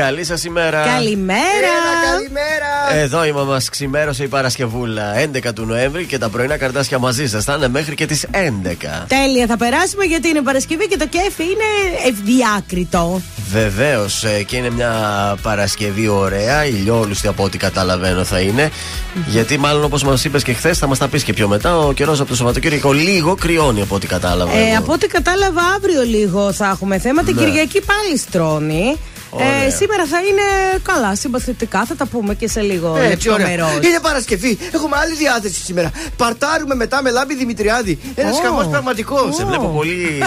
Καλή σας ημέρα. Καλημέρα. καλημέρα. Εδώ είμαι, μας ξημέρωσε η Παρασκευούλα 11 του Νοέμβρη και τα πρωινά καρτάσια μαζί σας θα είναι μέχρι και τις 11. Τέλεια, θα περάσουμε γιατί είναι Παρασκευή και το κέφι είναι ευδιάκριτο. Βεβαίως ε, και είναι μια Παρασκευή ωραία, ηλιόλουστη από ό,τι καταλαβαίνω θα είναι. Γιατί μάλλον όπως μας είπες και χθες, θα μας τα πεις και πιο μετά, ο καιρός από το Σαββατοκύριακο λίγο κρυώνει από ό,τι κατάλαβα. Ε, από ό,τι κατάλαβα, αύριο λίγο θα έχουμε θέμα. Την ναι. Κυριακή πάλι στρώνει. Ε, σήμερα θα είναι καλά, συμπαθητικά. Θα τα πούμε και σε λίγο. Έτσι, Είναι Παρασκευή. Έχουμε άλλη διάθεση σήμερα. Παρτάρουμε μετά με λάμπη Δημητριάδη. Ένας oh. χαμός πραγματικός. Oh. Σε βλέπω πολύ.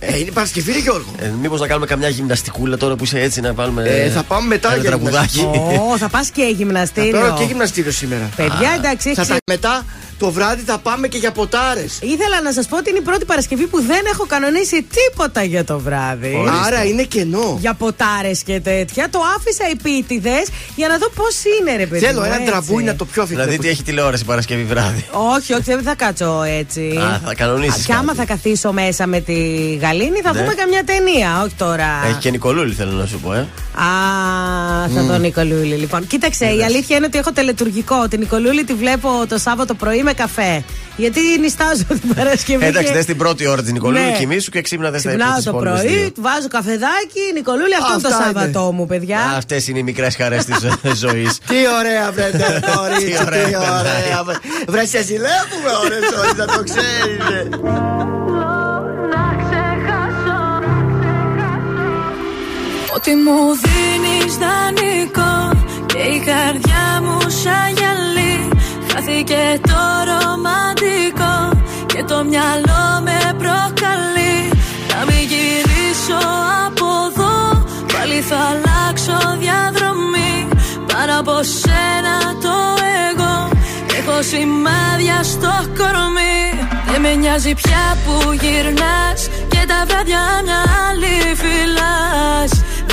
ε, είναι Παρασκευή, είναι Γιώργο. Ε, Μήπως να κάνουμε καμιά γυμναστικούλα τώρα που είσαι έτσι να βάλουμε. Ε, θα πάμε μετά για τραγουδάκι. Oh, θα πας και γυμναστήριο. Θα και γυμναστήριο σήμερα. Παιδιά, εντάξει, θα μετά το βράδυ θα πάμε και για ποτάρες. Ήθελα να σας πω ότι είναι η πρώτη Παρασκευή που δεν έχω κανονίσει τίποτα για το βράδυ. Άρα είναι κενό. Για ποτάρες και τέτοια. Το άφησα επίτηδες για να δω πώς είναι, ρε παιδί. Θέλω ένα τραβούι να το πιο αφιλικό. Δηλαδή τι έχει τηλεόραση Παρασκευή βράδυ; Όχι, όχι, δεν θα κάτσω έτσι. Α, θα κανονίσεις. Και άμα θα καθίσω μέσα με τη Γαλήνη, θα ναι. δούμε καμιά ταινία. Όχι τώρα. Έχει και Νικολούλη, θέλω να σου πω, ε. Α, θα mm. δω Νικολούλη, λοιπόν. Κοίταξε, η αλήθεια είναι ότι έχω τελετουργικό. Την Νικολούλη τη βλέπω το Σάββατο πρωί με καφέ. Γιατί νιστάζω την Παρασκευή. Εντάξει, δες την πρώτη ώρα της Νικολούλη, ναι. κοιμήσου και ξύπνα δες στα Ξυπνάω το πρωί, βάζω καφεδάκι, Νικολούλη, αυτό είναι το Σάββατο μου, παιδιά. Αυτές είναι οι μικρές χαρές της ζωής. Τι ωραία, βρε, κορίτσι, τι ωραία. Βρε, σε ζηλεύουμε ώρε όλοι, να το ξέρει. Ότι μου δίνεις δανεικό και η καρδιά μου σαν γυαλί Χάθηκε το ρομαντικό και το μυαλό με προκαλεί. Να μην γυρίσω από εδώ πάλι θα αλλάξω διαδρομή. Πάνω από σένα το εγώ έχω σημάδια στο κορμί. Δεν με νοιάζει πια που γυρνάς και τα βράδια μια άλλη φυλάς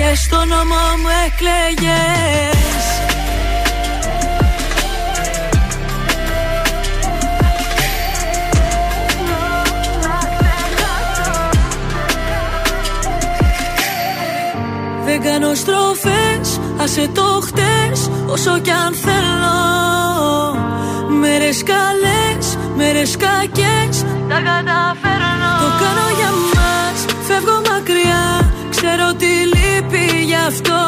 Και στο νόμο μου εκλέγες. Δεν κάνω στροφές, άσε το χτες Όσο κι αν θέλω. Μέρες καλές, μέρες κακές Τα καταφέρνω. Το κάνω για μας, φεύγω μακριά Ξέρω τι λείπει γι' αυτό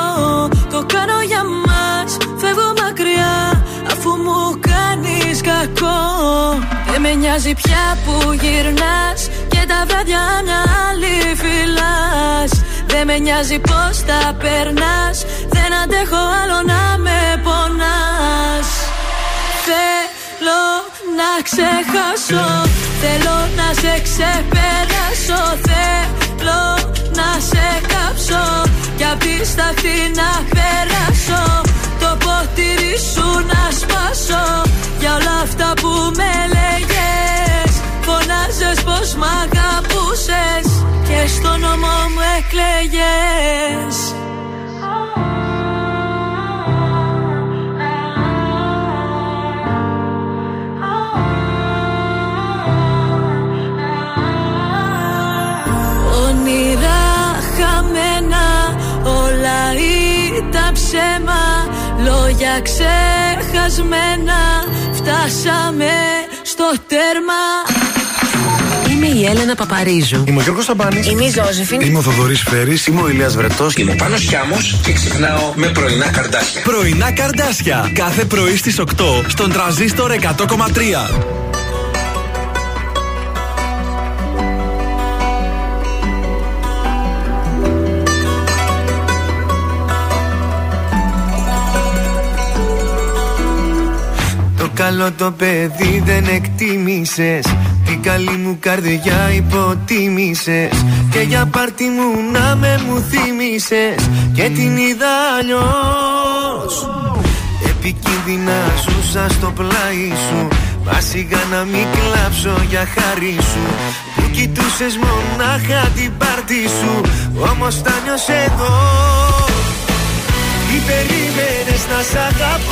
Το κάνω για μας, φεύγω μακριά Αφού μου κάνεις κακό Δεν με νοιάζει πια που γυρνάς Και τα βράδια μια άλλη φυλάς δεν με νοιάζει πώς τα περνάς. Δεν αντέχω άλλο να με πονάς. Θέλω να ξεχάσω. Θέλω να σε ξεπεράσω. Θέλω να σε κάψω. Και απίσταθη να περάσω. Το ποτήρι σου να σπάσω. Για όλα αυτά που με λέγες Φωνάζες πως μ' αγαπούσες και στο νόμο μου εκλέγες Λόγια ξεχασμένα φτάσαμε στο τέρμα Είμαι η Έλενα Παπαρίζου. Είμαι ο Γιώργος Σαμπάνης. Είμαι η Ζώζεφιν. Είμαι ο Θοδωρής Φέρης. Είμαι ο Ηλίας Βρετός. Είμαι πάνω Χιάμος και ξυπνάω με πρωινά καρδάσια. Πρωινά καρδάσια. Κάθε πρωί στις 8 στον τραζίστορ 100,3. Καλό το παιδί δεν εκτίμησες. Την καλή μου καρδιά υποτίμησες. Και για πάρτι μου να με μου θύμισες Και την είδα αλλιώς. Επικίνδυνα ζούσα στο πλάι σου. Μα σιγά να μην κλάψω για χάρη σου. Που κοιτούσες μονάχα την πάρτι σου. Όμως τα νιώσες εδώ. Τι περίμενες να σ' αγαπώ. Τι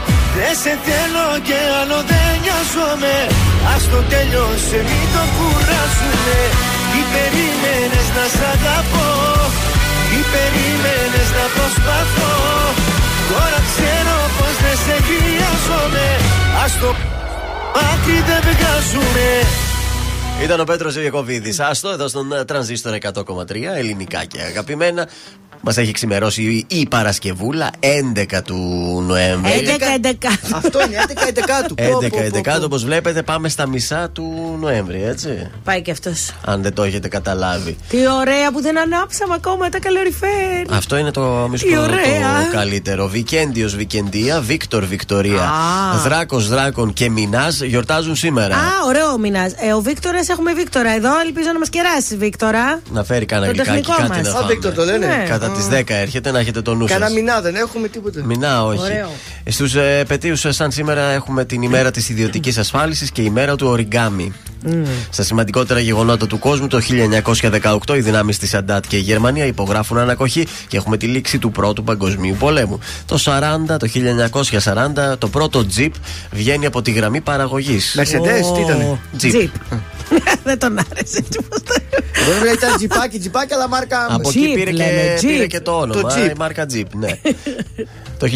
Δεν σε θέλω και άλλο δεν νοιάζομαι Ας το τέλειωσε μην το κουράσουμε Τι περίμενες να σ' αγαπώ; Τι περίμενες να προσπαθώ; Τώρα ξέρω πως δεν σε χρειάζομαι Ας το μάτι δεν βγάζουμε Ήταν ο Πέτρος Ιακοβίδη. Άστο εδώ στον ε, τρανζίστορ 100,3 ελληνικά και αγαπημένα. Μας έχει ξημερώσει η Παρασκευούλα 11 του Νοέμβρη. 11-11. Αυτό είναι, 11 του. 11-11 όπως βλέπετε πάμε στα μισά του Νοέμβρη, έτσι. Πάει και αυτός. Αν δεν το έχετε καταλάβει. Τι ωραία που δεν ανάψαμε ακόμα τα καλοριφέρ. Αυτό είναι το μισό ωραία. το καλύτερο. Βικέντιος Βικεντία, Βίκτορ Βικτορία, Α. Δράκος Δράκων και Μινάς γιορτάζουν σήμερα. Α, ωραίο ο μήνα. Ε, ο Βίκτορας έχουμε Βίκτορα εδώ. Ελπίζω να μας κεράσει, Βίκτορα. Να φέρει κανένα Το γλυκάκι, τεχνικό κάτι μας. να Α, φάμε. Βίκτορ το λένε. Ναι. Κατά τις 10 έρχεται να έχετε το νου Κανένα σας. μηνά δεν έχουμε τίποτα. Μηνά, όχι. Ωραίο. Στους ε, επαιτίου, σαν σήμερα, έχουμε την ημέρα της ιδιωτικής ασφάλισης και η ημέρα του οριγκάμι. Στα σημαντικότερα γεγονότα του κόσμου, το 1918 οι δυνάμεις της Αντάτ και η Γερμανία υπογράφουν ανακοχή και έχουμε τη λήξη του Πρώτου Παγκοσμίου Πολέμου. Το 40, το 1940, το πρώτο τζιπ βγαίνει από τη γραμμή παραγωγής. Mercedes, τι ήταν. Τζιπ. Τζιπ. Δεν τον άρεσε. έτσι πως το- Βέβαια ήταν τζιπάκι, τζιπάκι, αλλά μάρκα. Από Jeep εκεί πήρε, λένε, και, Jeep. Πήρε και το όνομα. Το Jeep. η μάρκα Jeep, ναι. το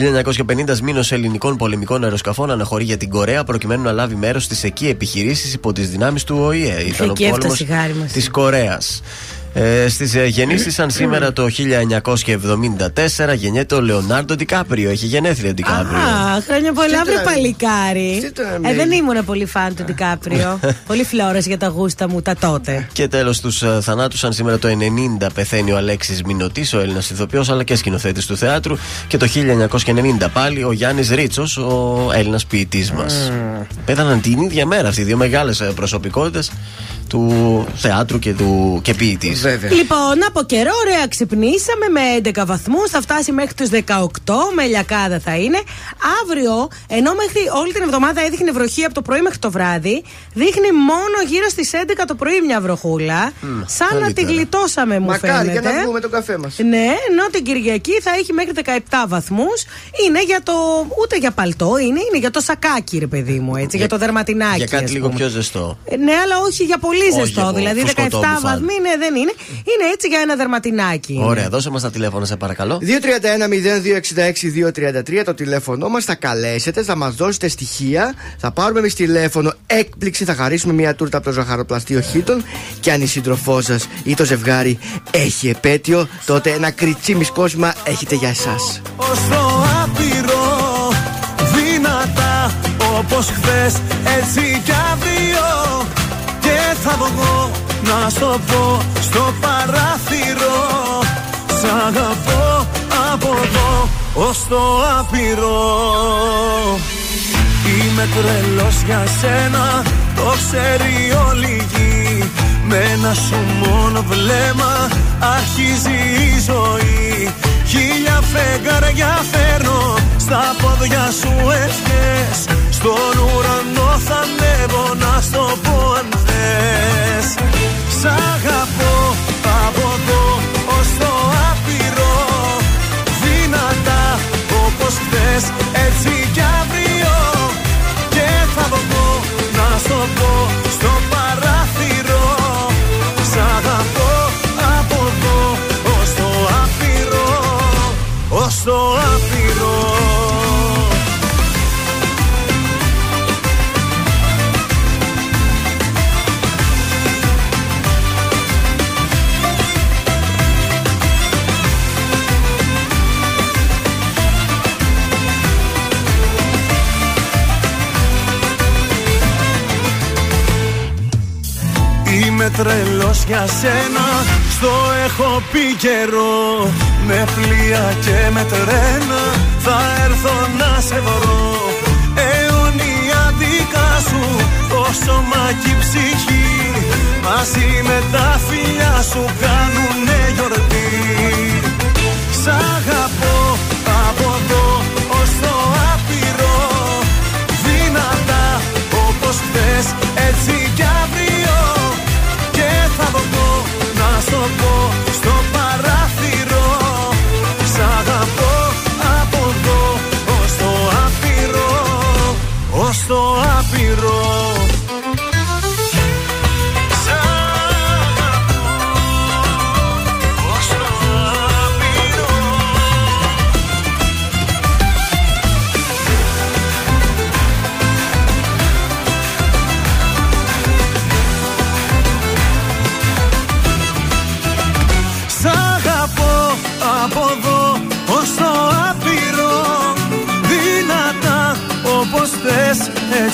1950 μήνο ελληνικών πολεμικών αεροσκαφών αναχωρεί για την Κορέα προκειμένου να λάβει μέρος στις εκεί επιχειρήσεις υπό τις δυνάμεις του ΟΗΕ. Ήταν ο Εκεί έφτασε πόλεμος η χάρη μας. της Κορέας. Ε, Στις ε, γεννήσεις, σήμερα το 1974, γεννιέται ο Λεωνάρντο Ντικάπριο. Έχει γενέθλια ο Ντικάπριο. Α, χρόνια πολλά, Τι βρε τώρα, παλικάρι. τι τώρα, Ε, Μέλη. δεν ήμουν πολύ φαν του Ντικάπριο. πολύ φλόρα για τα γούστα μου τα τότε. Και τέλος τους ε, θανάτους, σαν σήμερα το 90 πεθαίνει ο Αλέξης Μινωτής, ο Έλληνας ηθοποιός αλλά και σκηνοθέτης του θεάτρου. Και το 1990 πάλι ο Γιάννης Ρίτσος, ο Έλληνας ποιητής μας. Πέθαναν την ίδια μέρα αυτοί οι δύο μεγάλες προσωπικότητες του θεάτρου και, του, και ποιητής. Βέβαια. Λοιπόν, από καιρό, ωραία, ξυπνήσαμε με 11 βαθμούς. Θα φτάσει μέχρι του 18. Με λιακάδα θα είναι. Αύριο, ενώ μέχρι όλη την εβδομάδα έδειχνε βροχή από το πρωί μέχρι το βράδυ, δείχνει μόνο γύρω στις 11 το πρωί μια βροχούλα. σαν να τη καλύτερα. γλιτώσαμε, μου Μακάρι φαίνεται. για να βγούμε τον καφέ μας. Ναι, ενώ την Κυριακή θα έχει μέχρι 17 βαθμούς. Είναι για το. ούτε για παλτό, είναι, είναι για το σακάκι, ρε παιδί μου, έτσι, για, το δερματινάκι. Για κάτι ας λίγο πούμε. πιο ζεστό. Ε, Ναι, αλλά όχι για πολύ πολύ Όχι ζεστό. από Δηλαδή 17 φουσκωτό μπουφάν. βαθμοί ναι, δεν είναι. Είναι έτσι για ένα δερματινάκι. Ωραία, δώσε μας τα τηλέφωνα, σε παρακαλώ. 231-0266-233 το τηλέφωνό μας. Θα καλέσετε, θα μας δώσετε στοιχεία. Θα πάρουμε εμείς τηλέφωνο έκπληξη. Θα χαρίσουμε μια τούρτα από το ζαχαροπλαστείο Χίτων. Και αν η σύντροφός σας ή το ζευγάρι έχει επέτειο, τότε ένα κριτσίμι κόσμημα έχετε για εσάς. Ως το άπειρο Δυνατά όπως χθες Έτσι κι αύριο Και θα βγω να στο πω Στο παράθυρο. Σ' αγαπώ από εδώ Ως το άπειρο. Είμαι τρελός για σένα Το ξέρει όλη η γη. Με ένα σου μόνο βλέμμα Αρχίζει η ζωή. Χίλια φεγγάρια φέρνω Στα πόδια σου ευχές Στον ουρανό θα ανέβω Να στο πω αν θες. Σ' αγαπώ από εδώ ως το άπειρο. Δυνατά όπως χθες έτσι κι αύριο. Και θα βγω να στο πω στο παράθυρο. Σ' αγαπώ από εδώ ως το άπειρο. Ως το άπειρο Είμαι τρελός για σένα. Στο έχω πει καιρό Με πλοία και με τρένα. Θα έρθω να σε βρω Αιωνία δικά σου. Το σώμα και η ψυχή Μαζί με τα φιλιά σου Κάνουνε γιορτή. Σ' αγαπώ από εδώ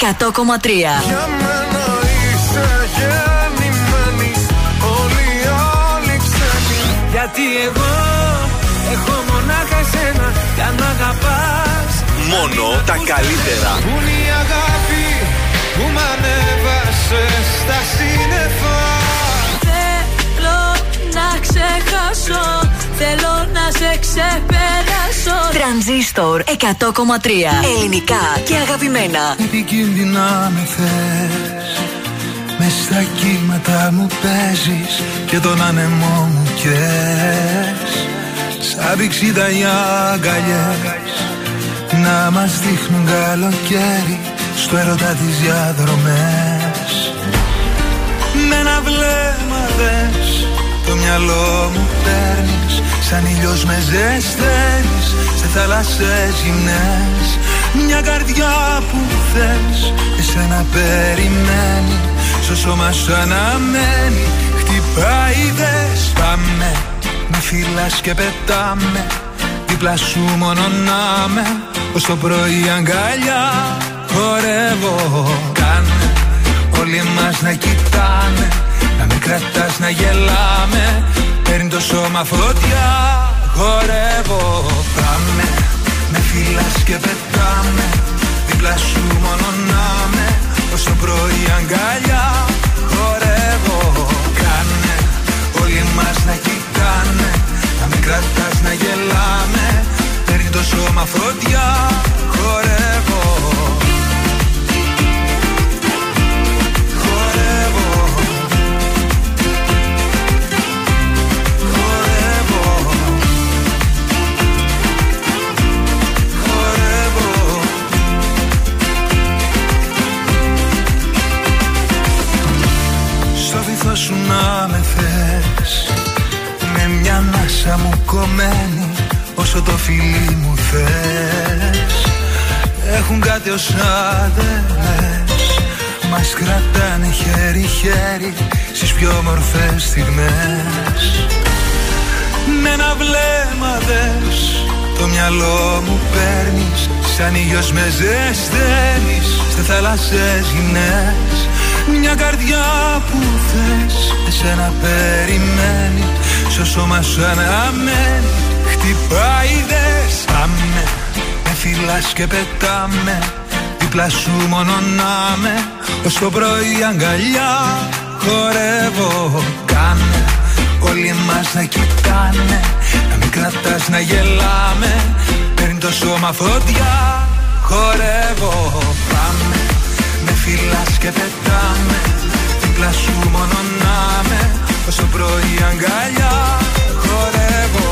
100,3. Για μένα είσαι γεννημένη. Όλοι οι άλλοι ξένοι. Γιατί εγώ έχω μονάχα εσένα. Για να αγαπάς. Μόνο τα καλύτερα. Πού είναι η αγάπη που μ' ανέβασες. Στα σύννεφα ξεχάσω Θέλω να σε ξεπεράσω Τρανζίστορ 100,3. Ελληνικά και αγαπημένα. Επικίνδυνα με θες Μες στα κύματα μου παίζεις Και τον άνεμό μου κες Σαν πηξίδα οι αγκαλιές Να μας δείχνουν καλοκαίρι Στο έρωτα τις διαδρομές Με ένα βλέμμα δες Το μυαλό μου παίρνεις Σαν ήλιος με ζεσταίνεις Σε θάλασσες γυμνές Μια καρδιά που θες Εσένα περιμένει Στο σώμα σου αναμένει. Χτυπάει δες Πάμε Με φυλάς και πετάμε Δίπλα σου μόνο να με. Ως το πρωί αγκαλιά Χορεύω. Κάνε Όλοι μας να κοιτάνε να με κρατάς να γελάμε. Παίρνει το σώμα φωτιά. Χορεύω. Πάμε. Με φυλάς και πετάμε. Δίπλα σου μόνο να με Όσο πρωί αγκαλιά. Χορεύω. Κάνε. Όλοι μας να κοιτάνε. Να με κρατάς να γελάμε. Παίρνει το σώμα φωτιά. Χορεύω. Στιγμές. Με ένα βλέμμα δες Το μυαλό μου παίρνεις. Σαν ήλιος με ζεσταίνεις Σε θάλασσες γυναίες Μια καρδιά που θες Εσένα περιμένει. Στο σώμα σου αναμένει Χτυπάει δες Πάμε Με φυλάς και πετάμε Δίπλα σου μόνο να με Ως το πρωί αγκαλιά Χορεύω. Κάνε Όλοι εμάς να κοιτάνε. Να μην κρατάς να γελάμε. Παίρνει το σώμα φωτιά. Χορεύω. Πάμε Με φυλάς και πετάμε. Δίπλα σου μόνο να με Ως το πρωί αγκαλιά. Χορεύω.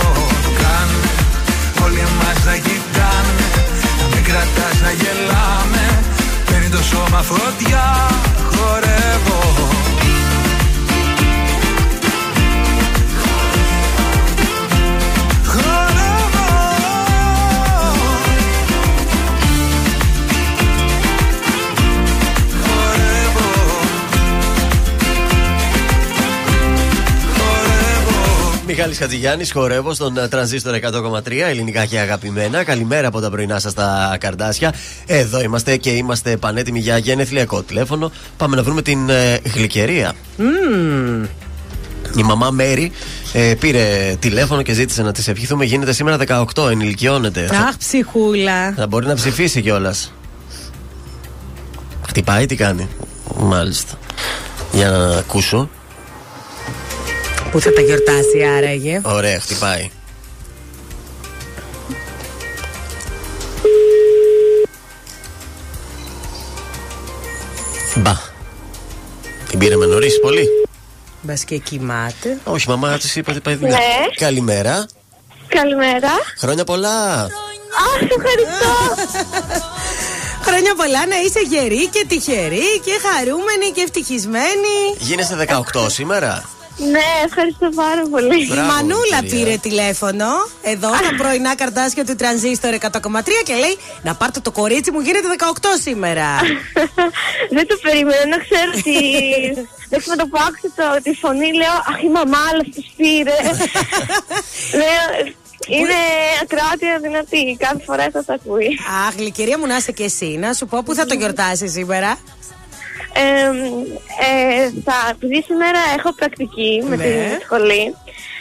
Κάνε Όλοι εμάς να κοιτάνε. Να μην κρατάς να γελάμε. Παίρνει το σώμα φωτιά. Χορεύω Μιχάλης Χατζηγιάννης, χορεύω στον ε, τρανζίστορ 100,3 ελληνικά και αγαπημένα. Καλημέρα από τα πρωινά σας τα καρδάσια. Εδώ είμαστε και είμαστε πανέτοιμοι για γενεθλιακό τηλέφωνο. Πάμε να βρούμε την ε, γλυκερία. Η μαμά Μέρη ε, πήρε τηλέφωνο και ζήτησε να της ευχηθούμε. Γίνεται σήμερα 18, ενηλικιώνεται. Αχ, ψυχούλα. Θα μπορεί να ψηφίσει κιόλας. Χτυπάει, τι κάνει. Μάλιστα. Για να ακούσω. Πού θα τα γιορτάσει άραγε. Ωραία, χτυπάει. Μπα. Την πήραμε νωρίς πολύ. Μπας και κοιμάται. Όχι, μαμά της είπα ότι πάει δουλειά. Ναι. Καλημέρα. Καλημέρα. Χρόνια πολλά. Αχ, ευχαριστώ. Χρόνια πολλά να είσαι γερή και τυχερή και χαρούμενη και ευτυχισμένη. Γίνεσαι 18 σήμερα. Ναι, ευχαριστώ πάρα πολύ. Η Μπράβο, Μανούλα κυρία. πήρε τηλέφωνο εδώ στα πρωινά καρτάσια του τρανζίστορ 100,3 και λέει να πάρτε το κορίτσι μου γίνεται 18 σήμερα. Δεν το περίμενα να ξέρω ότι. Δεν με το που άκουσα το, τη φωνή, λέω Αχ, η μαμά, αλλά τους πήρε. λέω, είναι ακράτεια δυνατή. Κάθε φορά θα τα ακούει. Αχ, γλυκερία μου να είσαι και εσύ. Να σου πω πού θα το γιορτάσει σήμερα; Ε, ε, θα, επειδή σήμερα έχω πρακτική με Ναι. την σχολή,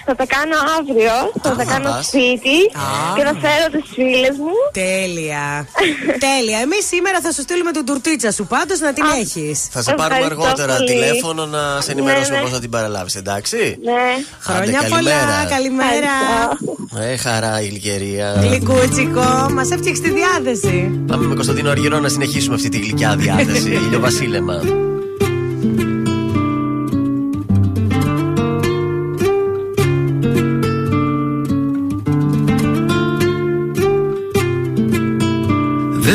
θα τα κάνω αύριο, θα Α, τα κάνω πας. σπίτι Α. και θα φέρω τις φίλες μου. Τέλεια. Τέλεια. Εμείς σήμερα θα σου στείλουμε την τουρτίτσα σου πάντως να την Α. έχεις. Θα σε πάρουμε Ευχαριστώ αργότερα πολύ. τηλέφωνο να σε ενημερώσουμε Ναι, ναι. πώς θα την παραλάβεις, εντάξει; Ναι. Χρόνια Άντε, πολλά. καλημέρα. Καλημέρα. Ευχαριστώ. Ε, χαρά η γλυκερία. Γλυκούτσικο, μας έφτιαξε τη διάθεση. Πάμε με Κωνσταντίνο Αργυρό να συνεχίσουμε αυτή τη γλυκιά διάθεση. Ηλιοβασίλεμα.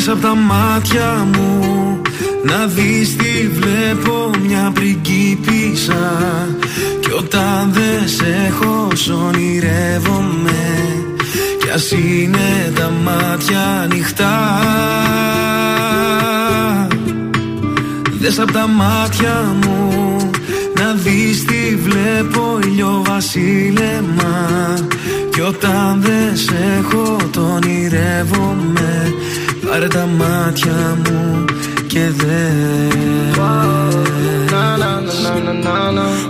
Δες απ' τα μάτια μου. Να δεις τι βλέπω μια πριγκίπισσα. Κι όταν δεν σε έχω σ' ονειρεύομαι. Κι ας είναι τα μάτια ανοιχτά. Δες απ' τα μάτια μου. Να δεις τι βλέπω ηλιοβασίλεμα Κι όταν δεν σε έχω το ονειρεύομαι Πάρε τα μάτια μου και δε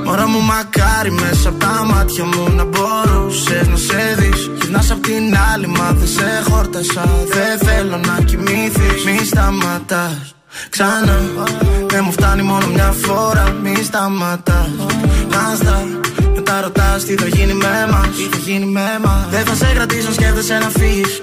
Μωρά μου μακάρι μέσα από τα μάτια μου να μπορούσες να σε δεις Γυρνάς απ' την άλλη μα δεν σε χόρτασα Δεν θέλω να κοιμηθείς Μη σταματάς ξανά. Δεν μου φτάνει μόνο μια φορά, μη σταματάς. Νάστα, μετά ρωτάς τι θα γίνει με μας. Τι θα γίνει με μας. Δεν θα σε κρατήσω, σκέφτεσαι να φύγεις.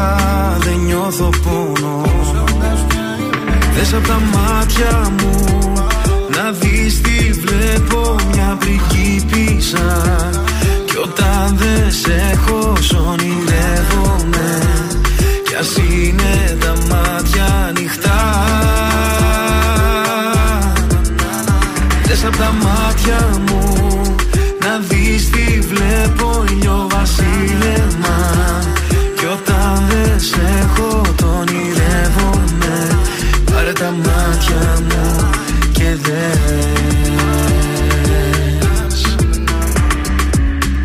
Κοντά, δεν νιώθω πόνο. Δες απ' τα μάτια μου να δεις τι βλέπω μια πριγκίπισσα Κι όταν δεν σε έχω ονειρεύομαι Κι ας είναι τα μάτια ανοιχτά. Δες απ' τα μάτια μου να δεις τι βλέπω βασίλεμα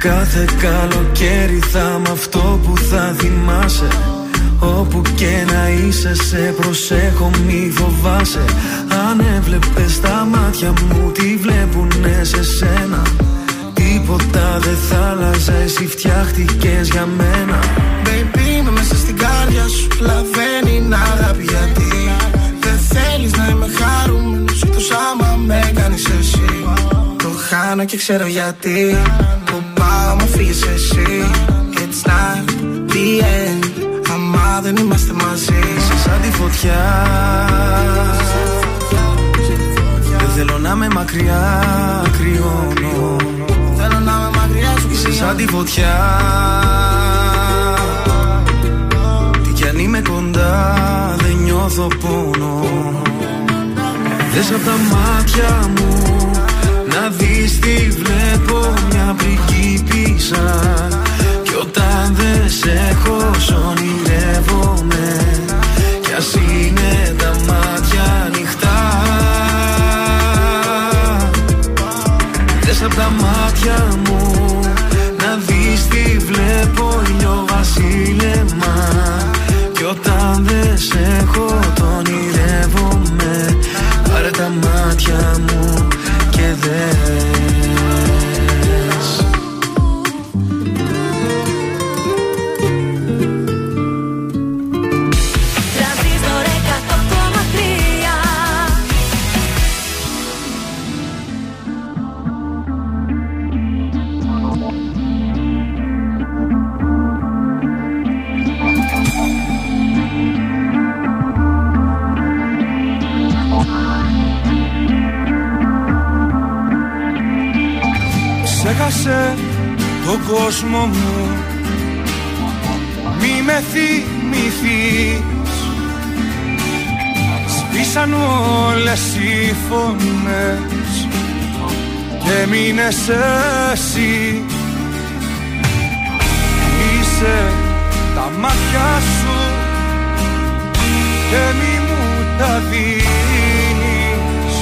Κάθε καλοκαίρι θα είμαι αυτό που θα θυμάσαι. Όπου και να είσαι σε προσέχω μη φοβάσαι. Αν έβλεπες τα μάτια μου τι βλέπουνε σε σένα; Τίποτα δεν θα άλλαζε εσύ φτιάχτηκες για μένα. Baby είμαι μέσα στην κάρδια σου Λαβαίνει να αγάπη γιατί. Δεν θέλεις να είμαι χαρούμενος Εκτός άμα με κάνεις εσύ. Το χάνω και ξέρω γιατί Που πάω μα φύγεις εσύ It's not the end. Άμα δεν είμαστε μαζί Είσαι σαν τη φωτιά. Δεν θέλω να είμαι μακριά Κρυώνω. Θέλω να είμαι μακριά σου Είσαι σαν τη φωτιά. Τι κι αν είμαι κοντά Δεν νιώθω πόνο. Δες απ' τα μάτια μου Να δεις τι βλέπω Μια πριγκίπισσα Κι όταν δεν σε έχω ονειρεύομαι. Κι ας είναι τα μάτια ανοιχτά. Δες απ' τα μάτια μου Να δεις τι βλέπω κόσμο μου. Μη με θυμηθείς. Σβήσαν όλες οι φωνές Και μείνες εσύ. Είσαι τα μάτια σου Και μη μου τα δίνεις.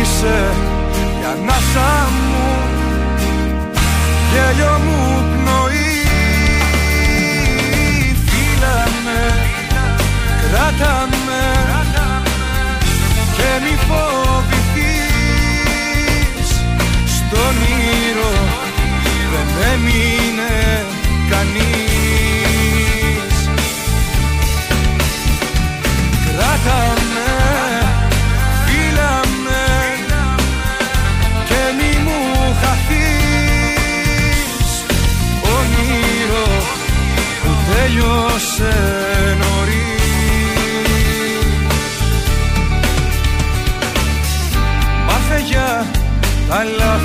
Είσαι η ανάσα μου Γέλιο μου πνοή. Φίλα με, κράτα με Και μη φοβηθείς. Στον ήρω δεν έμεινε κανείς. Κράτα με, τα λάθη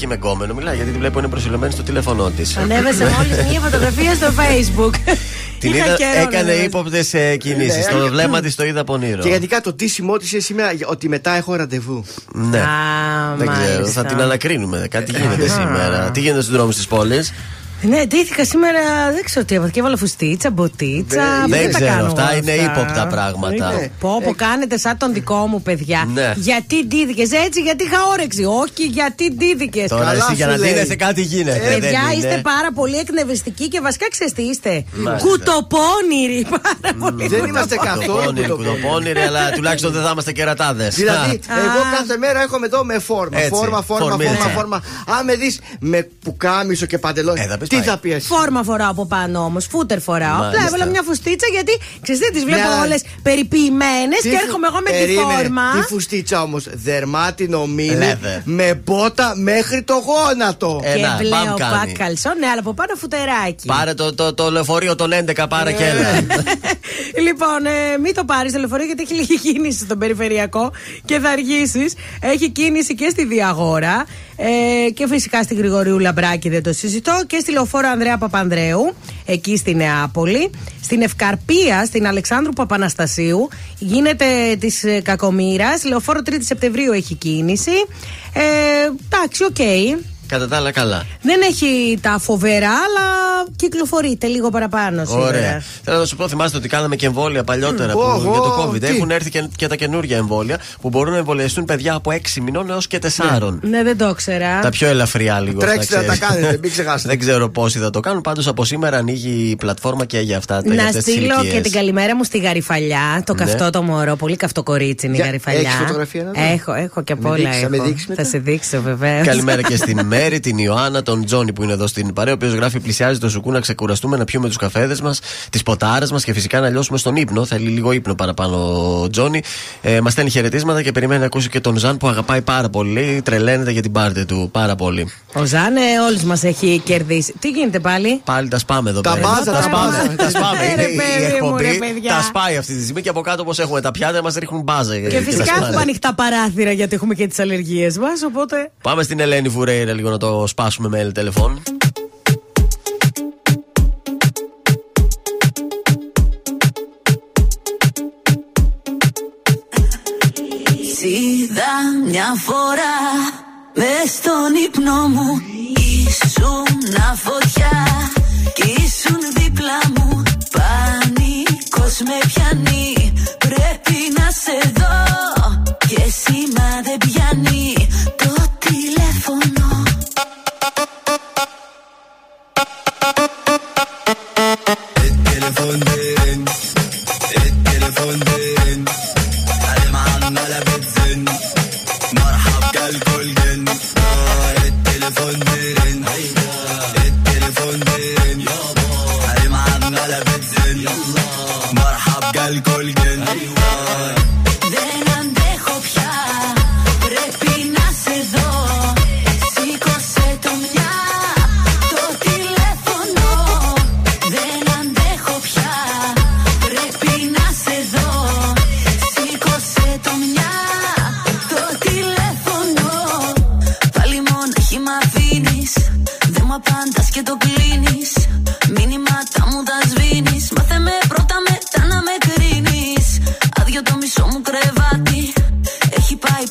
εκεί με γκόμενο μιλάει, γιατί τη βλέπω είναι προσιλωμένη στο τηλέφωνό της. Ανέβασε μόλις μια φωτογραφία στο Facebook. Την Είχα είδα, καιρό να έκανε δω. ύποπτες κινήσεις. Ναι, Το ναι. βλέμμα της το είδα από όνειρο. Και γενικά το τίσιμό τη είναι σήμερα ότι μετά έχω ραντεβού. Ναι. Α, Δεν ξέρω, μάλιστα. θα την ανακρίνουμε. Κάτι γίνεται σήμερα. Τι γίνεται στους δρόμους της πόλης; Ναι, ντύθηκα σήμερα, δεν ξέρω τι έβαλα. Και έβαλα φουστίτσα, μποτίτσα. Δεν- δεν τα ξέρω, κάνω αυτά εγώ είναι ύποπτα πράγματα. Είναι. Πω, πω, κάνετε σαν τον δικό μου, παιδιά. Ναι. Γιατί ντύθηκες έτσι, γιατί είχα όρεξη. Όχι, γιατί ντύθηκες. Τώρα εσύ για να δίνεσαι κάτι γίνεται. δεν Παιδιά, είναι. είστε πάρα πολύ εκνευριστικοί και βασικά ξέρετε τι είστε. Μάλιστα. Κουτοπώνηροι. Πάρα πολύ. Δεν είμαστε κουτοπώνηροι. καθόλου Κουτοπώνηροι, κουτοπώνηροι, αλλά τουλάχιστον δεν θα είμαστε κερατάδε. Δηλαδή, εγώ κάθε μέρα έρχομαι εδώ με φόρμα. Έτσι, Φόρμα, φόρμα, φορμίζεσαι. φόρμα, φόρμα. Αν με δεις με πουκάμισο και παντελόνι, Ε, πεις τι πάει. θα πεις; Φόρμα φοράω από πάνω όμως, φούτερ φοράω. Απλά Μάλιστα. έβαλα μια φουστίτσα γιατί ξέρετε, τις βλέπω Ναι, αλλά- όλες περιποιημένες Τι και φου- έρχομαι εγώ με τη Περίμενε. φόρμα. Τι φουστίτσα όμως; Δερμάτινο μήνυ Leather. με μπότα μέχρι το γόνατο. Ε, Και να, μπαμ βλέω κάνει. πακ καλσόν, ναι, αλλά από πάνω φουτεράκι. Πάρε το, το, το λεωφορείο των 11, πάρε και έλα. λοιπόν, ε, μην το πάρεις το λεωφορείο γιατί έχει λίγη κίνηση στον περιφερειακό και θα αργήσεις. Έχει κίνηση και στη Διαγόρα ε, και φυσικά στη Γρηγορίου Λαμπράκη, δεν το συζητώ. Και στη λεωφόρο Ανδρέα Παπανδρέου, εκεί στη Νεάπολη. Στην Ευκαρπία, στην Αλεξάνδρου Παπαναστασίου, γίνεται της Κακομήρα. Λεωφόρο 3η Σεπτεμβρίου έχει κίνηση. Ε, εντάξει, οκ. Κατά τα άλλα, καλά. Δεν έχει τα φοβερά, αλλά κυκλοφορείται λίγο παραπάνω σήμερα. Ωραία. Θέλω να σου πω, θυμάστε ότι κάναμε και εμβόλια παλιότερα Μμ. που, Ω, για το ω, COVID. τι; Έχουν έρθει και, και τα καινούργια εμβόλια που μπορούν να εμβολιαστούν παιδιά από 6 μηνών έως και 4. Ναι, δεν το ήξερα. Τα πιο ελαφριά λίγο. Τρέξτε αυτά, να τα ξέρεις. κάνετε, μην ξεχάσετε. Δεν ξέρω πόσοι θα το κάνουν. Πάντως από σήμερα ανοίγει η πλατφόρμα και για αυτά. για Να αυτές τις στείλω ηλικίες. και την καλημέρα μου στη Γαριφαλιά. Το Ναι. καυτό το μωρό. Πολύ καυτό κορίτσι είναι η Για- Γαριφαλιά. έχεις φωτογραφία να δω; Έχω, έχω και απ' Με όλα. δείξεις, θα με έχω. δείξεις μετά; Θα σε δείξω βεβαίως. Καλημέρα και στην Μέρη, την Ιωάννα, τον Τζόνι που είναι εδώ στην παρέα, ο οποίος γράφει: Πλησιάζει το σουκού να ξεκουραστούμε, να πιούμε τους καφέδες μας, τις ποτάρες μας και φυσικά να λιώσουμε στον ύπνο. Θέλει λίγο ύπνο παραπάνω ο Τζόνι. Ε, μας στέλνει χαιρετίσματα και περιμένει να ακούσει και τον Ζαν που αγαπάει πάρα πολύ. Τρελαίνεται για την πάρτη του πάρα πολύ. Ο Ζάνε όλους μας έχει κερδίσει. Τι γίνεται πάλι; Πάλι τα σπάμε εδώ Τα πέρα. μπάζα, τα σπάμε. μπάζα. Τα σπάμε. Ε, ρε, Είναι η παιδί μου, ρε, εκπομπή. παιδιά. Τα σπάει αυτή τη στιγμή και από κάτω όπως έχουμε τα πιάτα μας ρίχνουν μπάζα. Και φυσικά έχουμε ανοιχτά παράθυρα γιατί έχουμε και τις αλλεργίες μας. Οπότε. Πάμε στην Ελένη Βουρέιρα λίγο να το σπάσουμε με τηλεφών. Είδα μια φορά μες στον ύπνο μου. Ήσουν φωτιά κι ήσουν δίπλα μου. Πανικός με πιάνει Πρέπει να σε δω. Και σήμα δεν πιάνει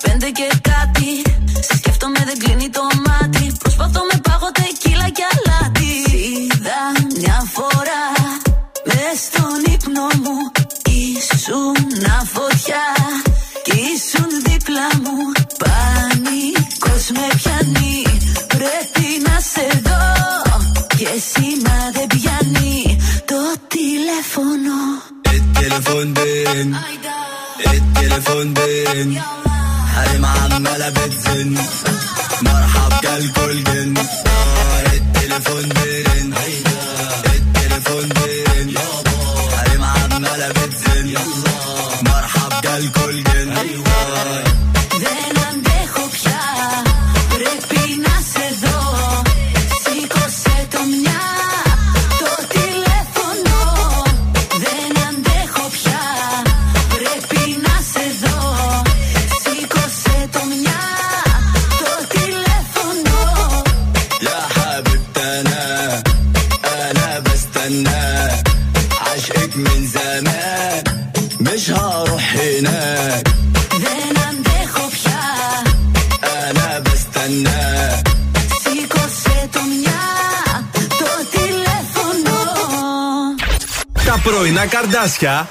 Έχει πάει πέντε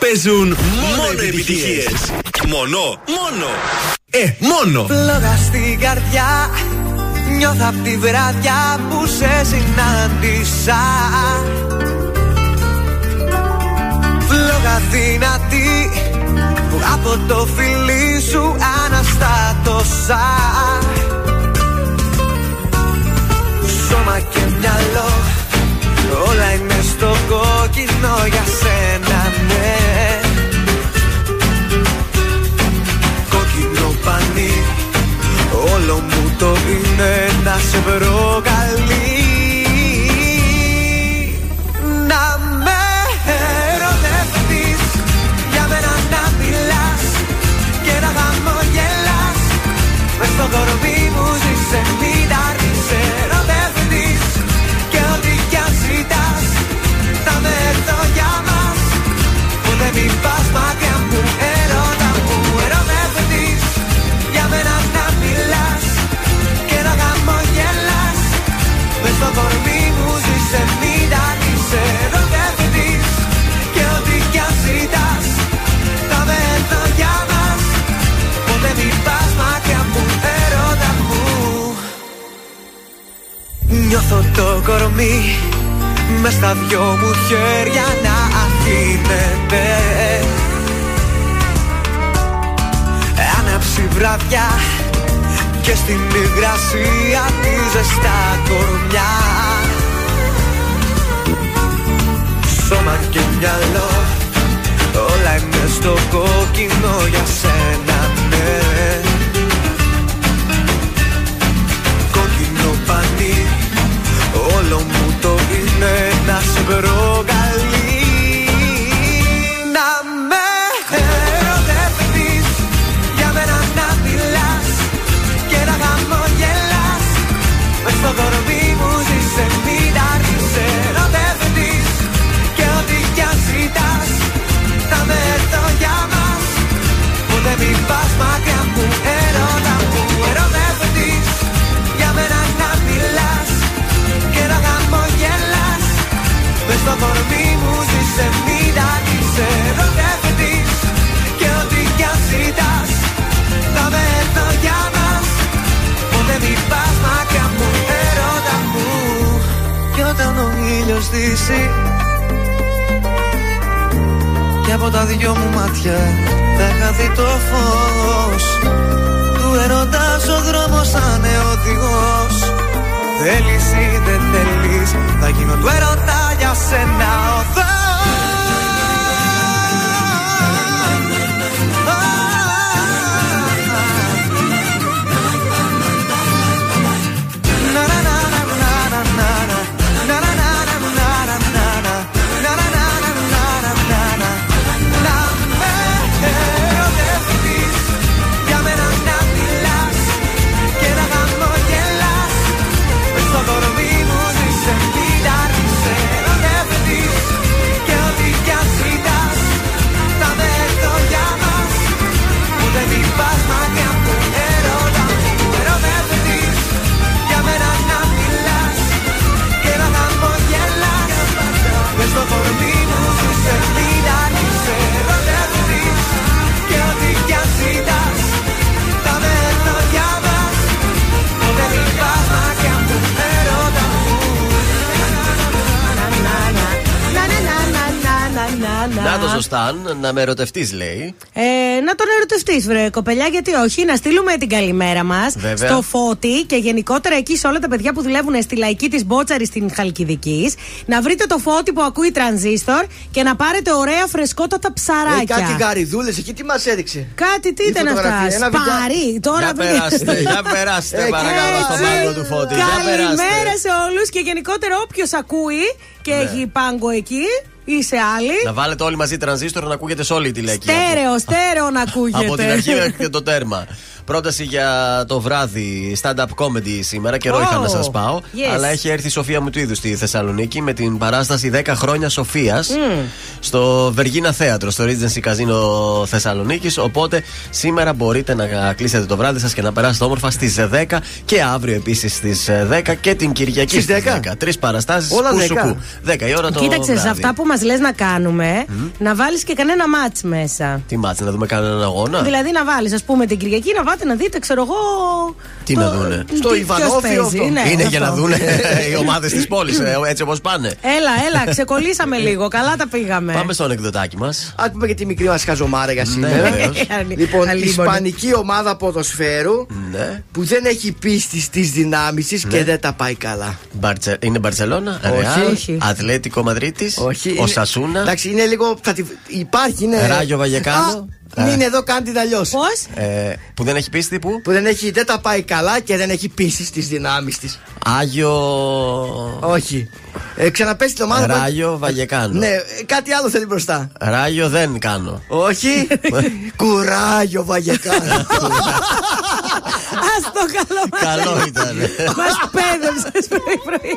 παίζουν μόνο επιτυχίες. Μόνο, μόνο. Ε, μόνο. Φλόγα στην καρδιά Νιώθω απ' τη βραδιά που σε συνάντησα Φλόγα δυνατή που από το φιλί σου αναστάτωσα Σώμα και μυαλό όλα είναι στο κόκκινο για σένα ναι Κόκκινο πανί Όλο μου το είναι να σε προκαλεί Να Νιώθω το κορμί μες στα δυο μου χέρια να αφήνεται Άναψη βραδιά και στην υγρασία τη ζεστά κορμιά. Σώμα και μυαλό όλα είναι στο κόκκινο για σένα σε προκαλεί ζήσε μην αρνείσαι ερωτευτείς Και ό,τι κι αν ζητάς Θα με έρθω για μας Ποτέ μην πας μακριά μου Ερώτα μου Και όταν ο ήλιος δύσει και από τα δυο μου μάτια θα χαθεί το φως. Του ερωτάς ο δρόμος θα είναι οδηγός. Θέλεις ή δεν θέλεις Θα γίνω του ερωτά για σένα οδός Να το σωστάν, να με ερωτευτείς, λέει. Ε, να τον ερωτευτείς, βρε κοπελιά, γιατί όχι. Να στείλουμε την καλημέρα μας Βέβαια. στο Φώτη και γενικότερα εκεί σε όλα τα παιδιά που δουλεύουν στη λαϊκή της Μπότσαρη στην Χαλκιδικής. Να βρείτε το Φώτη που ακούει τρανζίστορ και να πάρετε ωραία φρεσκότατα Ε, ψαράκια. κάτι γαριδούλες εκεί, τι μας έδειξε; Κάτι τι Η ήταν αυτά. φωτογραφία, ένα βιντεάκι. Σπαρί. Τώρα Για βρείτε- περάστε, για περάστε, Ε, παρακαλώ, στον Έτσι. πάγκο του φώτη. Για Καλημέρα περάστε. σε όλους και γενικότερα όποιος ακούει και Ναι. έχει πάγκο εκεί ή σε άλλη. Να βάλετε όλοι μαζί τρανζίστορ να ακούγεται σε όλη τη λέξη. Στέρεο, στέρεο να ακούγεται. Από την αρχή μέχρι και το τέρμα. Πρόταση για το βράδυ stand-up comedy σήμερα. Καιρό Oh, είχα να σας πάω. yes. Αλλά έχει έρθει η Σοφία μου του είδους στη Θεσσαλονίκη με την παράσταση 10 χρόνια Σοφίας στο Βεργίνα Θέατρο, στο Regency Casino Θεσσαλονίκης. Οπότε σήμερα μπορείτε να κλείσετε το βράδυ σας και να περάσετε όμορφα στις 10 και αύριο επίσης στις 10 και την Κυριακή Στις στις 10. 10. Τρεις παραστάσεις. Όλα 10. 10 η ώρα το Κοίταξε, σε βράδυ. αυτά που μας λες να κάνουμε, να βάλεις και κανένα μάτς μέσα. Τι μάτσε, να δούμε κανέναν αγώνα; Δηλαδή να βάλεις, ας πούμε, την Κυριακή να πάτε να δείτε, ξέρω εγώ. Τι το- να δούνε; Στο τι- Ιβανόφιο ποιος παίζει, αυτό. ναι, Είναι αυτό. για να δουν οι ομάδες της πόλης έτσι όπως πάνε. Έλα, έλα, ξεκολλήσαμε λίγο. Καλά τα πήγαμε. Πάμε στο ανεκδοτάκι μας. Α πούμε και τη μικρή μας χαζομάρα για σήμερα. βεβαίως. λοιπόν, η Αλίμονο. Ισπανική ομάδα ποδοσφαίρου Ναι. που δεν έχει πίστη στις δυνάμεις τη και δεν τα πάει καλά. Μπαρτσε- Είναι Μπαρσελόνα, Όχι. Ρεάλ, Όχι. Ατλέτικο Μαδρίτης, Όχι. ο είναι- Σασούνα, Εντάξει, είναι λίγο. Θα τη... Υπάρχει, είναι. Ράγιο Βαγεκάνο. Α, μην εδώ, κάντε την αλλιώ. Πώς; ε, που δεν έχει πίστη που; Που δεν, έχει, δεν τα πάει καλά και δεν έχει πίστη στις δυνάμεις της. Άγιο. Όχι. Ε, ξαναπες την ομάδα. που- Ράγιο Βαγεκάνο. Ναι, ε, κάτι άλλο θέλει μπροστά. Ράγιο δεν κάνω. Όχι. Κουράγιο Βαγεκάνο. Α το καλό μας. Καλό ήταν. Μας πέδεψες πρωί-πρωί.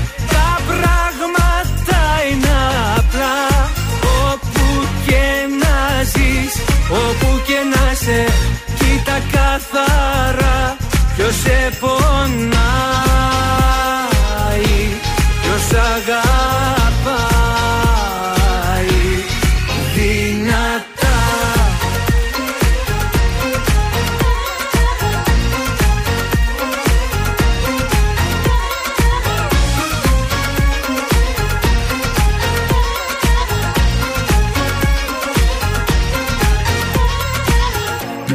Κοίτα καθαρά. Ποιος σε πονάει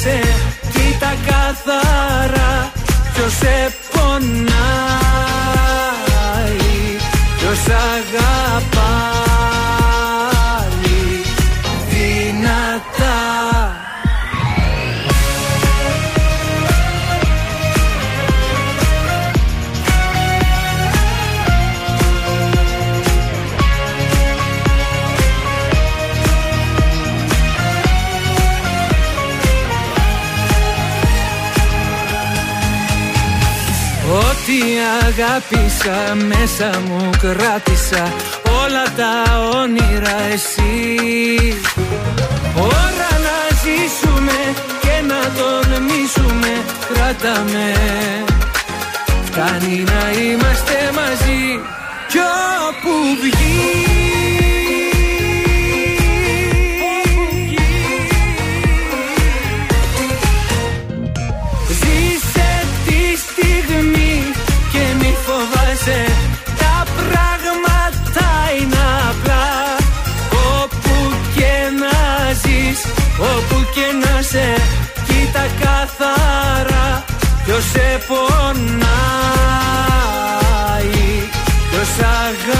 σε Κοίτα καθαρά ποιος σε πονάει Ποιος αγαπάει Ό,τι αγάπησα μέσα μου κράτησα Όλα τα όνειρα εσύ Ώρα να ζήσουμε και να τολμήσουμε Κράταμε Φτάνει να είμαστε μαζί Κι όπου βγει σε Κοίτα καθαρά ποιος σε πονάει Ποιος αγαπάει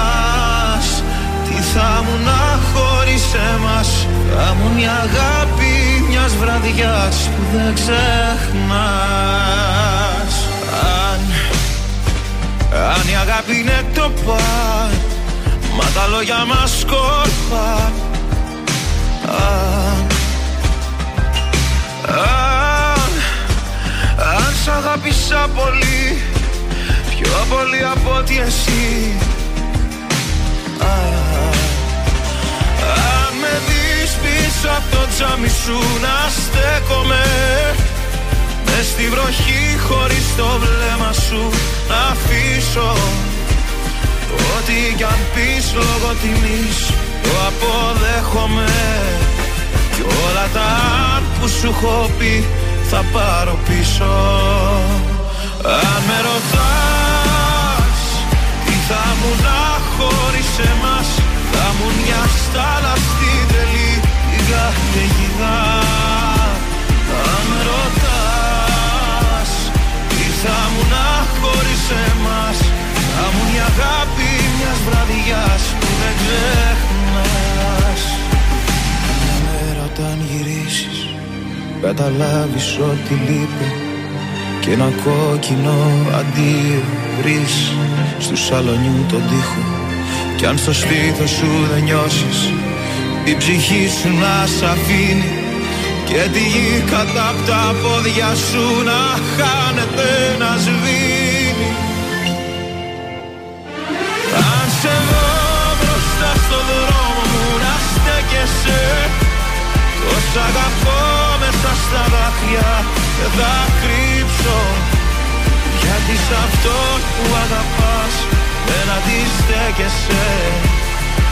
θα μου να χωρίς εμάς Θα μου μια αγάπη μιας βραδιάς που δεν ξεχνάς. Αν, αν η αγάπη είναι το παν Μα τα λόγια μας σκόρπα Αν, αν, αν σ' αγάπησα πολύ Πιο πολύ από ότι εσύ. Αν, αν δεις πίσω από το τζάμι σου να στέκομαι. Μες στη βροχή χωρίς το βλέμμα σου να αφήσω. Ό,τι κι αν πεις λόγω τιμής το αποδέχομαι. Κι όλα τα αν που σου έχω πει θα πάρω πίσω. Αν με ρωτάς τι θα μου να χωρίς εμάς Θα μου μια στάλα στην τρελή την καταιγίδα Αν με ρωτάς τι θα μου να χωρίς εμάς. Θα μου η αγάπη μιας βραδιάς που δεν ξεχνάς. Μια μέρα όταν γυρίσεις καταλάβεις ότι λείπει. Και ένα κόκκινο αντίο βρεις στου σαλονιού τον τοίχο. Κι αν στο στήθος σου δεν νιώσεις η ψυχή σου να σ' αφήνει και τη γη κατά απ' τα πόδια σου να χάνεται να σβήνει. Αν σε δω μπροστά στο δρόμο μου να στέκεσαι Τόσο αγαπώ μέσα στα δάκρυα και θα κρύψω. Γιατί σ' αυτόν που αγαπάς δεν αντιστέκεσαι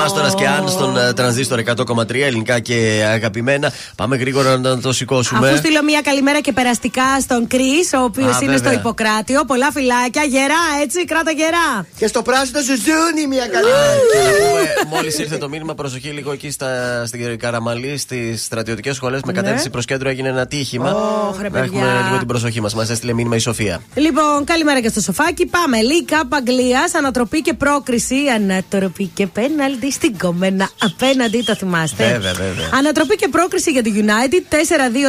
Μάστορα και Αν στον ε, τρανζίστορ 100,3 ελληνικά και αγαπημένα. Πάμε γρήγορα να το σηκώσουμε. Αφού στείλω μια καλημέρα και περαστικά στον Κρι, ο οποίος Α, είναι στο βέβαια. Ιπποκράτιο. Πολλά φυλάκια, γερά έτσι, κράτα γερά. Και στο πράσινο ζουζούνι μια καλή. Και να πούμε, μόλις ήρθε το μήνυμα, προσοχή λίγο εκεί στα, στην Καραμαλή, στις στρατιωτικές σχολές με κατεύθυνση προς κέντρο έγινε ένα τύχημα. Ναι. Ωχ, ρε, να έχουμε παιδιά. λίγο την προσοχή μας. Μας έστειλε μήνυμα η Σοφία. Λοιπόν, καλημέρα και στο σοφάκι. Πάμε. League Cup Αγγλία, ανατροπή και πρόκριση. Ανατροπή και πέναλτι στην κομμένα απέναντι, το θυμάστε. Βέβαια, βέβαια. Ανατροπή και πρόκριση για τη United.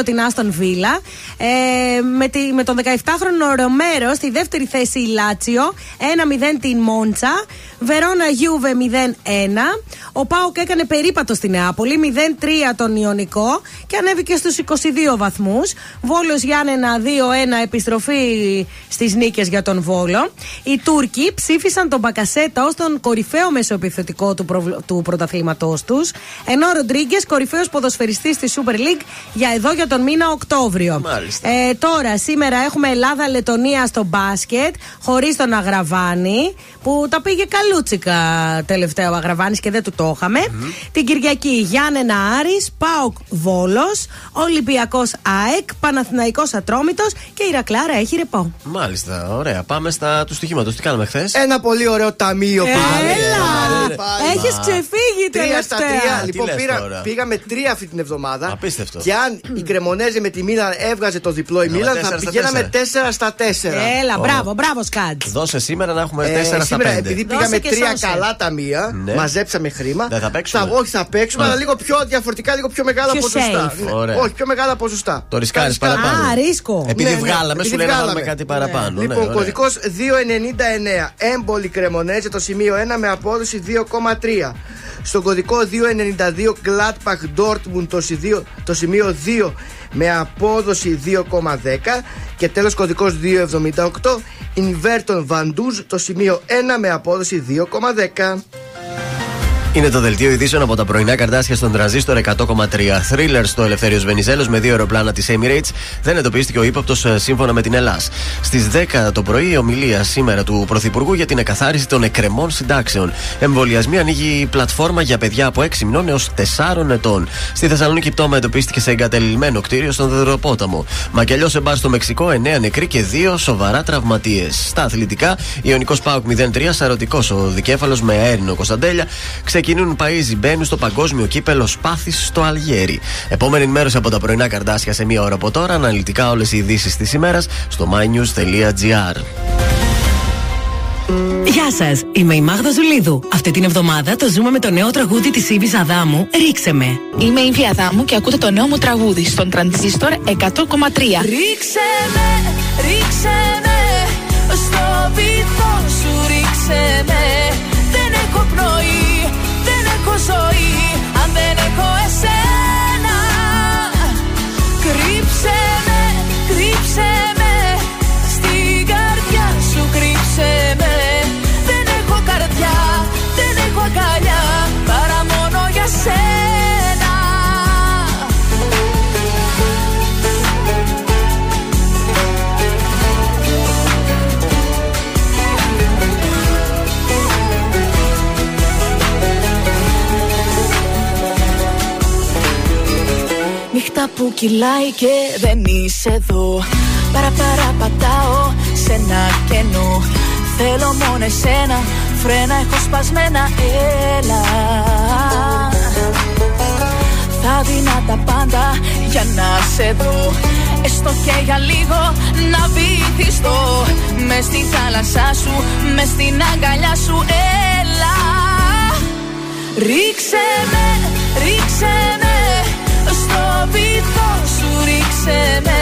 4-2 την Aston Villa. Ε, με, τη, με τον 17χρονο Ρομέρο στη δεύτερη θέση η Λάτσιο. 1-0 την Μόντσα. Βερόνα Γιούβε 0-1. Ο Πάοκ έκανε περίπατο στη Νεάπολη. 0-3 τον Ιωνικό και ανέβηκε στους 22 βαθμούς. Βόλος Γιάννενα 2-1 επιστροφή στις νίκες για τον Βόλο. Οι Τούρκοι ψήφισαν τον Μπακασέτα ως τον κορυφαίο μεσοεπιθετικό του, προβλ- του πρωταθλήματός τους. Ενώ ο Ροντρίγκες κορυφαίος ποδοσφαιριστής στη Super League για εδώ για τον μήνα Οκτώβριο. Μάλιστα. Ε, τώρα, σήμερα έχουμε Ελλάδα-Λετωνία στο μπάσκετ, χωρίς τον Αγραβάνη, που τα πήγε καλούτσικα τελευταία ο Αγραβάνης και δεν του το είχαμε. Την Κυριακή Γιάννενα Άρης, Πάοκ Βόλος, Ολυμπιακός ΑΕΚ, Παναθηναϊκός Ατρόμητος και η Ρακλάρα έχει ρεπό. Μάλιστα, ωραία. Πάμε στα τους στοιχήματος. Τι κάναμε χθες; Ένα πολύ ωραίο ταμείο που Έλα! είχαμε. Έχεις Είχε ξεφύγει Τρία στα τελευταία. τρία. Τι Λοιπόν, λες πήρα, τώρα. πήγαμε τρία αυτή την εβδομάδα. Απίστευτο. Και αν η Κρεμονέζε με τη Μίλαν έβγαζε το διπλό η Έλα, Μίλαν, τέσσερα θα στα πηγαίναμε τέσσερα. 4 στα 4. Έλα, μπράβο, μπράβο, Σκάτ. Δώσε σήμερα να έχουμε Ε, 4 στα σήμερα, 5. επειδή Δώσε πήγαμε και τρία σώσε. καλά ταμεία, Ναι. μαζέψαμε χρήμα. Δεν θα παίξουμε. όχι, θα παίξουμε, Α. αλλά λίγο πιο διαφορετικά, λίγο πιο μεγάλα Πιο ποσοστά. safe. Ναι. Ωραία. Όχι, πιο μεγάλα ποσοστά. Το ρισκάρεις Τα ρισκάρεις. παραπάνω. Α, ρίσκο. Επειδή Ναι, ναι, βγάλαμε, επειδή σου λέει να βγάλαμε. βάλουμε κάτι παραπάνω. ναι, Λοιπόν, ωραία. κωδικός 299. Έμπολη Κρεμονέζε το σημείο 1 με απόδοση 2,3. Στον κωδικό 292 Gladbach Dortmund το, σι- το σημείο 2 με απόδοση 2,10. Και τέλος κωδικός 278 Inverton Van Duz το σημείο 1 με απόδοση 2,10. Είναι το δελτίο ειδήσεων από τα πρωινά καρτάσια στον τραζίστορ 100,3. Thriller στο Ελευθέριος Βενιζέλος με δύο αεροπλάνα της Emirates δεν εντοπίστηκε ο ύποπτος σύμφωνα με την Ελλάδα. Στις 10 το πρωί η ομιλία σήμερα του Πρωθυπουργού για την εκαθάριση των εκκρεμών συντάξεων. Εμβολιασμοί ανοίγει πλατφόρμα για παιδιά από 6 μηνών έως 4 ετών. Στη Θεσσαλονίκη πτώμα εντοπίστηκε σε εγκατελειμμένο κτίριο στον Δεδροπόταμο. Μακελιός σε μπαρ στο Μεξικό 9 νεκροί και 2 σοβαρά τραυματίες. Στα αθλητικά, Ιωνικός Πάουκ 0-3, σαρωτικός ο δικέφαλος με αέρινο Κωνσταντέλια. Ξεκινούν Παίζι μπαίνουν στο παγκόσμιο κύπελο Σπάθης στο Αλγέρι. Επόμενη ενημέρωση από τα πρωινά καρτάσια σε μία ώρα από τώρα. Αναλυτικά όλες οι ειδήσεις της ημέρας στο mynews.gr. Γεια σας, είμαι η Μάγδα Ζουλίδου. Αυτή την εβδομάδα το ζούμε με το νέο τραγούδι της Ήβης Αδάμου, Ρίξε με. Είμαι η Ήβη Αδάμου και ακούτε το νέο μου τραγούδι στον Τρανζίστορ 100,3. Ρίξε με, ρίξε με Στο βυθό σου ρίξε με ζωή. Αν δεν έχω Νύχτα που κυλάει και δεν είσαι εδώ. Παρα παρα πατάω σε ένα κενό. Θέλω μόνο εσένα, φρένα έχω σπασμένα, έλα. Θα δίνα τα πάντα για να σε δω. Έστω και για λίγο να βυθιστώ. Μες στη θάλασσά σου, μες στην αγκαλιά σου, έλα. Ρίξε με, ρίξε με. Στο βυθό σου ρίξε με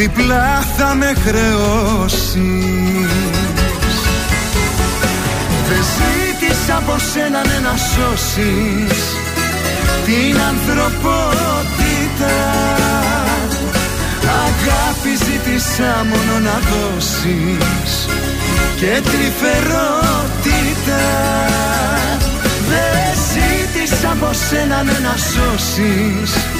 διπλά θα με χρεώσεις. Δεν ζήτησα από σένα ναι, να σώσεις. Την ανθρωπότητα. Αγάπη ζήτησα μόνο να δώσεις. Και τρυφερότητα. Δεν ζήτησα από σένα ναι, να σώσεις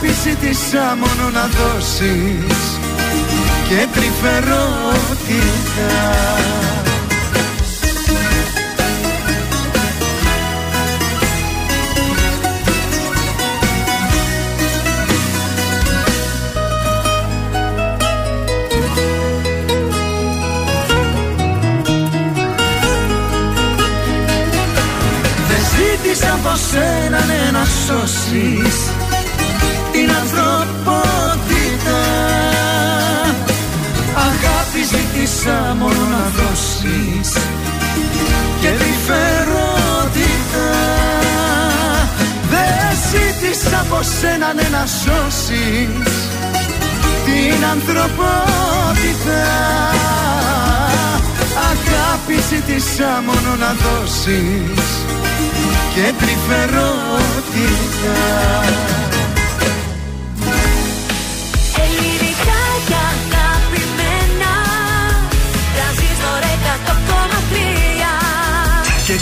Αγάπη ζήτησα μόνο να δώσεις και τρυφερότητα από σένα ναι να σώσεις δώσεις και φερότητα Δεν ζήτησα από σένα ναι να σώσεις την ανθρωπότητα. Αγάπη ζήτησα μόνο να δώσεις και τρυφερότητα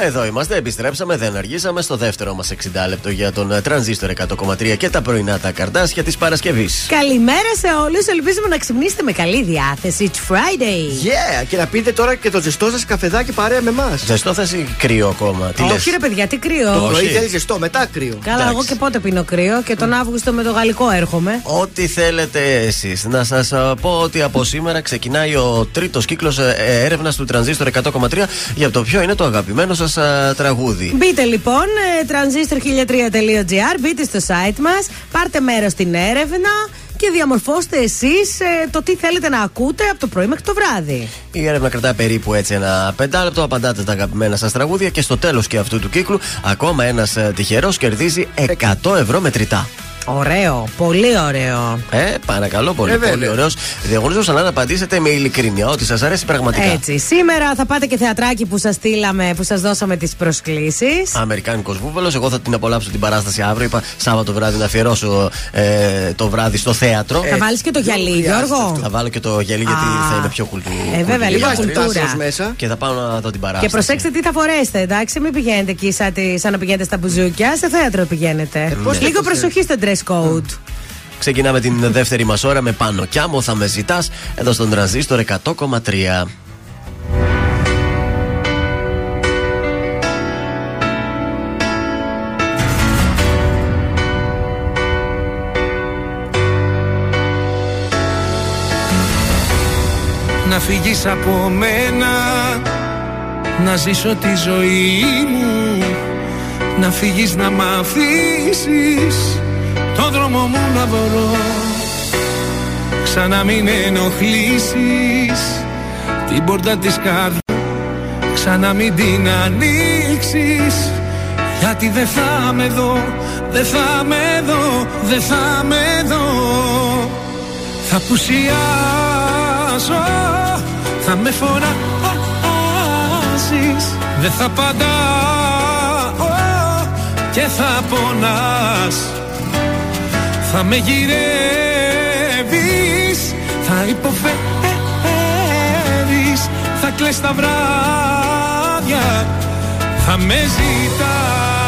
Εδώ είμαστε, επιστρέψαμε, δεν αργήσαμε στο δεύτερο μας 60 λεπτό για τον ε, τρανζίστορ 100,3 και τα πρωινά τα καρτάσια της Παρασκευής. Καλημέρα σε όλους. Ελπίζουμε να ξυπνήσετε με καλή διάθεση. It's Friday. Yeah, και να πείτε τώρα και το ζεστό σας καφεδάκι παρέα με εμάς. Ζεστό θα ή κρύο ακόμα. Τι Όχι, λες; ρε παιδιά, τι κρύο; Το Πρωί όχι. θέλεις ζεστό, μετά κρύο. Καλά, Εντάξει. εγώ και πότε πίνω κρύο και τον Αύγουστο με το γαλλικό έρχομαι. Ό,τι θέλετε εσείς. Να σας πω ότι από σήμερα ξεκινάει ο τρίτος κύκλος έρευνας του Τρανζίστορ 100,3 για το ποιο είναι το αγαπημένο σας τραγούδι. Μπείτε λοιπόν ε, transistor1003.gr, μπείτε στο site μας, πάρτε μέρος στην έρευνα και διαμορφώστε εσείς το τι θέλετε να ακούτε από το πρωί μέχρι το βράδυ. Η έρευνα κρατάει περίπου έτσι ένα πεντάλεπτο. Απαντάτε τα αγαπημένα σας τραγούδια και στο τέλος και αυτού του κύκλου, ακόμα ένας τυχερός κερδίζει 100 ευρώ μετρητά. Ωραίο, πολύ ωραίο. Ε, παρακαλώ πολύ. Ε, βέβαια. πολύ ωραίος. Διαγωνίζω να απαντήσετε με ειλικρίνεια ότι σας αρέσει πραγματικά. Έτσι. Σήμερα θα πάτε και θεατράκι που σας στείλαμε, που σας δώσαμε τις προσκλήσεις. Αμερικάνικος βούβαλο. Εγώ θα την απολαύσω την παράσταση αύριο. Είπα Σάββατο βράδυ να αφιερώσω ε, το βράδυ στο θέατρο. Θα βάλεις και το γυαλί, Γιώργο; Θα βάλω και το γυαλί γιατί Α. θα είναι πιο κουλτούρα. Ε, βέβαια, λίγο κουλτούρα. Και θα πάω να δω την παράσταση. Και προσέξτε τι θα φορέσετε, εντάξει. Μην πηγαίνετε εκεί σαν, τη- σαν να πηγαίνετε στα μπουζούκια. Σε θέατρο πηγαίνετε. πώς Λίγο θα το προσοχή στο dress code. Ξεκινάμε την δεύτερη μας ώρα με πάνω κι άμμο θα με ζητάς εδώ στον τρανζίστορ 100,3. Να φύγεις από μένα Να ζήσω τη ζωή μου Να φύγεις να μ' αφήσεις Το δρόμο μου να βρω Ξανά μην ενοχλήσεις Την πόρτα της καρδιάς. Ξανά μην την ανοίξεις Γιατί δεν θα με δω Δεν θα με δω Δεν θα με δω. Θα πουσιάσω Θα με φωνάζεις Δεν θα απαντάω Και θα πονάς Θα με γυρεύεις Θα υποφέρεις Θα κλαις τα βράδια Θα με ζητάς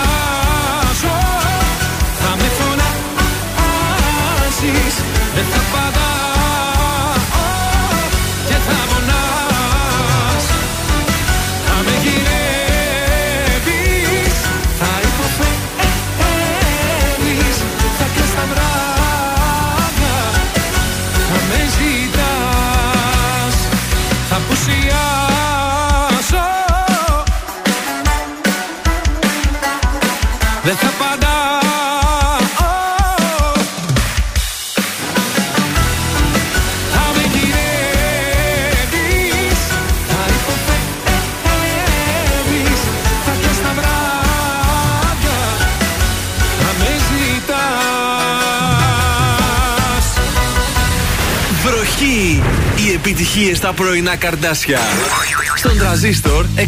φωνάζεις Δεν θα απαντάω Οι επιτυχίες στα πρωινά καρδάσια. Στον τραζίστορ 100,3.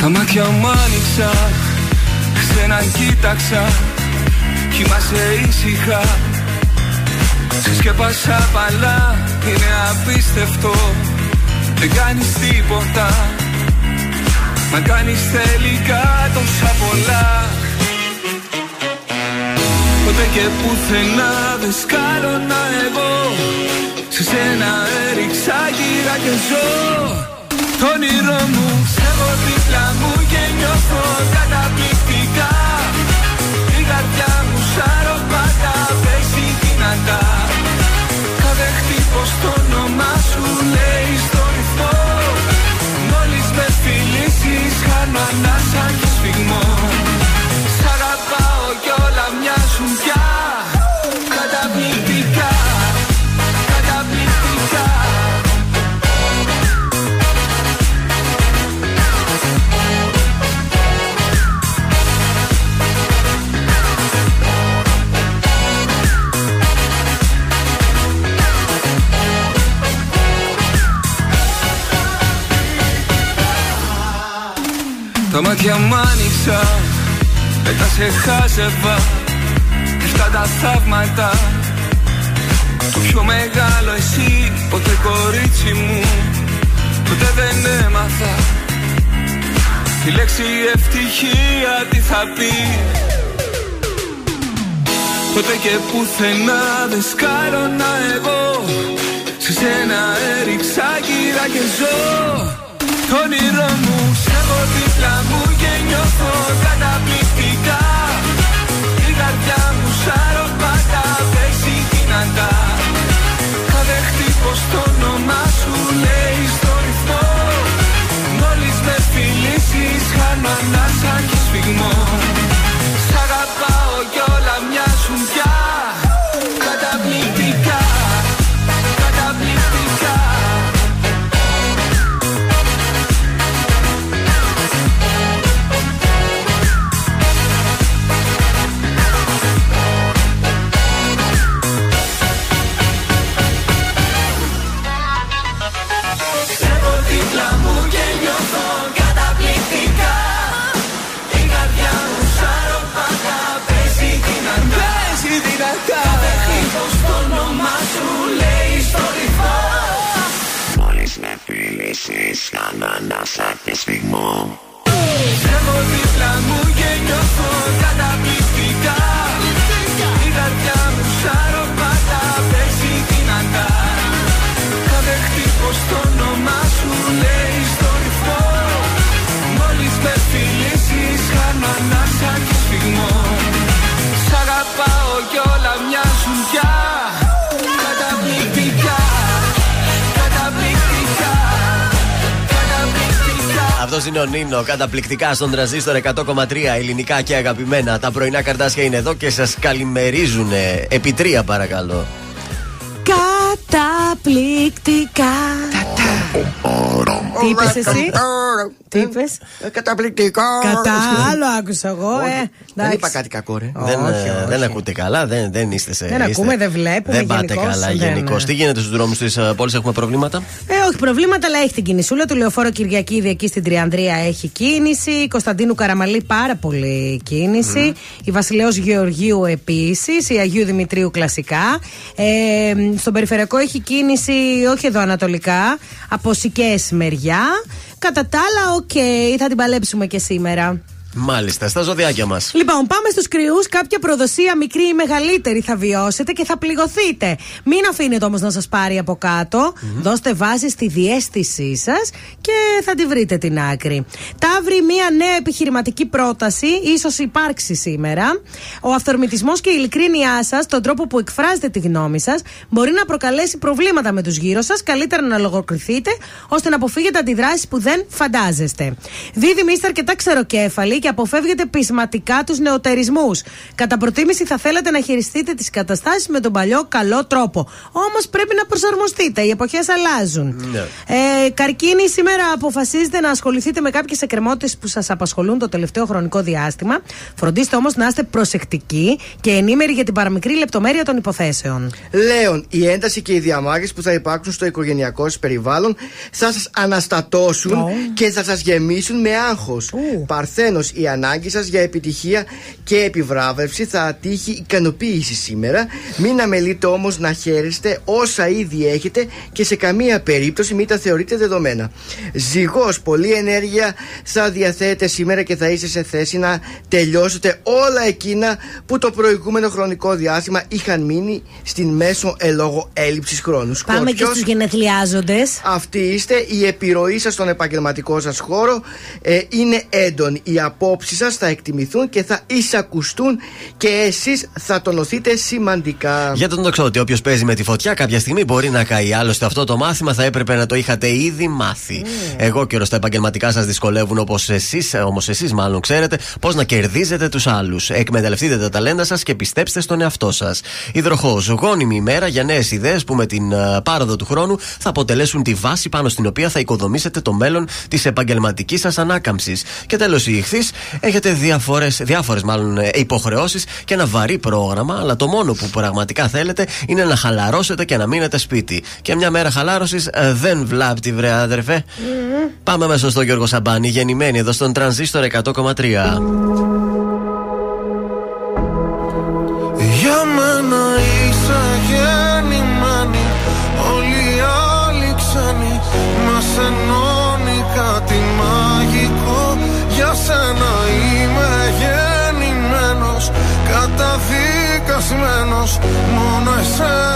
Τα μάτια μου άνοιξα Ξένα κοίταξα Κοιμάσαι ήσυχα Συσκεπάσα παλά Είναι απίστευτο. Δεν κάνεις τίποτα. Μα κάνεις τελικά τόσα πολλά. Ποτέ και πουθενά δεν σκάλωνα εγώ. Σε σένα έριξα γύρα και ζω. Το όνειρό μου σε έχω δίπλα μου και νιώθω καταπληκτικά Μετά σε χάζευα Αυτά τα θαύματα. Το πιο μεγάλο εσύ Ποτέ κορίτσι μου Ποτέ δεν έμαθα. Τη λέξη ευτυχία τι θα πει. Ποτέ και πουθενά δεν σκάρωνα εγώ. Σε σένα έριξα γύρα και ζω. Το όνειρό μου σε έχω δίπλα μου και νιώθω καταπληκτικά σου λέει στο ρυθμό. Μόλις με φιλήσεις χάνω ανάσα και σφιγμό. Σ' αγαπάω κι όλα μοιάζουν ανάσα και σφιγμό Έχω δίπλα μου Αυτό είναι ο Νίνο. Καταπληκτικά στον τραζίστορ 100,3 ελληνικά και αγαπημένα. Τα πρωινά καρτάσια είναι εδώ και σας καλημερίζουν. Επί τρία, παρακαλώ. Καταπληκτικά. Τι είπες εσύ, Τι είπες; Καταπληκτικό. Κατά άλλο άκουσα εγώ, ε. Δεν εντάξει. είπα κάτι κακό, ρε. δεν, όχι, ε, όχι. δεν ακούτε καλά, δεν, δεν είστε σε. Δεν είστε- ακούμε, δεν βλέπουμε Δεν πάτε γενικώς, καλά δεν, γενικώς. ε. Τι γίνεται στους δρόμους της πόλης, έχουμε προβλήματα; Ε, όχι προβλήματα, αλλά έχει την κινησούλα του Λεωφόρο Κυριακίδη εκεί στην Τριανδρία έχει κίνηση. Η Κωνσταντίνου Καραμαλή πάρα πολύ κίνηση. Η Βασιλέως Γεωργίου επίσης. Η Αγίου Δημητρίου κλασικά. Ε, στον περιφερειακό έχει κίνηση, όχι εδώ ανατολικά, από Συκιές μεριά. Κατά τα άλλα, οκ, θα την παλέψουμε και σήμερα. Μάλιστα, στα ζωδιάκια μας. Λοιπόν, πάμε στους κριούς. Κάποια προδοσία μικρή ή μεγαλύτερη θα βιώσετε και θα πληγωθείτε. Μην αφήνετε όμως να σας πάρει από κάτω. Δώστε βάση στη διέστησή σας και θα τη βρείτε την άκρη. Ταύρη, μία νέα επιχειρηματική πρόταση, ίσως υπάρξει σήμερα. Ο αυθορμητισμός και η ειλικρίνειά σας, τον τρόπο που εκφράζετε τη γνώμη σας, μπορεί να προκαλέσει προβλήματα με τους γύρω σας. Καλύτερα να λογοκριθείτε ώστε να αποφύγετε αντιδράσεις που δεν φαντάζεστε. Δίδυμοι είστε αρκετά ξεροκέφαλοι και αποφεύγετε πεισματικά τους νεοτερισμούς. Κατά προτίμηση θα θέλατε να χειριστείτε τις καταστάσεις με τον παλιό καλό τρόπο. Όμως πρέπει να προσαρμοστείτε. Οι εποχές αλλάζουν. Ε, καρκίνη, σήμερα αποφασίζετε να ασχοληθείτε με κάποιες εκκρεμότητες που σας απασχολούν το τελευταίο χρονικό διάστημα. Φροντίστε όμως να είστε προσεκτικοί και ενήμεροι για την παραμικρή λεπτομέρεια των υποθέσεων. Λέων, η ένταση και οι διαμάχες που θα υπάρξουν στο οικογενειακό σας περιβάλλον θα σας αναστατώσουν και θα σας γεμίσουν με άγχος. Παρθένος, η ανάγκη σας για επιτυχία και επιβράβευση θα τύχει ικανοποίηση σήμερα. Μην αμελείτε όμως να χαίρεστε όσα ήδη έχετε και σε καμία περίπτωση μην τα θεωρείτε δεδομένα. Ζυγός, πολλή ενέργεια θα διαθέτετε σήμερα και θα είστε σε θέση να τελειώσετε όλα εκείνα που το προηγούμενο χρονικό διάστημα είχαν μείνει στην μέσο ελόγω έλλειψης χρόνου. Πάμε και Σκορπιός, στους γενεθλιάζοντες. αυτή είστε. Η επιρροή σας στον επαγγελματικό σας χώρο ε, είναι έντονη. Οι απόψει σας θα εκτιμηθούν και θα εισακουστούν και εσείς θα τονωθείτε σημαντικά. Για τον τοξότη, όποιος παίζει με τη φωτιά κάποια στιγμή μπορεί να καεί. Άλλωστε, αυτό το μάθημα θα έπρεπε να το είχατε ήδη μάθει. Εγώ καιρός στα επαγγελματικά σας δυσκολεύουν όπως εσείς, όμως εσείς μάλλον ξέρετε πώς να κερδίζετε τους άλλους. Εκμεταλλευτείτε τα ταλέντα σας και πιστέψτε στον εαυτό σας. Υδροχός, γόνιμη ημέρα για νέες ιδέες που με την α, πάροδο του χρόνου θα αποτελέσουν τη βάση πάνω στην οποία θα οικοδομήσετε το μέλλον της επαγγελματικής σας ανάκαμψης. Και τέλος, η ηχθής, έχετε διάφορες, διάφορες μάλλον υποχρεώσεις και ένα βαρύ πρόγραμμα, αλλά το μόνο που πραγματικά θέλετε είναι να χαλαρώσετε και να μείνετε σπίτι. Και μια μέρα χαλάρωσης δεν βλάπτει, βρε αδερφέ. Πάμε μέσα στον Γιώργο Σαμπάνη, γεννημένη εδώ στον Τρανζίστορ 100,3. Μόνος εσένα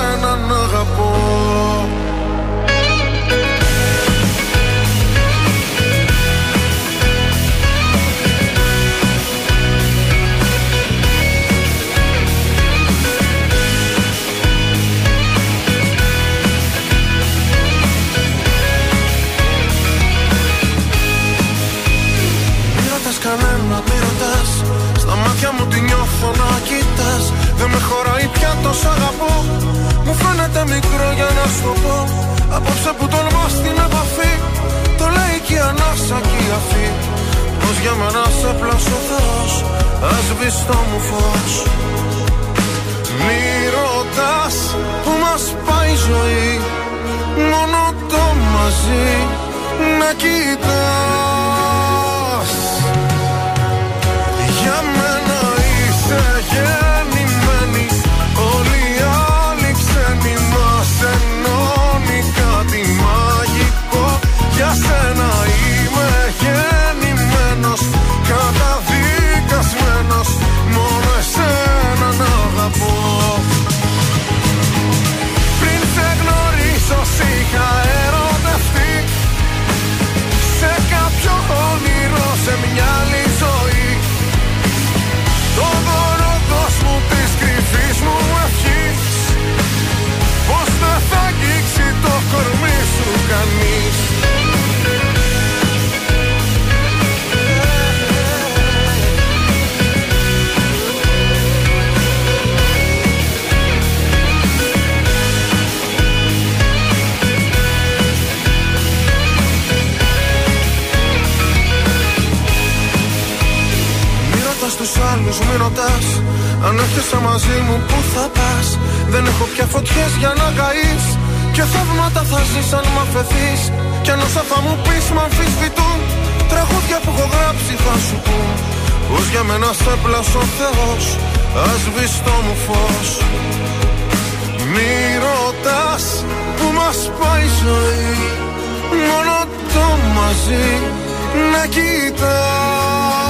τόσο αγαπώ. Μου φαίνεται μικρό για να σου το πω. Απόψε που τολμάς στην επαφή. Το λέει και η ανάσα και η αφή. Πως για μένα σε πλάσω Θεός Ας το μου φως. Μη ρωτάς που μας πάει η ζωή. Μόνο το μαζί να κοιτάς στους άλλους μη ρωτάς Αν έρχεσαι μαζί μου που θα πας; Δεν έχω πια φωτιές για να καείς. Και θαύματα θα ζεις αν μ' αφαιθείς. Κι αν όσα θα μου πεις μ' αμφισβητούν. Τραγούδια που έχω γράψει θα σου πω Πως για μένα σε πλάσω ο Θεός Ας το μου φως. Μη ρωτάς που μας πάει η ζωή Μόνο το μαζί να κοιτάς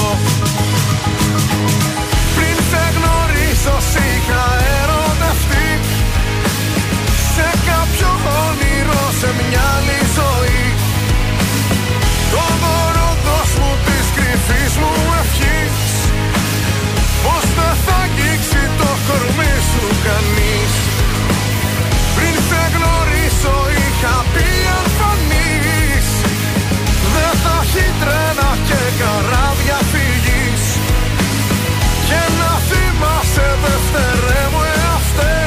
γνωρίσω είχα πει αν φανείς Δεν θα έχει τρένα και καράβια φυγής. Και να θυμάσαι δευτερέ μου εαυτέ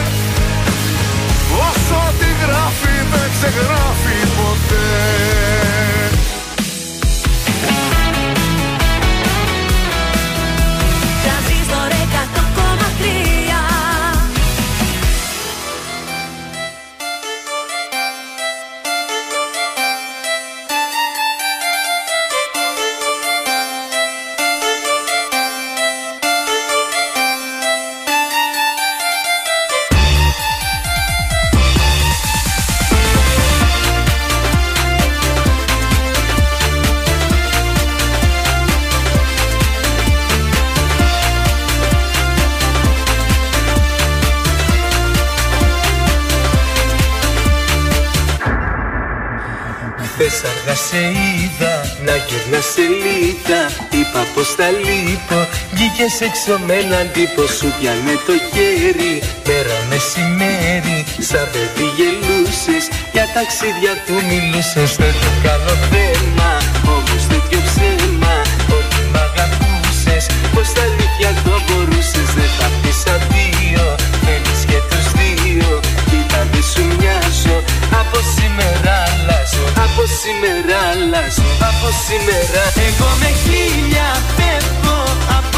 Όσο τη γράφει δεν ξεγράφει ποτέ σε είδα. Να γυρνά σελίδα Είπα πως θα λείπω. Βγήκες έξω με έναν τύπο σου πιάνε το χέρι. Πέρα μεσημέρι Σαν παιδί γελούσες. Για ταξίδια του μιλούσες δεν το κάνω θέμα σήμερα αλλάζω Από σήμερα. Εγώ με χίλια φεύγω από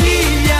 Εγώ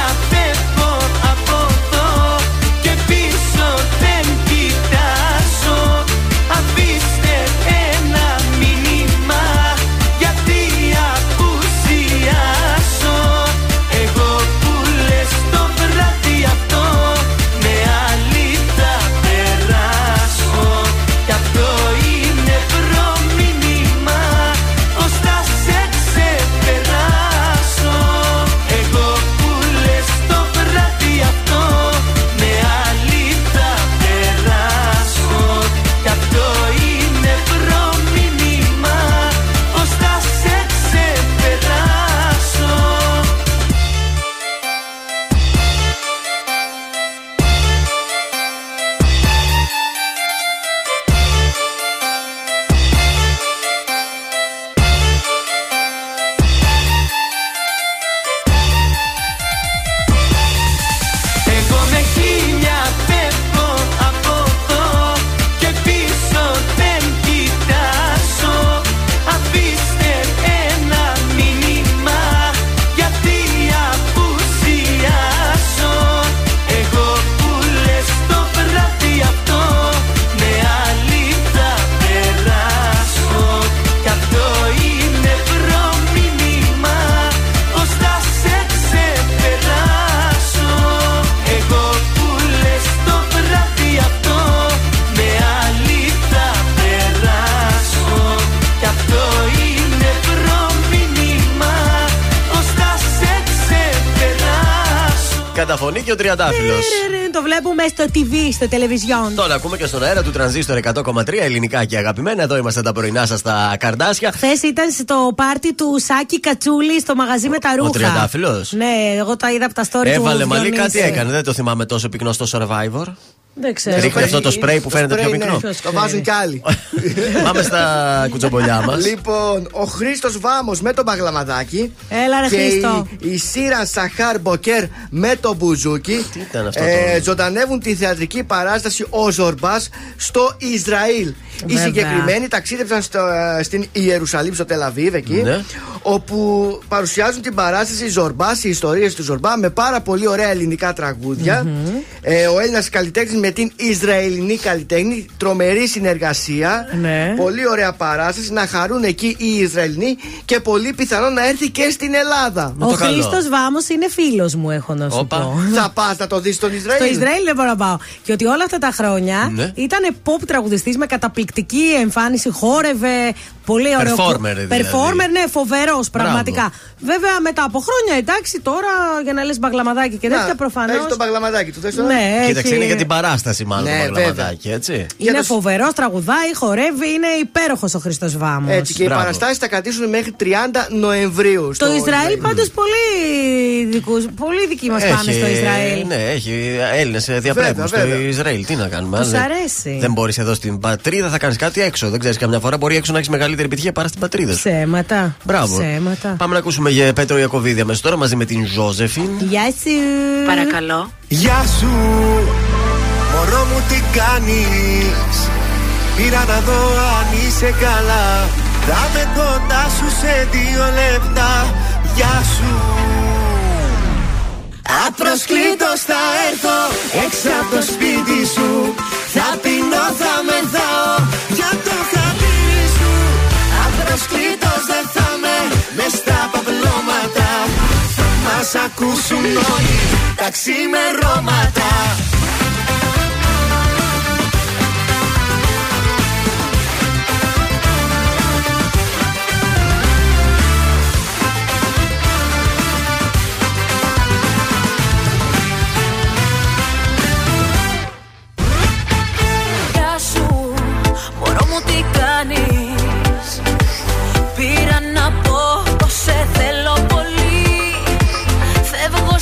Τριαντάφυλλος. Το βλέπουμε στο TV, στο τελεβιζιόν. Τώρα ακούμε και στον αέρα του τρανζίστορ 100,3 ελληνικά και αγαπημένα. Εδώ είμαστε τα πρωινά σας στα καρδάσια. Χθες ήταν στο πάρτι του Σάκη Κατσούλη στο μαγαζί με τα ρούχα. Τριαντάφυλλος; Ναι, εγώ τα είδα από τα story Έβαλε του. μαλλί, Διονύση. κάτι έκανε. Δεν το θυμάμαι τόσο πυκνό στο survivor. Δεν ξέρω. Ρίχνει αυτό το σπρέι που φαίνεται πιο σπρέι, πυκνό. ναι, Το βάζουν κι άλλοι. Πάμε στα κουτσομπολιά μας. Λοιπόν, ο Χρήστος Βάμος με το μπαγλαμαδάκι. Έλα, ρε και Χρήστο. η, η Σύρα Σαχάρ Μποκέρ με το μπουζούκι. Τι ήταν αυτό ε, ζωντανεύουν τη θεατρική παράσταση Ο Ζορμπάς στο Ισραήλ. Οι Βέβαια. συγκεκριμένοι ταξίδευσαν στο, ε, στην Ιερουσαλήμ, στο Τελαβίβ εκεί. Ναι. Όπου παρουσιάζουν την παράσταση Ζορμπάς, οι ιστορίες του Ζορμπά με πάρα πολύ ωραία ελληνικά τραγούδια. Ε, ο Έλληνας καλλιτέχνης με την Ισραηλινή καλλιτέχνη. Τρομερή συνεργασία. Ναι. Πολύ ωραία παράσταση. Να χαρούν εκεί οι Ισραηλινοί και πολύ πιθανό να έρθει και στην Ελλάδα. Ο Χρήστος Βάμος είναι φίλος μου, έχω να σου Όπα. πω. Θα πας να το δεις στον Ισραήλ; Στο Ισραήλ δεν μπορώ να πάω. Και ότι όλα αυτά τα χρόνια Ναι. ήταν pop τραγουδιστής με καταπληκτική εμφάνιση, χόρευε. Πολύ ωραίο. Performer, δηλαδή. Performer, ναι, φοβερός πραγματικά. Βέβαια μετά από χρόνια, εντάξει, τώρα για να λες μπαγλαμαδάκι και τέτοια προφανώ. Έχεις το μπαγλαμαδάκι του, θες το; Ναι, Κοίταξε, έχει- είναι για την παράσταση μάλλον Ναι, το παγλαμαδάκι, έτσι. Είναι φοβερός, τραγουδάει, χορεύει, είναι υπέροχος ο Χριστός Βάμος. Έτσι και οι παραστάσεις θα κρατήσουν μέχρι 30 Νοεμβρίου. Στο Ισραήλ πάντως πολύ, δικούς, πολύ δικοί μας πάνε στο Ισραήλ. Ναι, έχει Έλληνες διαπρέπουν στο βέβαια. Ισραήλ. Τι να κάνουμε. Τους αν δεν- αρέσει. Δεν μπορείς εδώ στην πατρίδα, θα κάνεις κάτι έξω. Δεν ξέρεις, καμιά φορά μπορεί έξω να έχεις μεγαλύτερη επιτυχία παρά στην πατρίδα σου. Ψέματα. Μπράβο. Ψέματα. Πάμε να ακούσουμε για Πέτρο Ιακοβίδη αμέσως τώρα μαζί με την Ζώζεφιν. Γεια σου. Παρακαλώ. Γεια σου Μωρό μου τι κάνεις; Πήρα να δω αν είσαι καλά Θα με κοντά σου σε δύο λεπτά Γεια σου Απροσκλήτως θα έρθω έξω από το σπίτι σου Θα πεινώ, θα μεθάω για το χατήρι δεν θα με μες στα παπλώματα. Μας ακούσουν όλοι τα ξημερώματα.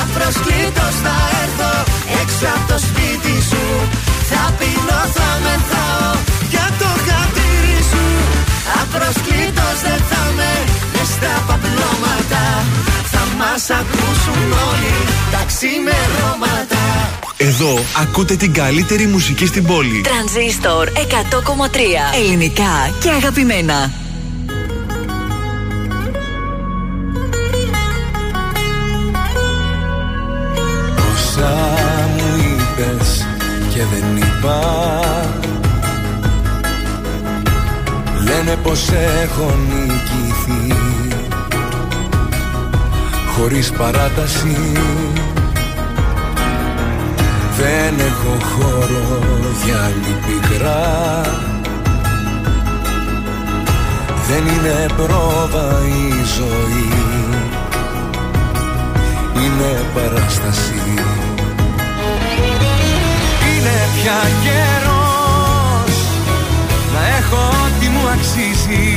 Απροσκλήτως θα έρθω Έξω από το σπίτι σου. Θα πίνω, θα μεθάω Για το χατήρι σου. Απροσκλήτως δεν θα με Μες στα παπλώματα. Θα μας ακούσουν όλοι Τα ξημερώματα. Εδώ ακούτε την καλύτερη μουσική στην πόλη. Τρανζίστορ 100,3 Ελληνικά και αγαπημένα. Και δεν είπα. Λένε πως έχω νικηθεί. Χωρίς παράταση. Δεν έχω χώρο για άλλη πικρά. Δεν είναι πρόβα η ζωή. Είναι παράσταση. Είναι πια καιρός. Να έχω ό,τι μου αξίζει.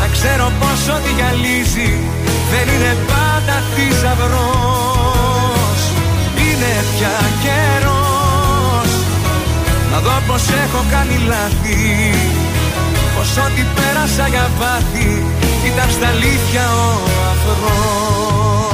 Να ξέρω πως ό,τι γυαλίζει Δεν είναι πάντα θησαυρός. Είναι πια καιρός. Να δω πως έχω κάνει λάθη. Πως ό,τι πέρασα για βάθη Ήταν στα αλήθεια ο αφρός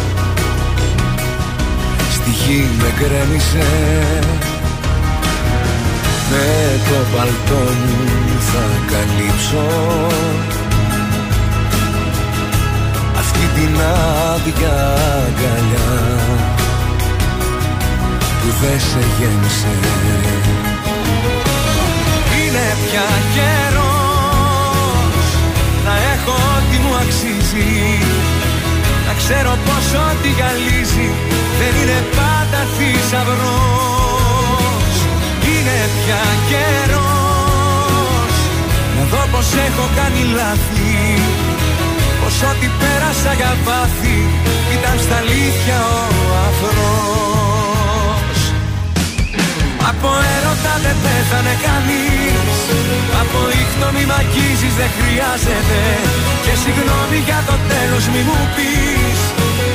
Στη γη με γκρέμισε. Με το παλτό μου θα καλύψω. Αυτή την άδεια αγκαλιά που δεν σε γέμισε. Είναι πια καιρός να έχω ό,τι μου αξίζει. Να Ξέρω πως ό,τι γυαλίζει. Δεν είναι πάντα θησαυρός Είναι πια καιρός. Να δω πως έχω κάνει λάθη. Πως ό,τι πέρασα για πάθη Ήταν στα αλήθεια ο αφρός Από έρωτα δεν πέθανε κανείς. Από ίχνο μη μ' αγγίζεις δεν χρειάζεται. Και συγγνώμη για το τέλος μη μου πεις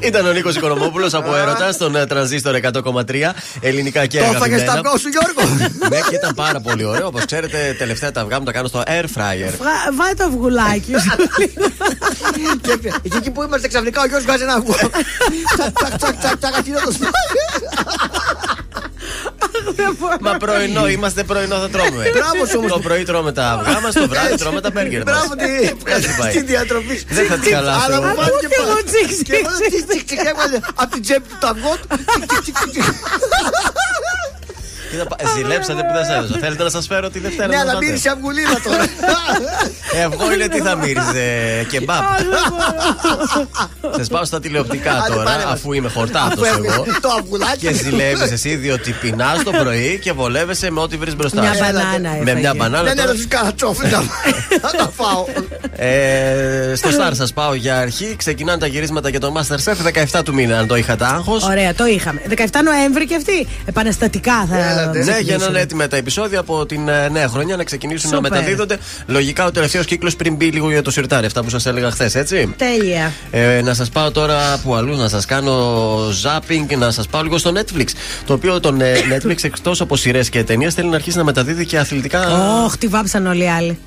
Ήταν ο Νίκος Οικονομόπουλος από Έρωτα στον ε, τρανζίστορ 100,3 ελληνικά και Το έφαγες αγαπημένα. στα αυγό σου, Γιώργο. Ναι, και ήταν πάρα πολύ ωραίο. Όπως ξέρετε, τελευταία τα αυγά μου τα κάνω στο air fryer. Βα- Βάει το αυγουλάκι σου. Και Εκεί εκεί που είμαστε ξαφνικά ο Γιώργος βγάζει ένα αυγό. Τσακ, τσακ, τσακ, τσακ, τσακ, αρχίζει να το σπάει. Μα πρωινό, είμαστε πρωινό, θα τρώμε. Μπράβο σου όμως. Το πρωί τρώμε τα αυγά μας, το βράδυ τρώμε τα μπέργκερ μας. Μπράβο τι- Έτσι πάει. στην διατροφή σου. Δεν θα τις Τσικ, χαλάσω αλλά εγώ. μου πάνε και Ούτε εγώ πάνε. τσικ, Και τσικ, εγώ τσικ, τσικ, τσικ, έβγαλε Απ' την τσέπη του το αυγό του. Ζηλέψατε που δεν σας έδωσα. Θέλετε να σας φέρω τη Δευτέρα. Ναι, να αλλά φάτε; μύρισε αυγουλίδα τώρα. Ε, αυγό είναι τι θα μύριζε. Κεμπάπ. Σε πάω στα τηλεοπτικά Άντε, τώρα, πάρε μας. αφού είμαι χορτάτος Αφού έβγαλε εγώ. Το αυγουλάκι. Και ζηλεύεις εσύ διότι πεινάς το πρωί και βολεύεσαι με ό,τι βρεις μπροστά Μια σου. μπανάνα Με έφαγε. μια μπανάνα. Δεν τώρα- έδωσες καρατσόφι να να τα φάω. Ε, στο Star σας πάω για αρχή. Ξεκινάνε τα γυρίσματα για το Masterchef 17 του μήνα, αν το είχατε άγχος. Ωραία, το είχαμε. 17 Νοέμβρη και αυτή. Επαναστατικά θα. Έλατε. Ναι, για να ξεκινήσουν. είναι έτοιμα τα επεισόδια από την ε, νέα χρονιά να ξεκινήσουν να Σούπερ. μεταδίδονται. Λογικά ο τελευταίος κύκλος πριν μπει λίγο για το σιρτάρι, αυτά που σας έλεγα χθες, έτσι. Τέλεια. Ε, να σας πάω τώρα που αλλού, να σας κάνω zapping, να σας πάω λίγο στο Netflix. Το οποίο το ε, Netflix εκτός από σειρές και ταινίες θέλει να αρχίσει να μεταδίδει και αθλητικά. Ωχ, τη βάψαν όλοι οι άλλοι.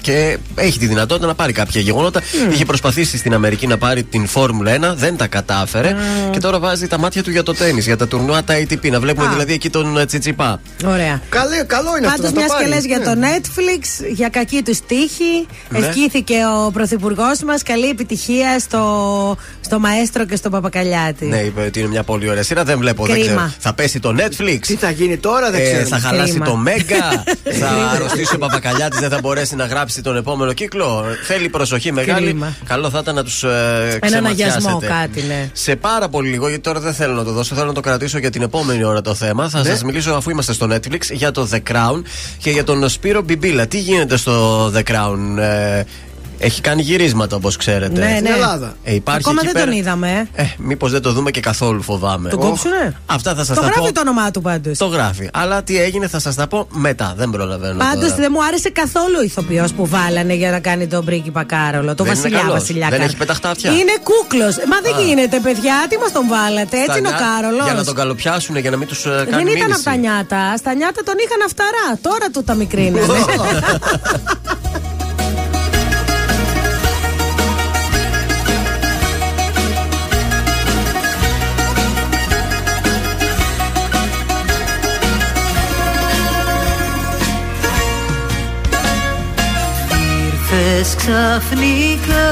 Ε, Και έχει τη δυνατότητα να πάρει κάποια γεγονότα. Είχε προσπαθήσει στην Αμερική να πάρει την Φόρμουλα 1, δεν τα κατάφερε. Και τώρα βάζει τα μάτια του για το τέννη, για τα τουρνουά τα ATP. Να βλέπουμε Α. δηλαδή εκεί τον ε, Τσιτσιπά. Ωραία. Καλό καλό είναι αυτό. Πάντως, να το μια και πάρει. λε για Ναι. το Netflix, για κακή τους τύχη, Ναι. ευχήθηκε ο Πρωθυπουργός μας καλή επιτυχία στο, στο Μαέστρο και στον Παπακαλιάτη. Ναι, είπε ότι είναι μια πολύ ωραία σειρά. Δεν βλέπω, δεν Κρίμα. ξέρω. Θα πέσει το Netflix; Τι θα γίνει τώρα, δεν Ε, ξέρω. θα χαλάσει Κρίμα. το Μέγκα. θα αρρωστήσει ο Παπακαλιάτης, δεν θα μπορέσει να γράψει τον επόμενο κύκλο. Θέλει προσοχή μεγάλη. Κρίμα. Καλό θα ήταν να τους ε, Έναν αγιασμό ξεματιάσετε. κάτι, ναι. Σε πάρα πολύ λίγο, γιατί τώρα δεν θέλω να το δώσω, θέλω να το κρατήσω για την επόμενη ώρα το θέμα. Θα Ναι. σας μιλήσω αφού είμαστε στο Netflix για το The Crown και για τον Σπύρο Μπιμπίλα. Τι γίνεται στο The Crown, ε, έχει κάνει γυρίσματα όπως ξέρετε. Ναι, ναι. Στην Ελλάδα. Ε, υπάρχει Ακόμα εκεί δεν τον πέρα- είδαμε. ε. Ε, Μήπως δεν το δούμε και καθόλου, φοβάμαι. Τον κόψουνε; Αυτά θα σας Το τα γράφει πω. το όνομά του πάντως. Το γράφει. Αλλά τι έγινε θα σας τα πω μετά. Δεν προλαβαίνω. Πάντως τώρα. δεν μου άρεσε καθόλου ο ηθοποιός που βάλανε για να κάνει τον πρίγκιπα Κάρολο. Το Δεν είναι βασιλιά καλός. Βασιλιά Δεν Κάρολο. έχει πεταχτά αυτιά. Είναι κούκλος. Μα δεν Α. γίνεται, παιδιά. Τι μας τον βάλατε. Έτσι είναι ο Στα νιά- Κάρολος. Για να τον καλοπιάσουν, για να μην τους κάνει Δεν ήταν μήνυση. από τα νιάτα. Στα νιάτα τον είχαν αυταρά. Τώρα του τα μικρίνανε. Ήρθες ξαφνικά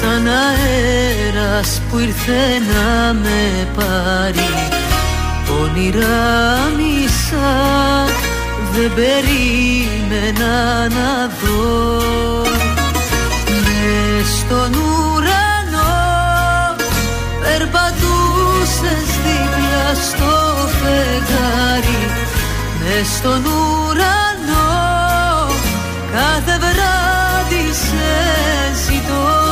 σαν αέρας που ήρθε να με πάρει. Όνειρα μισά δεν περίμενα να δω. Μες στον ουρανό περπατούσες δίπλα στο φεγγάρι. Μες στον ουρανό κάθε βράδυ σε ζητώ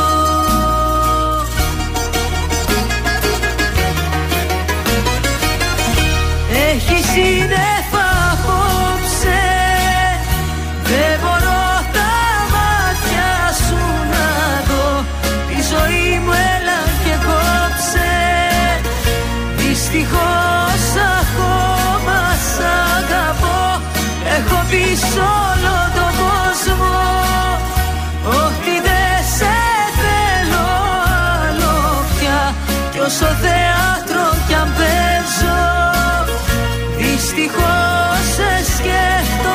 que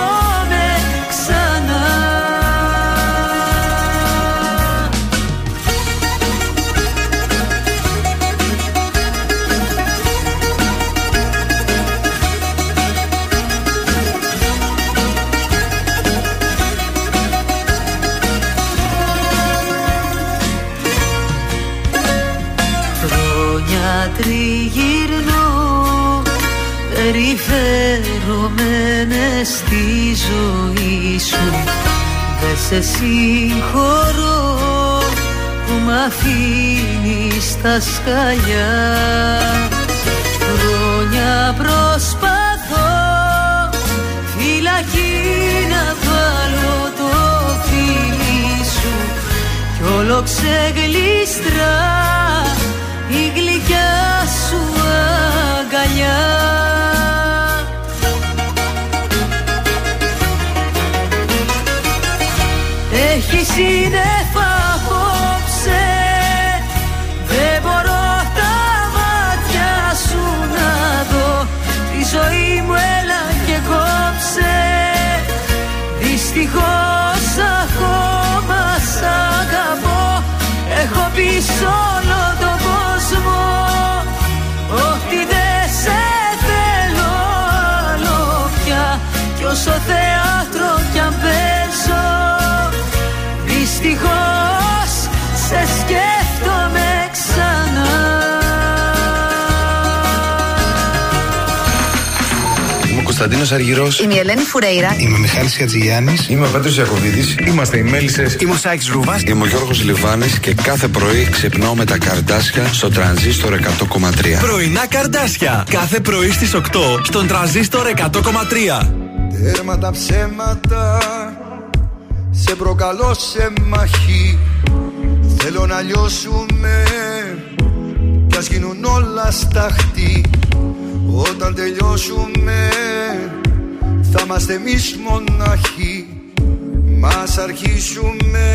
σε συγχωρώ που μ' αφήνεις στα σκαλιά. Χρόνια προσπαθώ φυλακή να βάλω το φίλι σου. Κι όλο ξεγλίστρα Έχει σύννεφα Κωνσταντίνος Αργυρός. Είμαι η Ελένη Φουρέιρα. Είμαι ο Μιχάλης Χατζηγιάννης. Είμαι ο Πέτρος Ιακοβίδη. Είμαστε οι Μέλισσες. Είμαι ο Σάιξ Ρούβα. Είμαι ο Γιώργος Λιβάνης και κάθε πρωί ξυπνάω με τα καρδάσια στο τρανζίστορ 100,3. Πρωινά καρδάσια. Κάθε πρωί στις 8 στον τραζίστορ 100,3. Τέρμα τα ψέματα Σε προκαλώ σε μαχή Θέλω να λιώσουμε Κι ας γίνουν όλα σταχτή Όταν τελειώσουμε Θα είμαστε εμείς μοναχοί Μας αρχίσουμε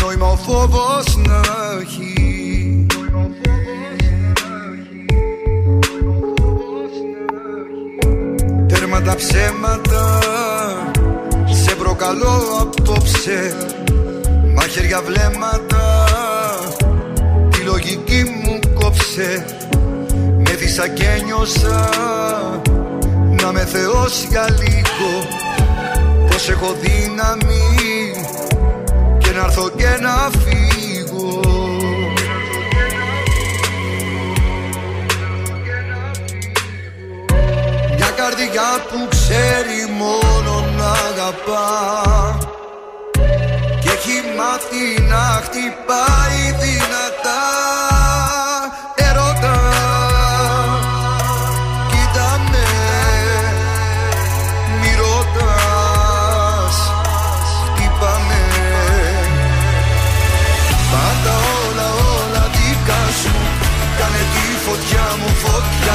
Νόημα ο φόβος να έχει. Τέρμα τα ψέματα Σε προκαλώ απόψε. Μαχαίρια βλέμματα Τη λογική μου κόψε Με δίσα και νιώσα Να με θεώσει για λίγο. Πως έχω δύναμη Και να έρθω και να φύγω. Μια καρδιά που ξέρει μόνο να αγαπά Και έχει μάθει να χτυπάει δυνατά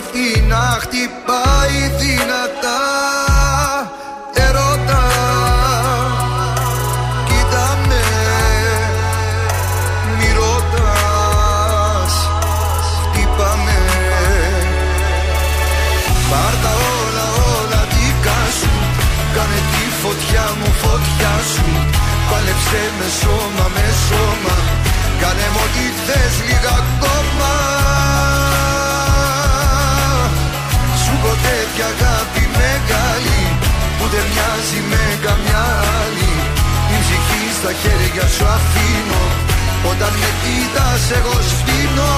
μάθει να χτυπάει δυνατά. Ερώτα Κοίτα με Μη ρωτάς Χτύπα με Πάρ' τα όλα όλα δικά σου Κάνε τη φωτιά μου φωτιά σου. Πάλεψε με σώμα με σώμα έχω τέτοια αγάπη μεγάλη Που δεν μοιάζει με καμιά άλλη. Η ψυχή στα χέρια σου αφήνω Όταν με κοίτας εγώ σπίνω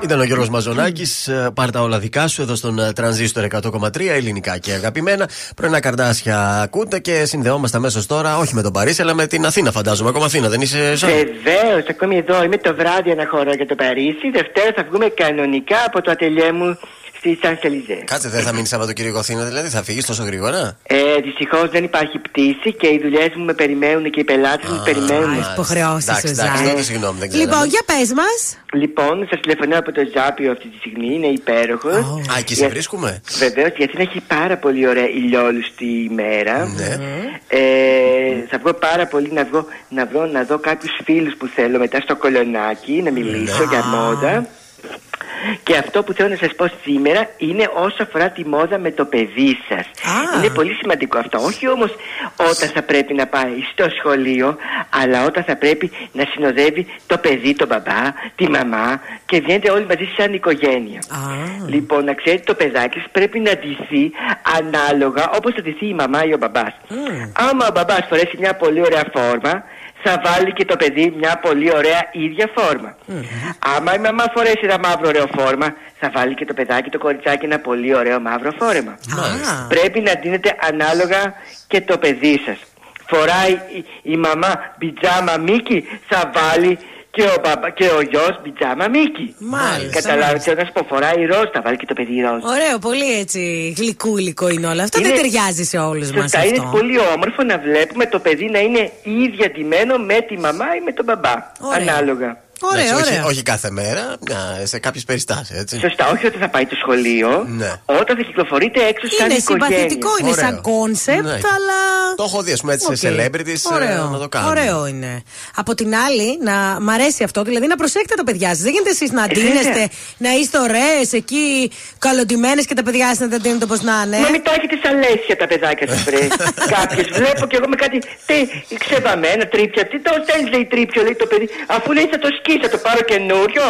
Ήταν ο Γιώργος Μαζονάκης. Πάρ τα όλα δικά σου εδώ στον ε, τρανζίστορ 100,3 ελληνικά και αγαπημένα. Πρωινά καρδάσια ακούτε και συνδεόμαστε αμέσως τώρα, όχι με τον Παρίσι, αλλά με την Αθήνα, φαντάζομαι. Ακόμα Αθήνα, δεν είσαι σαν. Βεβαίως, ακόμη εδώ είμαι το βράδυ ένα χώρο για το Παρίσι. Δευτέρα θα βγούμε κανονικά από το ατελιέ μου στη Σαν Σελιζέ. Κάτσε, δεν θα μείνεις Σαββατοκύριακο Αθήνα, δηλαδή θα φύγεις τόσο γρήγορα; Ε, Δυστυχώς δεν υπάρχει πτήση και οι δουλειές μου με περιμένουν και οι πελάτες μου περιμένουν. Υποχρεώσεις Εντάξει, εντάξει, τότε συγγνώμη, δεν ξέρω. Λοιπόν, για πες μας. Λοιπόν, σας τηλεφωνώ από το Ζάπιο αυτή τη στιγμή, είναι υπέροχος. Α, εκεί σε βρίσκουμε; Βεβαίως, γιατί έχει πάρα πολύ ωραία ηλιόλουστη ημέρα. Ναι. Ε, θα βγω πάρα πολύ να βγω να, βρω, να δω κάποιους φίλους που θέλω μετά στο κολονάκι να μιλήσω Ναι. για μόδα. Και αυτό που θέλω να σας πω σήμερα είναι όσο αφορά τη μόδα με το παιδί σας. Είναι πολύ σημαντικό αυτό. Όχι όμως όταν θα πρέπει να πάει στο σχολείο, αλλά όταν θα πρέπει να συνοδεύει το παιδί, τον μπαμπά, τη μαμά και βγαίνετε όλοι μαζί σαν οικογένεια. Λοιπόν, να ξέρετε το παιδάκι σας πρέπει να ντυθεί ανάλογα όπως θα ντυθεί η μαμά ή ο μπαμπάς. Άμα ο μπαμπάς φορέσει μια πολύ ωραία φόρμα, θα βάλει και το παιδί μια πολύ ωραία ίδια φόρμα. Άμα η μαμά φορέσει ένα μαύρο ωραίο φόρμα, θα βάλει και το παιδάκι, το κοριτσάκι ένα πολύ ωραίο μαύρο φόρεμα. Πρέπει να δίνετε ανάλογα και το παιδί σας. Φοράει η, η μαμά πιτζάμα Μίκη, θα βάλει και ο, μπαμπα, και ο γιος πιτζάμα Μίκη. Μάλιστα. Καταλάβετε, όταν πω φοράει ροζ, θα βάλει και το παιδί ροζ. Ωραίο, πολύ έτσι γλυκούλικο είναι όλο αυτό. Είναι- Δεν ταιριάζει σε όλους μας Σωστά, είναι αυτό. πολύ όμορφο να βλέπουμε το παιδί να είναι ίδια ντυμένο με τη μαμά ή με τον μπαμπά. Ωραία. Ανάλογα. Εντάξει, όχι, όχι κάθε μέρα, μια- σε κάποιες περιστάσεις, έτσι. Σωστά, όχι όταν θα πάει το σχολείο. Ναι. Όταν θα κυκλοφορείτε έξω σαν Είναι οικογένεια. συμπαθητικό, είναι Ωραίο. σαν concept, Ναι. αλλά. Το έχω δει, ας πούμε, έτσι Οκ. σε celebrities ε, Ωραίο. να το κάνουν. Ωραίο είναι. Από την άλλη, να μ' αρέσει αυτό, δηλαδή να προσέχετε τα παιδιά σας. Δεν γίνεται εσείς να Ε, ντύνεστε, βέβαια. να είστε ωραίες εκεί, καλοντυμένες και τα παιδιά σας να τα ντύνετε όπως να είναι. Μα μην τα έχετε σαν λέτσια τα παιδάκια σας, βρε. Κάποιες βλέπω και εγώ με κάτι τε, ξεβαμμένα τρίπια. Τι το στέλνεις, λέει τρίπιο, λέει το παιδί. Αφού λέει θα το σκίσει, θα το πάρω καινούριο.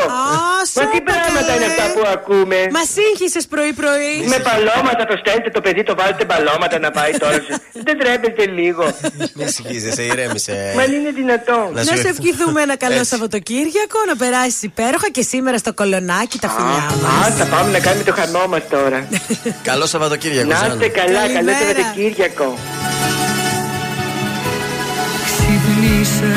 Μα τι πράγματα είναι αυτά που ακούμε. Μα σύγχυσες πρωί-πρωί. Με μπαλώματα το στέλνετε το παιδί, το βάλετε μπαλώματα να πάει τώρα. σε- Δεν ντρέπεστε λίγο. Μην συγχύζεσαι, ηρέμησε. Μα αν είναι δυνατόν. Να Να σου- σε ευχηθούμε ένα καλό Έτσι. Σαββατοκύριακο, να περάσεις υπέροχα και σήμερα στο κολονάκι τα φιλιά μας. Α, θα πάμε να κάνουμε το χαμό μας τώρα. Καλό Σαββατοκύριακο, Να Ζάνη. είστε καλά, καλό Καλημέρα. Σαββατοκύριακο. Ξυπνήσα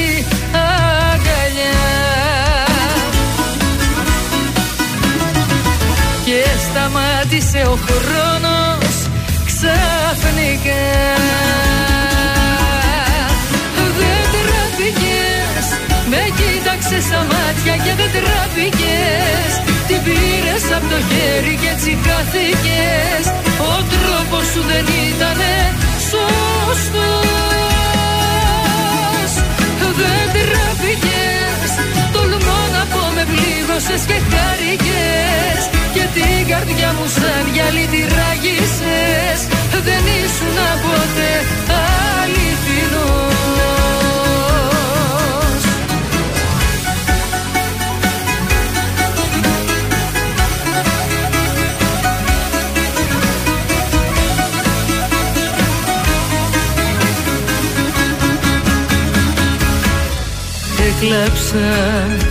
σταμάτησε ο χρόνος ξαφνικά. Δεν τραπήκες Με κοίταξες στα μάτια και δεν τραπήκες Την πήρες από το χέρι και έτσι χάθηκες. Ο τρόπος σου δεν ήτανε σωστός. Δεν τραπήκες Τολμώ να πω με πλήγωσες και χάρηκες Και την καρδιά μου σαν γυαλί τη ράγισες Δεν ήσουν ποτέ αληθινός. Έκλαψα,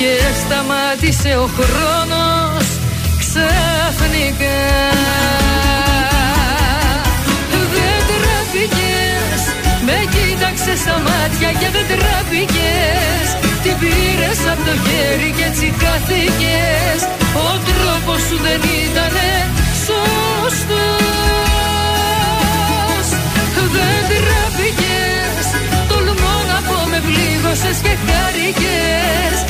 Και σταμάτησε ο χρόνος ξαφνικά. Δεν τραπήκες Με κοίταξες στα μάτια και δεν τραπήκες Την πήρες από το χέρι και έτσι χάθηκες. Ο τρόπος σου δεν ήτανε σωστός. Δεν τραπήκες Τολμώ να πω με πλήγωσες και χάρηκες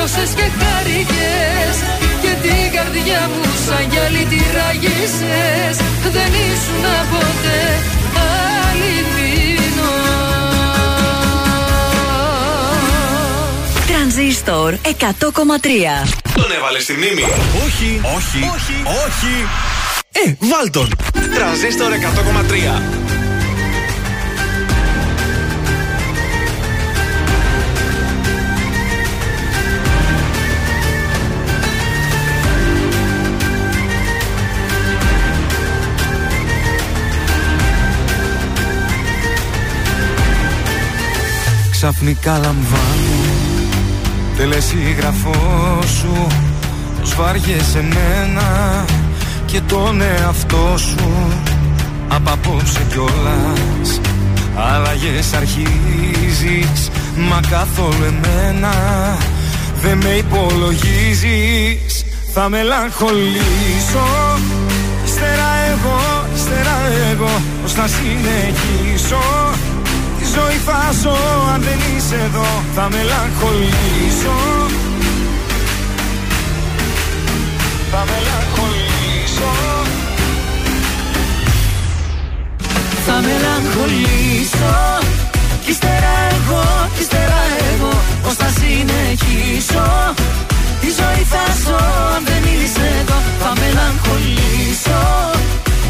με πλήγωσες και χάρηκες Και την καρδιά μου σαν γυαλί τη ράγισες Δεν ήσουν ποτέ Τρανζίστορ 100,3 Τον έβαλες στη μνήμη. Όχι, όχι, όχι, όχι. Ε, βάλ τον. Τρανζίστορ 100,3. Ξαφνικά λαμβάνω. Τελεσίγραφό σου Πως βάριεσαι μένα Και τον εαυτό σου. Απ' απόψε κιόλας Αλλαγές αρχίζεις Μα καθόλου εμένα Δεν με υπολογίζεις. Θα μελαγχολήσω. Ύστερα εγώ, ύστερα εγώ Πώς θα συνεχίσω. Τη ζωή θα ζω αν δεν είσαι εδώ Θα μελαγχολήσω. Θα μελαγχολήσω. Θα μελαγχολήσω. Κι ύστερα εγώ, κι ύστερα εγώ Πώς θα συνεχίσω. Τη ζωή θα ζω αν δεν είσαι εδώ Θα μελαγχολήσω.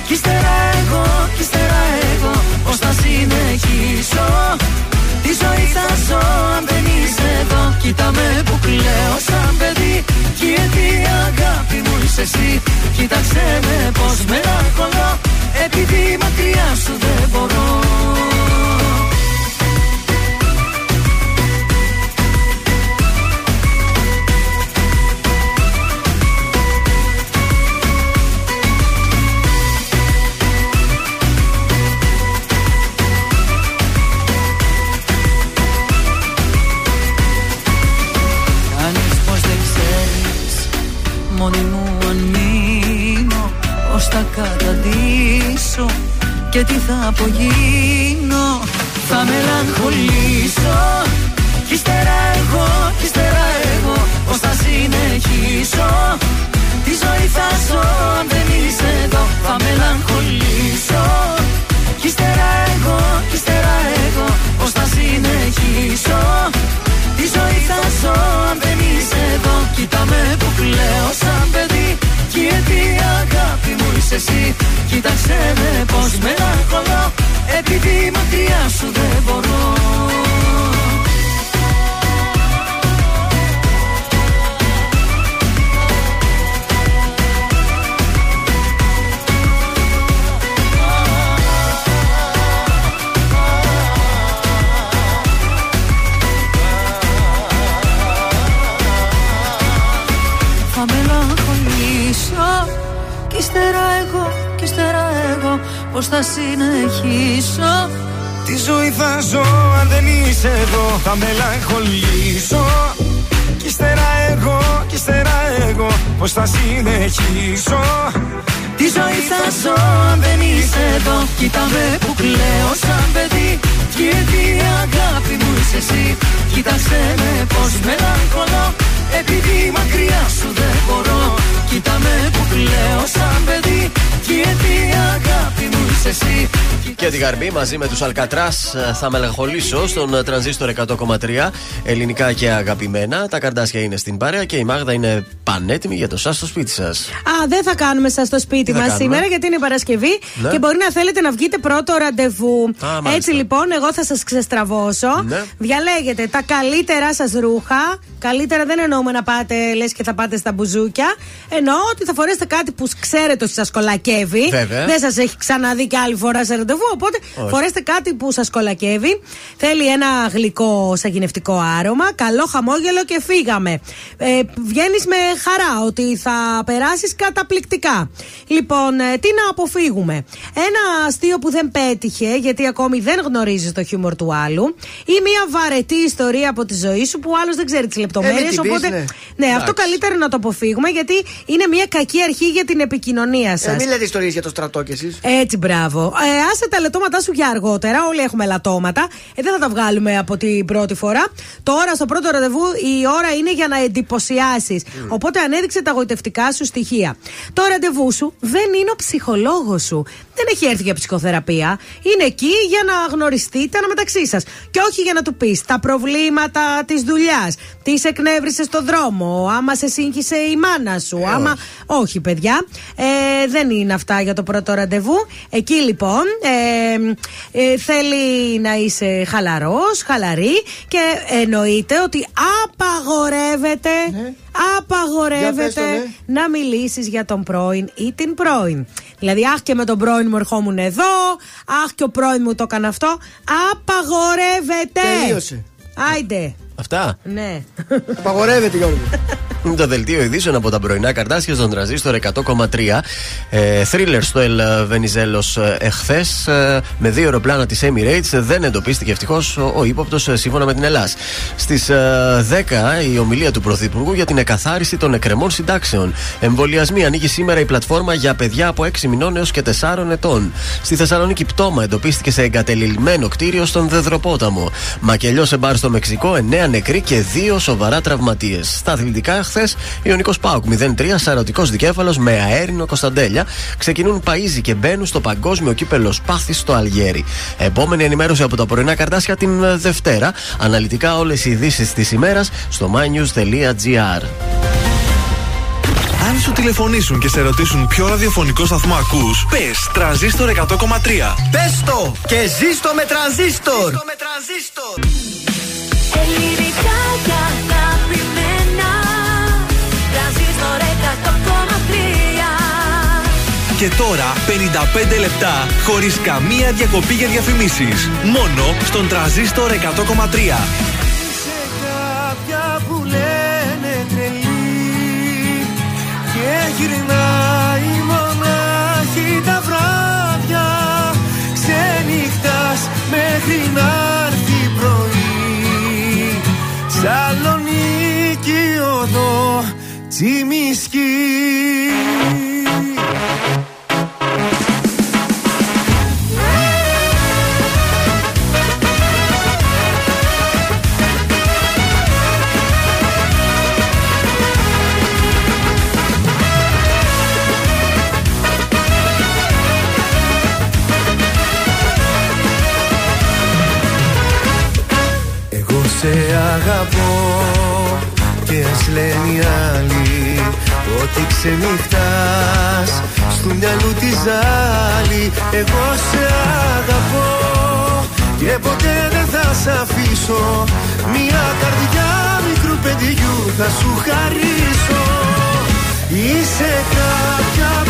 Κι ύστερα εγώ, κι ύστερα εγώ Πώς θα συνεχίσω. Τη ζωή θα ζω αν δεν είσαι εδώ. Κοίτα με που κλαίω σαν παιδί. Κι γιατί αγάπη μου είσαι εσύ. Κοίταξε με πως μελαγχολώ Επειδή μακριά σου δεν μπορώ θα καταντήσω Και τι θα απογίνω. Θα μελαγχολήσω. Κι ύστερα εγώ, κι ύστερα εγώ Πώς θα συνεχίσω. Τη ζωή θα ζω αν δεν είσαι εδώ Θα μελαγχολήσω. Κι ύστερα εγώ, κι ύστερα εγώ Πώς θα συνεχίσω. Τη ζωή θα ζω αν δεν είσαι εδώ Κοίτα με που κλαίω σαν παιδί. Κι γιατί αγάπη μου είσαι εσύ. Κοίταξε με πως μελαγχολώ Επειδή μακριά σου δεν μπορώ Θα μελαγχολήσω. Κι ύστερα εγώ, κι ύστερα εγώ Πώς θα συνεχίσω. Τη ζωή θα ζω αν δεν είσαι εδώ. Κοίτα με που κλαίω σαν παιδί. Κι γιατί αγάπη μου είσαι εσύ Κοίταξε με πως μελαγχολώ. Επειδή μακριά σου δεν μπορώ Κοίτα με που κλαίω σαν παιδί. Κι γιατί αγάπη μου είσαι εσύ Και την Γαρμπή μαζί με τους Αλκατράς θα μελαγχολήσω στον τρανζίστορ 100,3 ελληνικά και αγαπημένα. Τα καρδάσια είναι στην παρέα και η Μάγδα είναι πανέτοιμη για το σας στο σπίτι σας. Α, δεν θα κάνουμε σας στο σπίτι μας σήμερα γιατί είναι Παρασκευή Ναι. και μπορεί να θέλετε να βγείτε πρώτο ραντεβού. μάλιστα. Έτσι λοιπόν, εγώ θα σας ξεστραβώσω. Ναι. Διαλέγετε τα καλύτερά σας ρούχα. Καλύτερα δεν εννοούμε να πάτε, λες και θα πάτε στα μπουζούκια. Εννοώ ότι θα φορέσετε κάτι που ξέρετε ότι σας κολακεύει. Βέβαια. Δεν σας έχει ξαναδεί και άλλη φορά σε ραντεβού. Οπότε Όχι. φορέστε κάτι που σας κολακεύει. Θέλει ένα γλυκό σαγηνευτικό άρωμα. Καλό χαμόγελο και φύγαμε. Ε, Βγαίνεις με χαρά ότι θα περάσεις καταπληκτικά. Λοιπόν, ε, τι να αποφύγουμε. Ένα αστείο που δεν πέτυχε, γιατί ακόμη δεν γνωρίζεις το χιούμορ του άλλου, ή μια βαρετή ιστορία από τη ζωή σου που άλλος δεν ξέρει τις λεπτομέρειε. Ε, μην την πεις, οπότε, ναι. ναι, αυτό Εντάξει. καλύτερο να το αποφύγουμε, γιατί είναι μια κακή αρχή για την επικοινωνία σας. Ε, μην λέτε ιστορίες για το στρατό κι εσείς. Έτσι, μπράβο. Ε, άσε τα λετώματά σου για αργότερα. Όλοι έχουμε λατώματα. Ε, δεν θα τα βγάλουμε από την πρώτη φορά. Τώρα, στο πρώτο ραντεβού, η ώρα είναι για να εντυπωσιάσεις. Οπότε, ανέδειξε τα γοητευτικά σου στοιχεία. Το ραντεβού σου δεν είναι ο ψυχολόγος σου. Δεν έχει έρθει για ψυχοθεραπεία. Είναι εκεί για να γνωριστείτε αναμεταξύ σας. Και όχι για να του πεις τα προβλήματα της δουλειάς. Τις σε εκνεύρισες στο δρόμο. Άμα σε σύγχυσε η μάνα σου. άμα. Όχι, παιδιά. Ε, δεν είναι αυτά για το πρώτο ραντεβού. Εκεί λοιπόν ε, ε, θέλει να είσαι χαλαρός, χαλαρή και εννοείται ότι απαγορεύεται, απαγορεύεται Για πες το, ναι. να μιλήσεις για τον πρώην ή την πρώην. Δηλαδή, αχ και με τον πρώην μου ερχόμουν εδώ, αχ και ο πρώην μου το έκανε αυτό. Απαγορεύεται. Τελείωσε. Άιντε. Αυτά. Ναι. Απαγορεύεται, Γιώργο. Είναι το δελτίο ειδήσεων από τα πρωινά καρτάσια στον τραζίστορ 100,3. Ε, Θρίλερ στο Ελ Βενιζέλο εχθές. με δύο αεροπλάνα της Emirates δεν εντοπίστηκε ευτυχώς ο, ο ύποπτος σύμφωνα με την Ελλάδα. Στις 10 η ομιλία του Πρωθυπουργού για την εκαθάριση των εκκρεμών συντάξεων. Εμβολιασμοί ανοίγει σήμερα η πλατφόρμα για παιδιά από 6 μηνών έως και 4 ετών. Στη Θεσσαλονίκη πτώμα εντοπίστηκε σε εγκατελειμμένο κτίριο στον Δεδροπόταμο. Μακελιός σε μπαρ στο Μεξικό, 9 νεκροί και 2 σοβαρά τραυματίες. Στα αθλητικά, χθες Ιωνικός Πάουκ 0-3, σαρωτικός δικέφαλος με αέρινο Κωνσταντέλια. Ξεκινούν Παίζοι και μπαίνουν στο παγκόσμιο κύπελο Σπάθη στο Αλγέρι. Επόμενη ενημέρωση από τα πρωινά καρτάσια την ε, Δευτέρα. Αναλυτικά όλες οι ειδήσεις της ημέρας στο mynews.gr. Αν σου τηλεφωνήσουν και σε ρωτήσουν ποιο ραδιοφωνικό σταθμό ακούς, πες τρανζίστορ 100,3. Πες το και ζήστο με τρανζίστορ. Ελληνικά Και τώρα 55 λεπτά χωρίς καμία διακοπή για διαφημίσεις. Μόνο στον τρανζίστορ 100,3. κάποια που λένε τρελή και γυρνάει μονάχη τα βράδια ξενυχτάς μέχρι να έρθει πρωί Σαλονίκη οδό τσιμισκή αγαπώ. Και ας λένε οι άλλοι ότι ξενυχτάς. Στου μυαλού τη ζάλη Εγώ σε αγαπώ. Και ποτέ δεν θα σ' αφήσω. Μια καρδιά μικρού παιδιού θα σου χαρίσω. Είσαι κάποια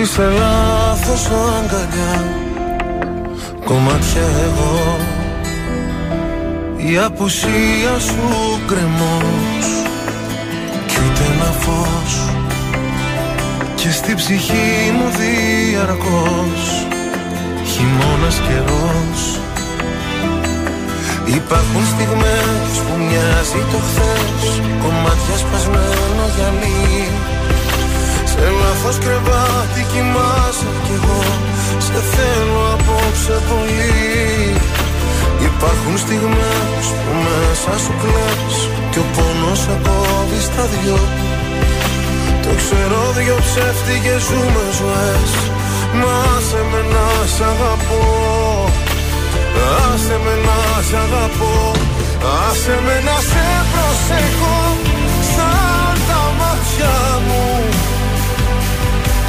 Εσύ σε λάθος αγκαλιά Κομμάτια εγώ. Η απουσία σου κρεμός Κι ούτε ένα φως. Και στη ψυχή μου διαρκώς. Χειμώνας καιρός. Υπάρχουν στιγμές που μοιάζει το χθες. Κομμάτια σπασμένο γυαλί Σε λάθος κρεβάτι κοιμάσαι κι εγώ. Σε θέλω απόψε πολύ. Υπάρχουν στιγμές που μέσα σου κλαις Και ο πόνος σε κόβει στα δυο. Το ξέρω δυο ψεύτικες ζούμε ζωές. Μα σε με να σ' αγαπώ. Άσε με να σ' αγαπώ. Άσε με να σε προσέχω Σαν τα μάτια μου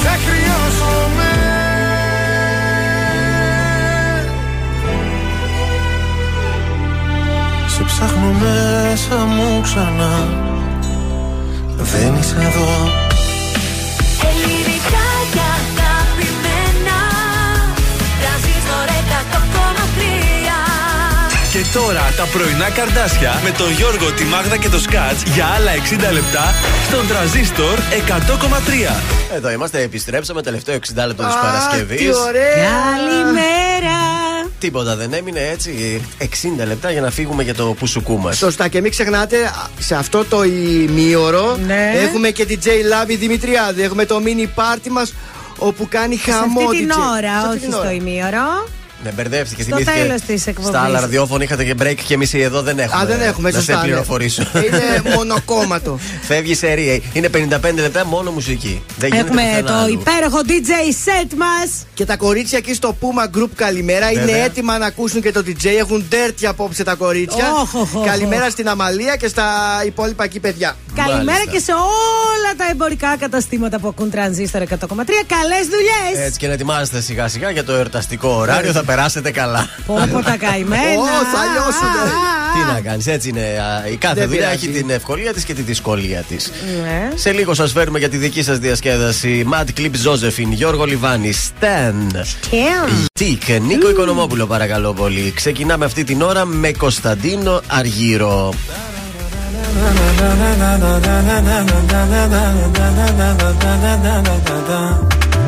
Σε χρειάζομαι. Σε ψάχνω μέσα μου ξανά. Δεν είσαι εδώ τώρα τα πρωινά καρδάσια με τον Γιώργο, τη Μάγδα και το Σκάτς για άλλα 60 λεπτά στον τραζίστορ 100,3. Εδώ είμαστε, επιστρέψαμε τελευταίο 60 λεπτό της Αχ, Παρασκευής. τι ωραία. Καλημέρα. Τίποτα δεν έμεινε έτσι 60 λεπτά για να φύγουμε για το πουσουκού μας. Σωστά και μην ξεχνάτε, σε αυτό το ημίωρο Ναι. έχουμε και DJ Λάβη Δημητριάδη. Έχουμε το mini party μας όπου κάνει Σε χαμό. αυτή την DJ. ώρα, Σε αυτή όχι την στο ώρα. ημίωρο. Ναι, μπερδεύτηκε. Στο θυμήθηκε. τέλος της εκπομπής. Στα άλλα ραδιόφωνα είχατε και break και εμείς εδώ δεν έχουμε. Α, δεν έχουμε, Να σωστά. σε ναι. πληροφορήσω. Είναι μονοκόμματο. Φεύγει σε ρία. Είναι 55 λεπτά μόνο μουσική. Δεν γίνεται Έχουμε πουθενά το αλλού. υπέροχο DJ set μας. Και τα κορίτσια εκεί στο Puma Group καλημέρα. Είναι Βέβαια. έτοιμα να ακούσουν και το DJ. Έχουν dirty απόψε τα κορίτσια. Οχ, οχ, οχ. Καλημέρα στην Αμαλία και στα υπόλοιπα εκεί παιδιά. Καλημέρα Μάλιστα. και σε όλα τα εμπορικά καταστήματα που ακούν τρανζίστορ 100,3. Καλές δουλειές! Έτσι και να ετοιμάζετε σιγά σιγά για το εορταστικό ωράριο, θα περάσετε καλά. Όπω τα καημένα. Ω, θα λιώσουνε. Τι να κάνεις, έτσι είναι. α, Η κάθε Δεν δουλειά πειράζει. έχει την ευκολία της και τη δυσκολία της. Ναι. Σε λίγο σας φέρουμε για τη δική σας διασκέδαση Mad Clip Josephine, Γιώργο Λιβάνη, Stan, Τικ, Νίκο Οικονομόπουλο, παρακαλώ πολύ. Ξεκινάμε αυτή την ώρα με Κωνσταντίνο Αργύρο.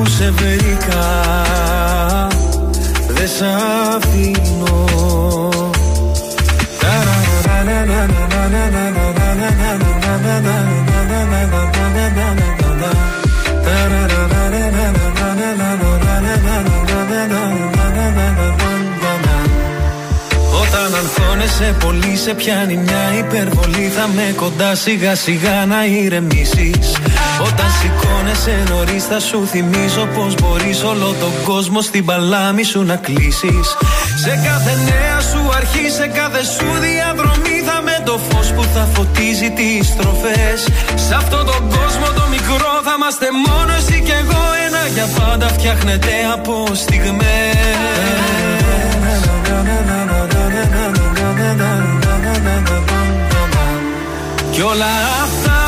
Αφού σε βρήκα. Δεν σ' αφήνω. Όταν ανθώνεσαι πολύ σε πιάνει μια υπερβολή. Θα με κοντά σιγά σιγά να ηρεμήσεις Όταν σηκώνεσαι νωρίς θα σου θυμίζω Πως μπορείς όλο τον κόσμο στην παλάμη σου να κλείσεις. Σε κάθε νέα σου αρχή, σε κάθε σου διαδρομή Θα με το φως που θα φωτίζει τις στροφές. Σε αυτόν τον κόσμο το μικρό θα είμαστε μόνο εσύ και εγώ. Ένα για πάντα φτιάχνεται από Κι όλα αυτά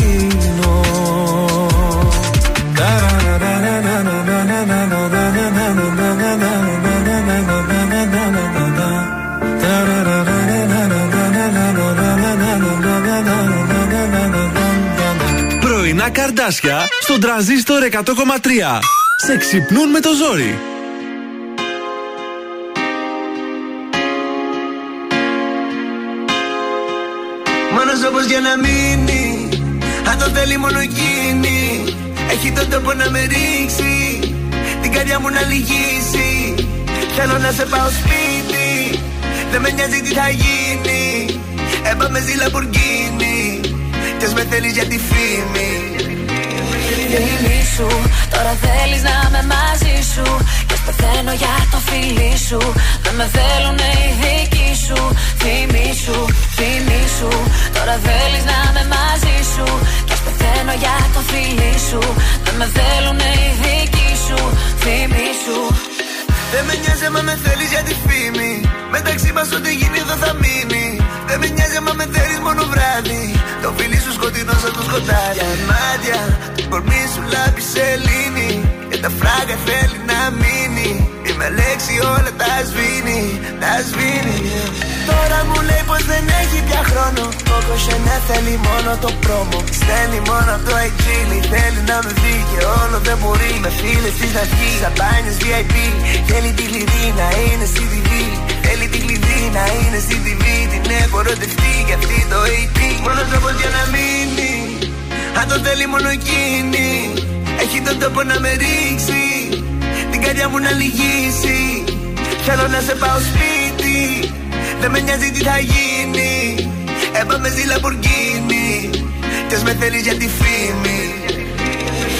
Πρωινά καρδάσια στον τραζίστορ 100,3. Σε ξυπνούν με το ζόρι. Μόνος όπως για να μείνει Αν το θέλει μόνο εκείνη Έχει τον τρόπο να με ρίξει Την καρδιά μου να λυγίσει Θέλω να σε πάω σπίτι Δεν με νοιάζει τι θα γίνει Έπαμε στη Λαμπουργκίνη Κι ας με θέλεις για τη φήμη Φίλη σου, τώρα θέλεις να είμαι μαζί σου. Και ας πεθαίνω για το φίλι σου. Δεν με θέλουνε οι δικοί σου. Φήμη σου, φήμη σου. Τώρα θέλεις να είμαι μαζί σου. Και ας πεθαίνω για το φίλι σου. Δεν με θέλουνε οι δικοί σου. Φήμη σου. Δεν με νοιάζει άμα με θέλεις για τη φήμη. Μεταξύ μας ό,τι γίνει εδώ θα μείνει Δεν με νοιάζει άμα με θέλεις μόνο βράδυ. Το φίλι σου σκοτεινό σαν το σκοτάδι. Για μάτια, το κορμί σου λάμπει σελήνη Και τα φράγκα θέλει να μείνει. Η με λέξη όλα τα σβήνει, τα σβήνει. Τώρα μου λέει πως δεν έχει πια χρόνο. Κόκος ναι θέλει μόνο το πρόμο. Στέλνει μόνο από το εξήλι Θέλει να με δει και όλο δεν μπορεί. Με φίλες της να βγει Σαμπάνιες VIP Θέλει τη κλειδί να είναι στη TV Θέλει τη κλειδί να είναι στη TV Την έχω ερωτευτεί και αυτή το AP Μόνος τρόπος για να μείνει. Αν το θέλει μόνο εκείνη. Έχει τον τόπο να με ρίξει. Την καρδιά μου να λυγίσει. Θέλω να σε πάω σπίτι. Δεν με νοιάζει τι θα γίνει. Έπαμε στη Λαμπουργκίνη Κι ας με θέλεις για τη φήμη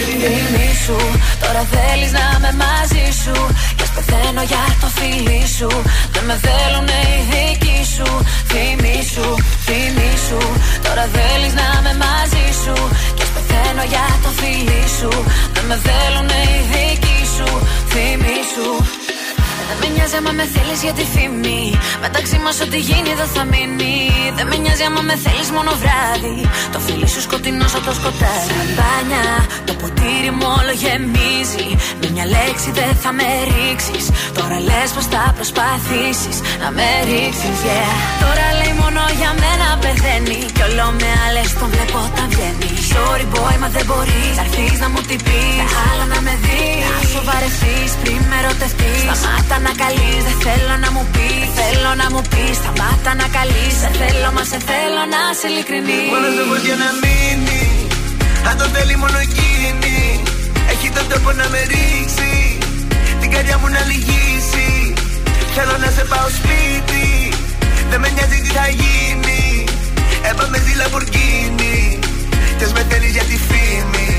Φίλη σου, τώρα θέλεις να είμαι μαζί σου. Και ας πεθαίνω για το φίλι σου. Δεν με θέλουνε οι δικοί σου. Φήμη σου, φήμη σου. Τώρα θέλεις να είμαι μαζί σου. Και ας πεθαίνω για το φίλι σου. Δεν με θέλουνε οι δικοί σου. Φήμη σου δεν με νοιάζει άμα με θέλεις για τη φήμη. Μεταξύ μας ό,τι γίνει εδώ θα μείνει. Δεν με νοιάζει άμα με θέλεις μόνο βράδυ. Το φίλι σου σκοτεινό σαν το σκοτάδι. Σαμπάνια, το ποτήρι μου όλο γεμίζει. Με μια λέξη δεν θα με ρίξεις. Τώρα λες πως θα προσπαθήσεις να με ρίξεις. Yeah. Τώρα λέει μόνο για μένα πεθαίνει. Κι όλο με άλλες τον βλέπω όταν βγαίνει. Sorry boy, μα δεν μπορείς να έρθει να μου την πει. Άλλο να με δεις. Να σοβαρευτείς πριν με ρωτευτείς. Σταμάτα να καλείς, δεν θέλω να μου πεις. Θέλω να μου πεις, σταμάτα να καλείς. Σε θέλω, μα σε θέλω να σε ειλικρινής. Μόνος τρόπος για να μείνει Αν το θέλει μόνο εκείνη Έχει τον τόπο να με ρίξει Την καρδιά μου να λυγίσει Θέλω να σε πάω σπίτι Δεν με νοιάζει τι θα γίνει Έπαμε στη Λαμπουργκίνη Κι ας με θέλεις για τη φήμη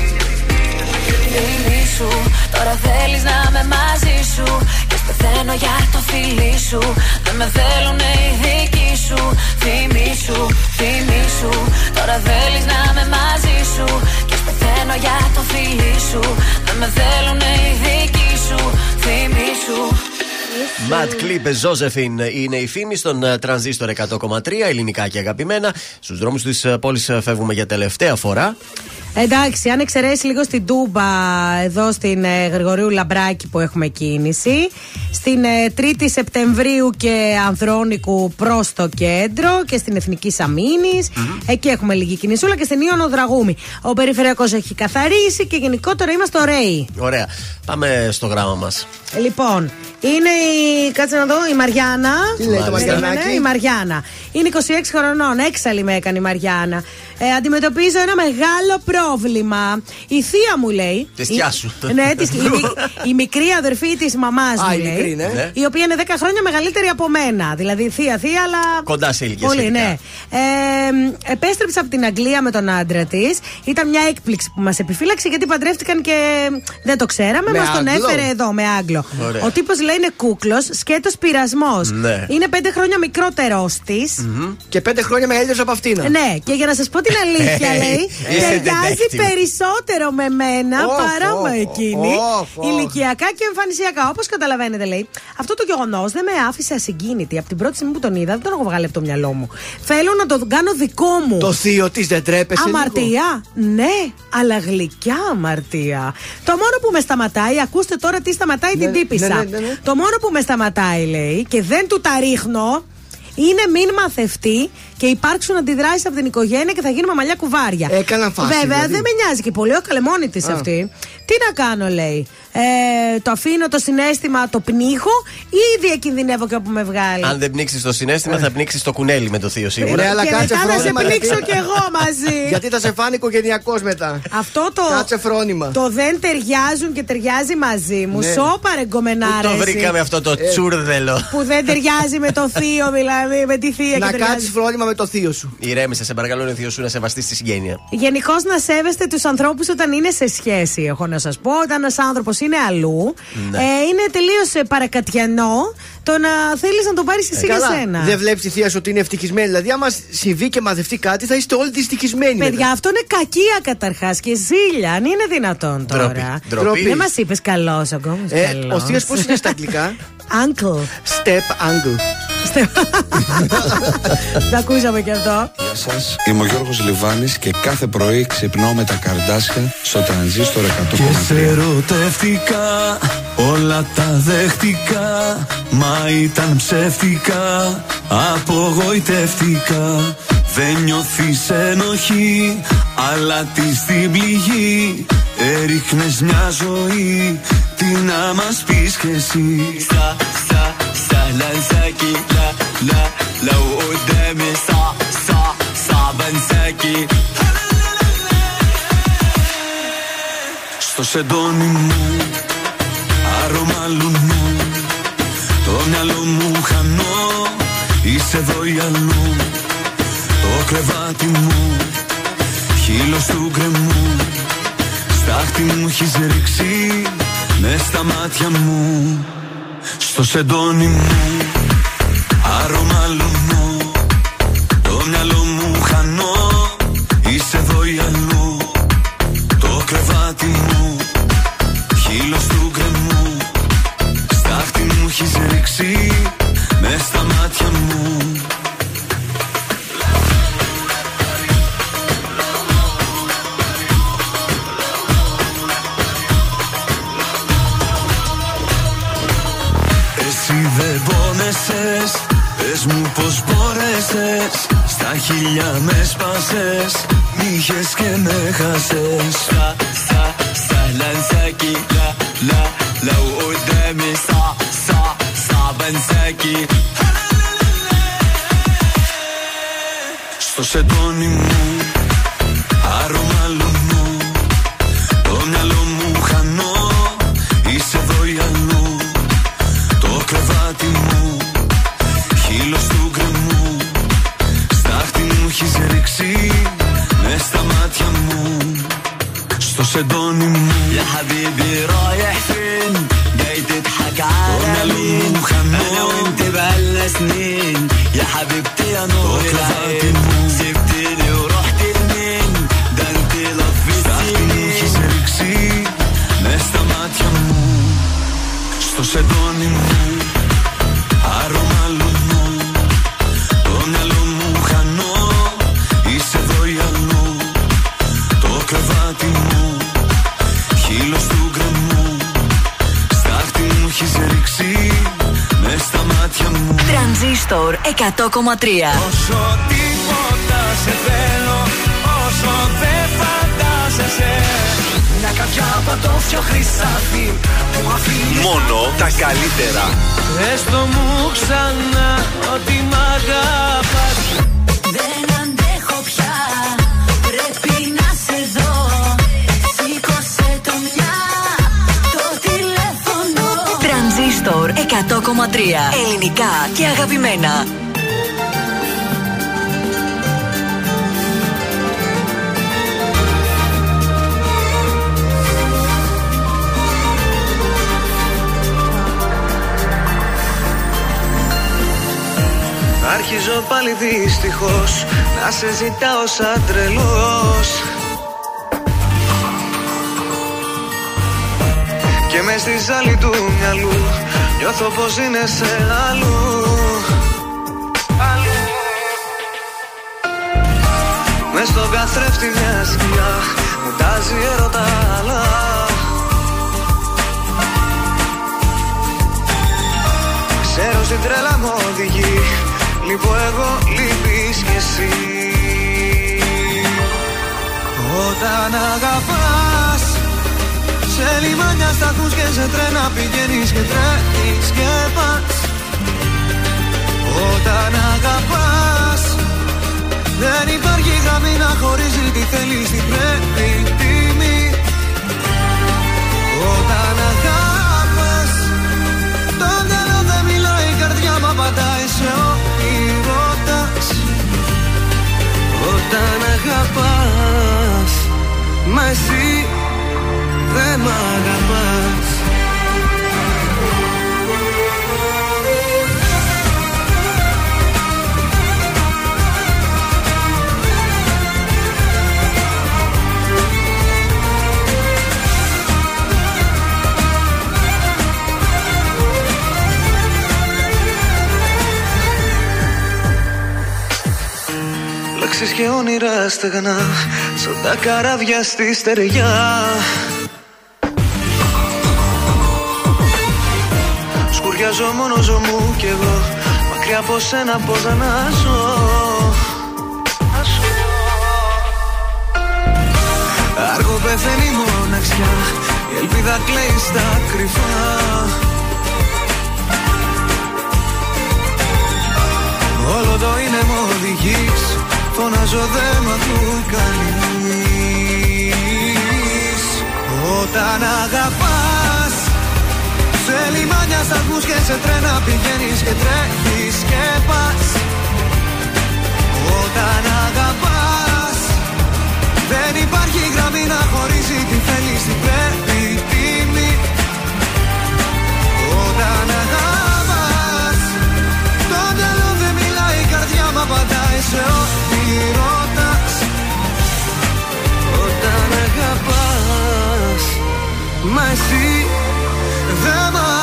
Φίλη σου, τώρα θέλεις να είμαι μαζί σου. Και ας πεθαίνω για το φίλι σου. Δεν με θέλουνε οι δικοί σου. Φήμη σου, φήμη σου. Τώρα θέλεις να είμαι μαζί σου. Και ας πεθαίνω για το φίλι σου. Δεν με θέλουνε οι δικοί σου. Φήμη σου. Ματ Κλίπ Ζώζεφιν είναι η φήμη στον ε, τρανζίστορ 100,3 ελληνικά και αγαπημένα. Στους δρόμους της πόλης φεύγουμε για τελευταία φορά. Εντάξει, αν εξαιρέσει λίγο στην Τούμπα, εδώ στην ε, Γρηγορίου Λαμπράκη που έχουμε κίνηση. Στην ε, 3η Σεπτεμβρίου και Ανδρώνικου προς το κέντρο και στην Εθνική Σαμίνης. Εκεί έχουμε λίγη κινησούλα και στην Ιωνο Δραγούμη. Ο περιφερειακός έχει καθαρίσει και γενικότερα είμαστε ωραίοι. Ωραία. Πάμε στο γράμμα μας. Λοιπόν, είναι η. Κάτσε να δω, η Μαριάννα. Τι λέει το Περίμενε, Μαριανάκι; Η Μαριάννα. Είναι 26 χρονών, έξαλλη με έκανε η Μαριάννα. Ε, αντιμετωπίζω ένα μεγάλο πρόβλημα. Η θεία μου λέει. Της θειάς σου. Η, ναι, της, η, μι- η μικρή αδερφή της μαμάς Α, μου. η λέει, μικρή, ναι. Ναι. Η οποία είναι 10 χρόνια μεγαλύτερη από μένα. Δηλαδή θεία, θεία, αλλά. Κοντά σε ηλικία Πολύ, σχετικά. ναι. Ε, επέστρεψε από την Αγγλία με τον άντρα της. Ήταν μια έκπληξη που μας επιφύλαξε γιατί παντρεύτηκαν και δεν το ξέραμε. Με Μας τον Άγγλο; έφερε εδώ με Άγγλο. Ωραία. Ο τύπος λέει είναι κούκλος, σκέτος πειρασμός. Ναι. Είναι πέντε χρόνια μικρότερό της. Και πέντε χρόνια μεγαλύτερος από αυτήν. Ναι, και για να σας πω την αλήθεια, λέει, Είσαι ταιριάζει detective. περισσότερο με μένα Οχ, παρά οχ, με εκείνη. οχ, οχ. Ηλικιακά και εμφανισιακά. Όπως καταλαβαίνετε, λέει, αυτό το γεγονός δεν με άφησε ασυγκίνητη. Από την πρώτη στιγμή που τον είδα, δεν τον έχω βγάλει από το μυαλό μου. Θέλω να το κάνω δικό μου. Το θείο της δεν τρέπεσαι. λίγο; Αμαρτία, ναι, αλλά γλυκιά αμαρτία. Το μόνο που με σταματάει, ακούστε τώρα τι σταματάει την ναι, τύπησα. ναι, ναι, ναι. Το μόνο που με σταματάει, λέει, και δεν του τα ρίχνω, είναι μην μαθευτεί και υπάρξουν αντιδράσεις από την οικογένεια και θα γίνουμε μαλλιά κουβάρια. Έκαναν φάση, Βέβαια, δηλαδή. δεν με νοιάζει και πολύ ο καλεμόνη τη αυτή. Τι να κάνω, λέει. Ε, το αφήνω το συνέστημα, το πνίχω ή διακινδυνεύω και όπου με βγάλει. Αν δεν πνίξεις το συνέστημα, θα πνίξεις το κουνέλι με το θείο σίγουρα. Ναι, αλλά και κάτσε μετά θα σε φρόνημα. πνίξω γιατί- κι εγώ μαζί. Γιατί θα σε φάνει οικογενειακός μετά. Αυτό το. Κάτσε φρόνημα. Το δεν ταιριάζουν και ταιριάζει μαζί μου. Ναι. Σώπα ρε γκομενάρα. Το βρήκαμε αυτό το τσούρδελο; Που δεν ταιριάζει με το θείο, δηλαδή με τη θεία Να και ταιριάζει. κάτσεις φρόνημα με το θείο σου. Ηρέμησε, σε παρακαλώ, είναι ο θείος σου να σεβαστείς τη συγγένεια. Γενικώς να σέβεστε τους ανθρώπους όταν είναι σε σχέση, έχω να σας πω. Όταν ένας άνθρωπος είναι αλλού, Ναι. ε, είναι τελείως παρακατιανό το να θέλεις να το πάρεις εσύ για σένα. Δεν βλέπεις τη θεία σου ότι είναι ευτυχισμένη. Δηλαδή, άμα συμβεί και μαζευτεί κάτι, θα είστε όλοι δυστυχισμένοι. Παιδιά, αυτό είναι κακία καταρχάς και ζήλια. Αν είναι δυνατόν τώρα. Ντροπή. Ντροπή. Δεν μας είπες καλός ο κόμμα. Ε, ο θείος πώς είναι στα αγγλικά; Uncle. Step uncle. Τα ακούσαμε και αυτό. Γεια σας. Είμαι ο Γιώργος Λιβάνης και κάθε πρωί ξυπνώ με τα καρδάσια στο τρανζίστορ 100. Και σε ερωτεύτηκα, όλα τα δέχτηκα. Μα ήταν ψεύτικα, απογοητεύτηκα. Δεν νιώθεις ενοχή, αλλά της στην πληγή έριχνες μια ζωή. Τι να μας πεις και εσύ Στα, στα, سهلا انساكي لا لا لو قدامي صعب صعب صعب انساكي Στο σεντόνι μου Άρωμα λουνού Το μυαλό μου χανώ Είσαι εδώ ή αλλού Το κρεβάτι μου Χείλος του γκρεμού Στάχτη μου έχεις ρίξει Μες στα μάτια μου Στο σεντόνι μου Άρωμα λουνού Το μυαλό μου χανώ Είσαι εδώ ή αλλού. Το κρεβάτι μου Χείλος του γκρεμού. Στάχτη μου έχεις ρίξει Μες στα μάτια μου Πες μου πως μπόρεσες Στα χίλια με σπάσες Μ' είχες και με χάσες سا سا سهلا انساكي لا لا لو قدامي صعب صعب صعب انساكي Στο σεντόνι μου شدوني يا حبيبي رايح فين؟ Τρανζίστορ 100,3 Όσο τίποτα σε θέλω Όσο δεν φαντάζεσαι Μια καρδιά πατώφιο χρυσάφι Που αφήνει Μόνο τα καλύτερα. Πες το μου ξανά ότι μ' αγαπάς Ελληνικά και αγαπημένα. Αρχίζω πάλι δυστυχώς Να σε ζητάω σαν τρελός Και μες στη ζάλη του μυαλού Νιώθω πως είναι σε αλλού Αλλού. Μες στον καθρέφτη μια σκιά Μου τάζει έρωτα αλλά Ξέρω στην τρέλα μου οδηγεί Λείπω εγώ, λείπεις κι εσύ Όταν αγαπάς Σε λιμάνια σταθμούς και σε τρένα πηγαίνεις και τρέχεις και πας. Όταν αγαπάς Δεν υπάρχει γραμμή να χωρίζει τι θέλεις τι πρέπει τιμή. Όταν αγαπάς Το μυαλό δεν μιλάει η καρδιά μα απαντάει σε ό,τι ρωτάς. Όταν αγαπάς Μα εσύ δεν μ' αγαπάς. Λέξεις και όνειρα στεγνά Σαν τα καράβια στη στεριά Σκουριάζω μόνο μου κι εγώ. Μακριά από σένα πώς να ζω. Αργό πεθαίνει η μοναξιά Η ελπίδα κλαίει στα κρυφά. Όλο το είναι μου οδηγείς Φωνάζω δεν μ' ακούει κανείς Όταν αγαπάς Σε λιμάνια σταθμούς και σε τρένα πηγαίνεις και τρέχεις και πας. Όταν αγαπάς Δεν υπάρχει γραμμή να χωρίζει τι θέλεις τι πρέπει τιμή Όταν αγαπάς Το μυαλό δεν μιλάει η καρδιά μου απαντάει σε ό,τι ρωτάς. Όταν αγαπάς Μα εσύ δεν μ'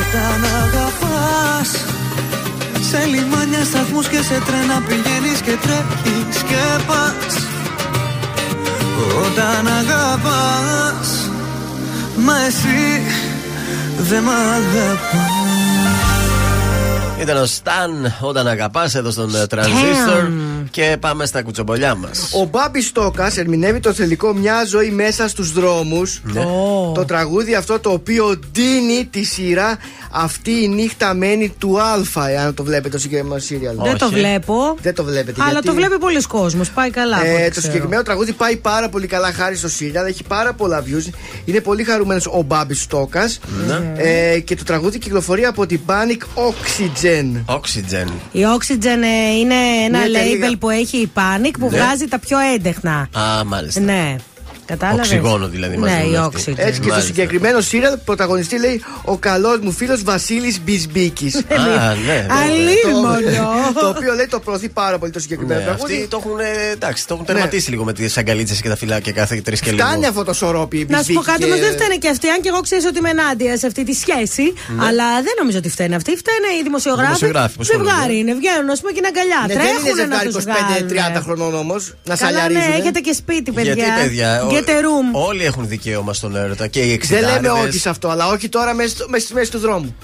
Όταν αγαπάς Σε λιμάνια, σταθμούς και σε τρένα πηγαίνεις και τρέχεις και πας. Όταν αγαπάς Μα εσύ δεν μ' αγαπάς. Ήταν ο Σταν όταν αγαπάς εδώ στον ε, Transistor. Και πάμε στα κουτσομπολιά μας. Ο Μπάμπης Στόκας ερμηνεύει το θελικό Μια ζωή μέσα στους δρόμους. Ναι. Το τραγούδι αυτό το οποίο ντύνει τη σειρά Αυτή η νύχτα μένει του Α. Εάν το βλέπετε το συγκεκριμένο σύριαλ. Δεν το βλέπω. Δεν το βλέπετε. Αλλά γιατί... το βλέπει πολλοί κόσμος. Πάει καλά. από ό,τι Ε, το ξέρω. συγκεκριμένο τραγούδι πάει πάρα πολύ καλά χάρη στο σύριαλ. Έχει πάρα πολλά views. Είναι πολύ χαρούμενος ο Μπάμπης Στόκας. Ναι. Ε, και το τραγούδι κυκλοφορεί από την Panic Oxygen. Oxygen. Η Oxygen ε, είναι ένα Ναι, label τελεία. Που έχει η Panic που Ναι. βγάζει τα πιο έντεχνα. Α, μάλιστα. Ναι. Κατάλαβες; Οξυγόνο δηλαδή μας Ναι, δίνουν η αυτοί. Oxygen. Έτσι και στο Μάλιστα. συγκεκριμένο σύριαλ πρωταγωνιστή λέει ο καλός μου φίλος Βασίλης Μπισμπίκης. Α, ναι. Αλίμονο. το οποίο λέει το προωθεί πάρα πολύ το συγκεκριμένο Ναι, τραγούδι. αυτοί το έχουν, ε, εντάξει, το έχουν τερματίσει λίγο με τις αγκαλίτσες και τα φυλάκια κάθε τρεις και λίγο. Φτάνει αυτό το σωρόπι. Να σου πω κάτι, και... όμω δεν φταίνε και αυτοί. Αν και εγώ ξέρω ότι είμαι ενάντια σε αυτή τη σχέση. Αλλά δεν νομίζω ότι φταίνε αυτοί. Φταίνε οι δημοσιογράφοι. δημοσιογράφοι που ασχολούνται. Ζευγάρι είναι, βγαίνουν, ας πούμε και είναι αγκαλιά. Ναι, δεν είναι Τρέχουν να ζευγάρι τους βγάλουν. 25-30 χρονών όμως να Καλά, ναι, σαλιαρίζουν. έχετε και σπίτι, παιδιά. Γιατί, παιδιά, ο- Get a room. όλοι έχουν δικαίωμα στον έρωτα και οι Δεν εξηδάριδες. λέμε όχι σε αυτό, αλλά όχι τώρα μέσα στο- μέσα στη μέση του δρόμου.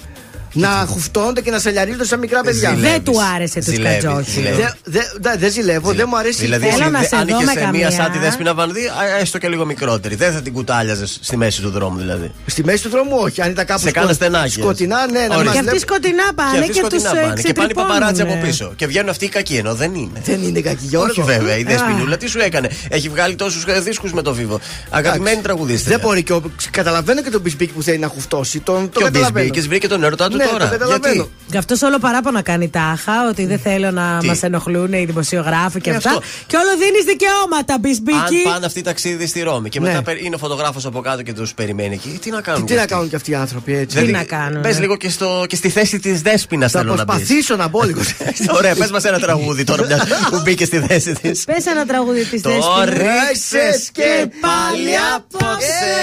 Να χουφτώνονται και να σαλιαρίζονται σαν μικρά παιδιά. Ζηλεύεις. Δεν του άρεσε τους Ζηλεύεις, Κατζόχη. ζηλεύεις. Δεν δε, δε- δεν ζηλεύω, δεν μου αρέσει. Δηλαδή, Θέλω εσύ να δε- σε αν δω είχε με σε μία καμία. σαν τη δέσπινα βανδύ, α, έστω και λίγο μικρότερη. Δεν θα την κουτάλιαζες στη μέση του δρόμου δηλαδή. Στη μέση του δρόμου όχι. Αν ήταν κάπου Σε κάνα στενάκια. σκοτεινά, ναι, να Ωραία. μας Και αυτοί βλέπουν. σκοτεινά Και πάνε αυτοί και τους σκοτεινά πάνε. Και πάνε οι παπαράτσι από ξετρυπώνουν. πίσω. Και βγαίνουν αυτοί οι κακοί, ενώ δεν είναι. Δεν είναι κακή Γιώργο. Όχι βέβαια, η Δεσποινούλα τι σου έκανε; Έχει βγάλει τόσους δίσκους με το Vivo. Αγαπημένη τραγουδίστρια. Δεν μπορεί και ο, καταλαβαίνω και τον Μπισμπίκη που θέλει να χουφτώσει. Τον, το Και ο καταλαβαίνω. Μπισμπίκη βρήκε τον έρωτά του Ναι, το τώρα. καταλαβαίνω. Γιατί; Γι' αυτό όλο παράπονα κάνει τάχα, ότι δεν θέλω να Τι; μας ενοχλούν οι δημοσιογράφοι και Ναι, αυτά. αυτό. Και όλο δίνεις δικαιώματα, μπισμπίκι. Αν πάνε αυτοί ταξίδι στη Ρώμη και Ναι. μετά πε- είναι ο φωτογράφος από κάτω και τους περιμένει εκεί, τι να κάνουν. Τι κι να αυτοί; κάνουν και αυτοί οι άνθρωποι έτσι. Τι να κάνουν, Πες ε. λίγο και, στο, και στη θέση της Δέσπινα Θα θέλω να μπει. προσπαθήσω να μπω λίγο. Ωραία, πες μας ένα τραγούδι τώρα μια που μπήκε στη θέση της. Πες ένα τραγούδι της Το ρίξες και πάλι απόψε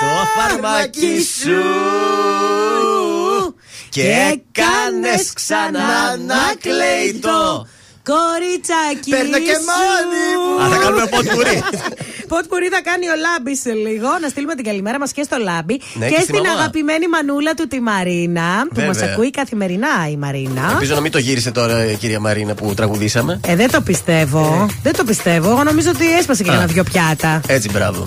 το φαρμακί σου και έκανες ξανά να κλαίει το κοριτσάκι. Παίρνω και μόνη μου. Α, θα κάνουμε ποτπουρί. Πότε μπορεί θα κάνει ο Λάμπης σε λίγο. Να στείλουμε την καλημέρα μας και στο Λάμπη. Ναι, και και στη στην μαμά. αγαπημένη μανούλα του τη Μαρίνα. Που Βέβαια. μα ακούει καθημερινά η Μαρίνα. Ελπίζω να μην το γύρισε τώρα η κυρία Μαρίνα που τραγουδήσαμε. Ε, δεν το πιστεύω. Δεν το πιστεύω. Εγώ νομίζω ότι έσπασε και Α. ένα δυο πιάτα. Έτσι, μπράβο.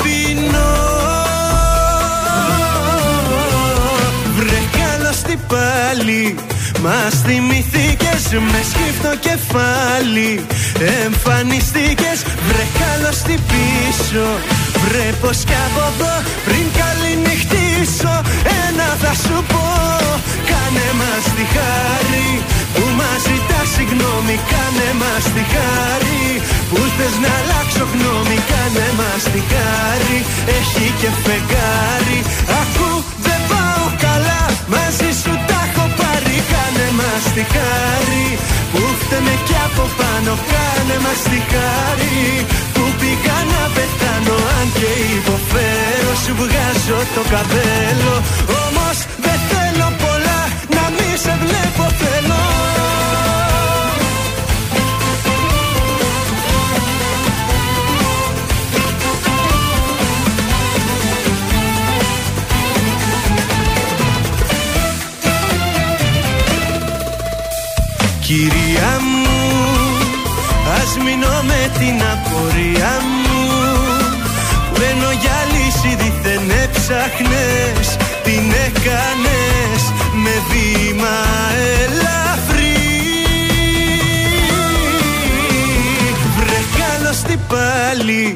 πάλι. Μας θυμηθήκες με σκύφτο κεφάλι. Εμφανιστήκες βρε καλώς τι πίσω. Βρε πως κι από εδώ πριν καληνυχτήσω. Ένα θα σου πω Κάνε μας τη χάρη. Που μας ζητάς συγγνώμη Κάνε μας τη χάρη. Που θες να αλλάξω γνώμη Κάνε μας τη χάρη. Έχει και φεγγάρι Ακού δεν πάω καλά μαζί σου τα έχω πάρει. Κάνε μας τη χάρη που φταίμε κι από πάνω. Κάνε μας τη χάρη που πήγα να πεθάνω. Αν και υποφέρω σου βγάζω το καπέλο. Όμως δεν θέλω πολλά να μη σε βλέπω θέλω Κυρία μου, ας μείνω με την απορία μου. Που ενώ για λύση δίθεν έψαχνες Την έκανες με βήμα ελαφρύ. Βρε καλώς τι πάλι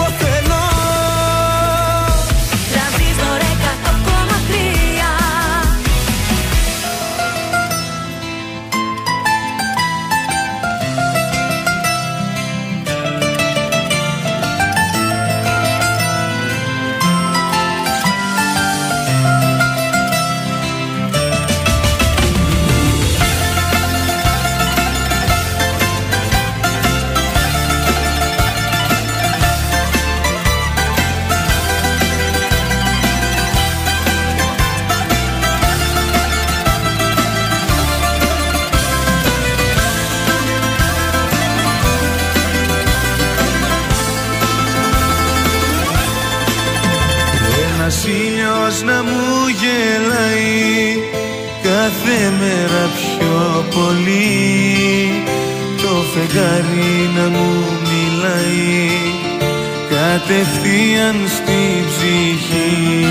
ήλιος να μου γελάει κάθε μέρα πιο πολύ. Το φεγγάρι να μου μιλάει κατευθείαν στη ψυχή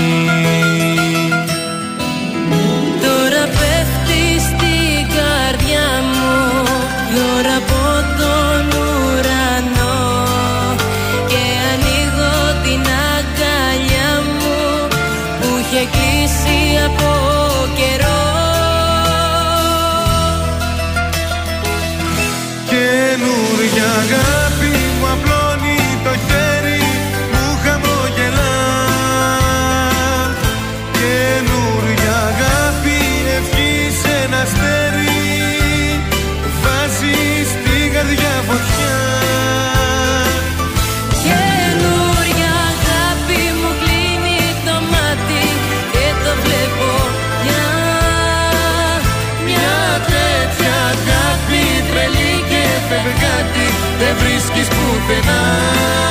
δεν βρίσκεις πουθενά. Πουθενά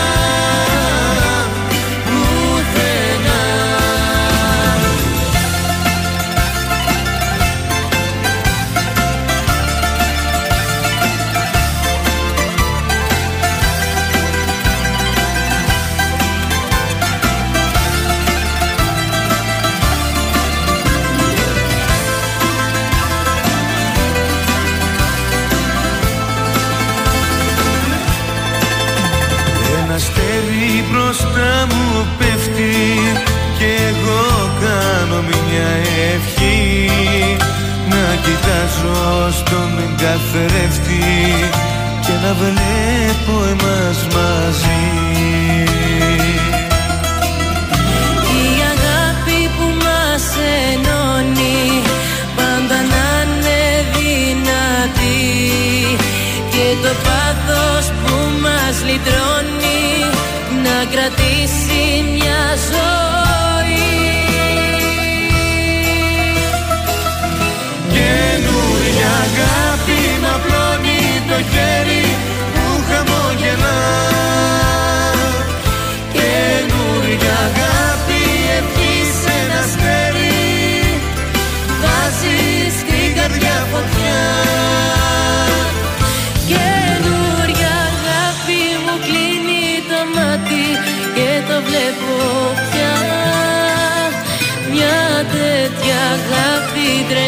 στον καθρέφτη και να βλέπω εμάς μαζί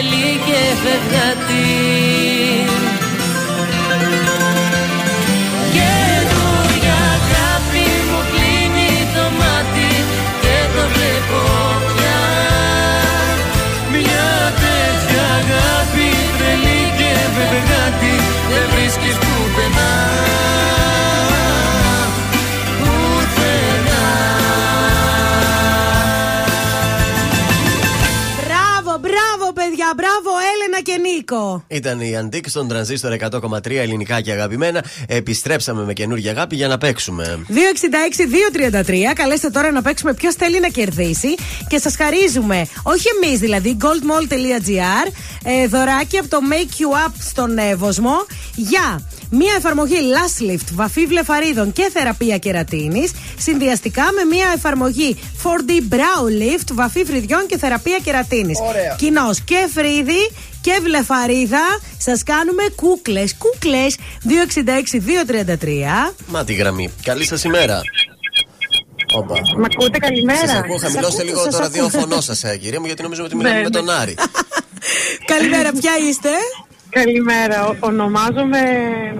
αγάπη τρελή και φευγατή Νίκο. Ήταν η Αντίκ στον τρανζίστορ 100,3 ελληνικά και αγαπημένα. Επιστρέψαμε με καινούργια αγάπη για να παίξουμε. 266-233. Καλέστε τώρα να παίξουμε ποιος θέλει να κερδίσει. Και σας χαρίζουμε, όχι εμείς δηλαδή, goldmall.gr, ε, δωράκι από το Make You Up στον Εύωσμο για μία εφαρμογή Last Lift, βαφή βλεφαρίδων και θεραπεία κερατίνης. Συνδυαστικά με μία εφαρμογή 4D Brow Lift, βαφή φρυδιών και θεραπεία κερατίνης. Ωραία. Κοινώ και φρύδι και βλεφαρίδα. Σας κάνουμε κούκλες. Κούκλες 266-233. Μα τη γραμμή. Καλή σας ημέρα. Όπα. Μ' ακούτε, καλημέρα. Σας ακούω, χαμηλώστε ακούω, λίγο σας το ακούω. ραδιόφωνο σας, ε, κυρία μου, γιατί νομίζω ότι μιλάμε Ναι, με ναι. τον Άρη. Καλημέρα, ποια είστε; Καλημέρα, ο- ονομάζομαι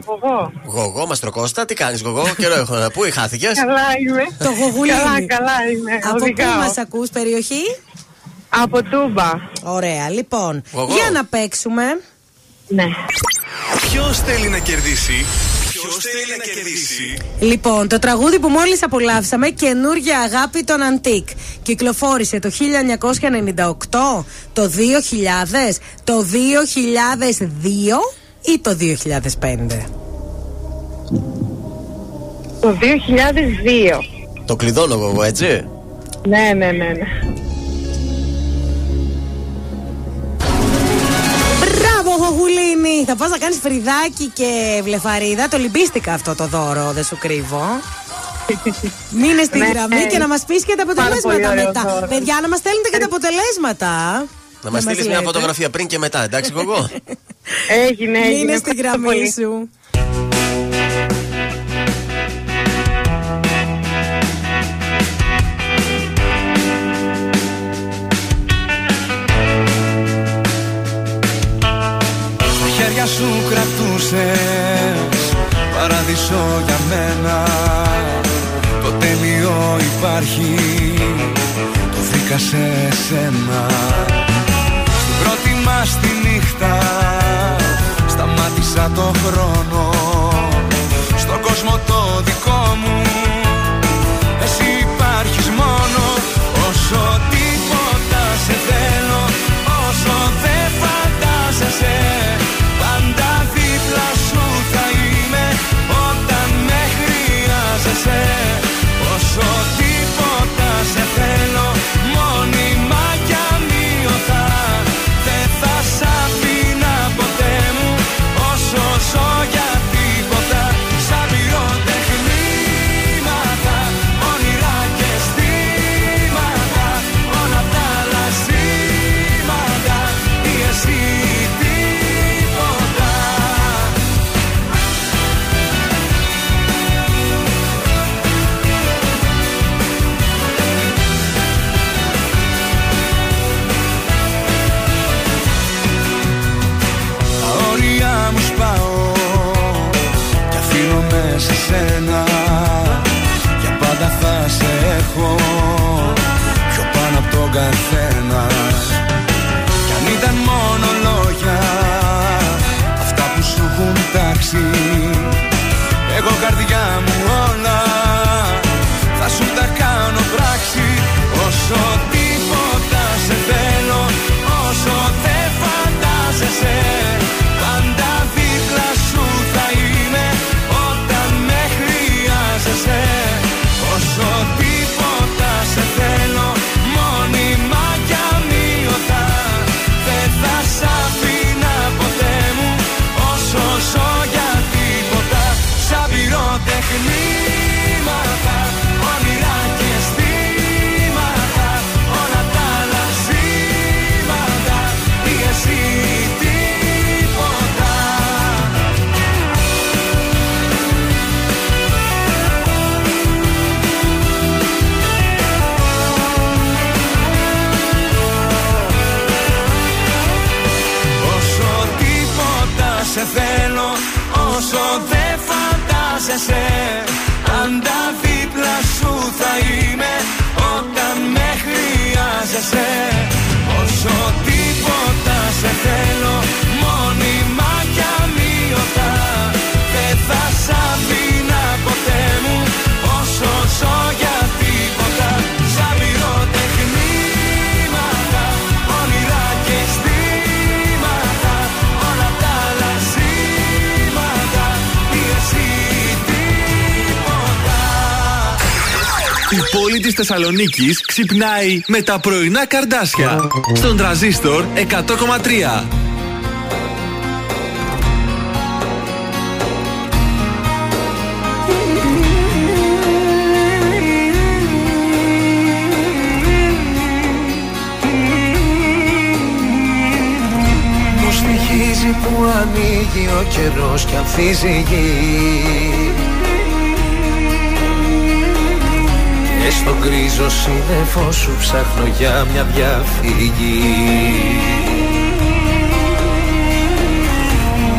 Γογό. Γογό, Μαστροκώστα, τι κάνεις, Γογό, καιρό έχω να πού χάθηκες. Καλά είμαι. Το γογουλίνι. Καλά, καλά είμαι. Από πού Οδηγάω. μας ακούς, περιοχή; Από Τούμπα. Ωραία, λοιπόν. Γογό. Για να παίξουμε. Ναι. Ποιος θέλει να κερδίσει; Ποιος θέλει να κερδίσει; Λοιπόν, το τραγούδι που μόλις απολαύσαμε, καινούργια αγάπη των Αντίκ. Κυκλοφόρησε το 1998, το 2000, το 2002 ή το 2005. Το 2002. Το κλειδώνω εγώ, έτσι. Ναι, ναι, ναι, ναι. Μπράβο, Γογουλίνη! Θα πας να κάνεις φρυδάκι και βλεφαρίδα. Το λυμπίστηκα αυτό το δώρο, δεν σου κρύβω. Μείνες στη Ναι, γραμμή ναι. και να μας πεις και τα Πάρα πολύ αποτελέσματα ωραίο μετά. δώρο. Παιδιά, να μας στέλνετε και τα αποτελέσματα. Να μας στείλεις μια λέτε. φωτογραφία πριν και μετά, εντάξει, Γογό. Έγινε, έγινε. Μείνες στη Ευχαριστώ γραμμή πολύ. σου. Κρατούσες Παράδεισο για μένα. Το τέλειο υπάρχει. Το βρήκα σε σένα. Στην πρώτη μας τη νύχτα Σταμάτησα το χρόνο. Στον κόσμο το δικό μου. Εσύ υπάρχεις μόνο. Όσο τίποτα σε θέλω Όσο δεν φαντάζεσαι χρειάζεσαι Όσο καρδιά μου όλα φαντάζεσαι Πάντα δίπλα σου θα είμαι Όταν με χρειάζεσαι Όσο τίποτα σε θέλω πόλη της Θεσσαλονίκης ξυπνάει με τα πρωινά καρδάσια. Στον τραζίστορ 100,3. Μου στοιχίζει που ανοίγει ο καιρός κι ανθίζει η γη στον γκρίζο σύννεφο σου ψάχνω για μια διαφυγή.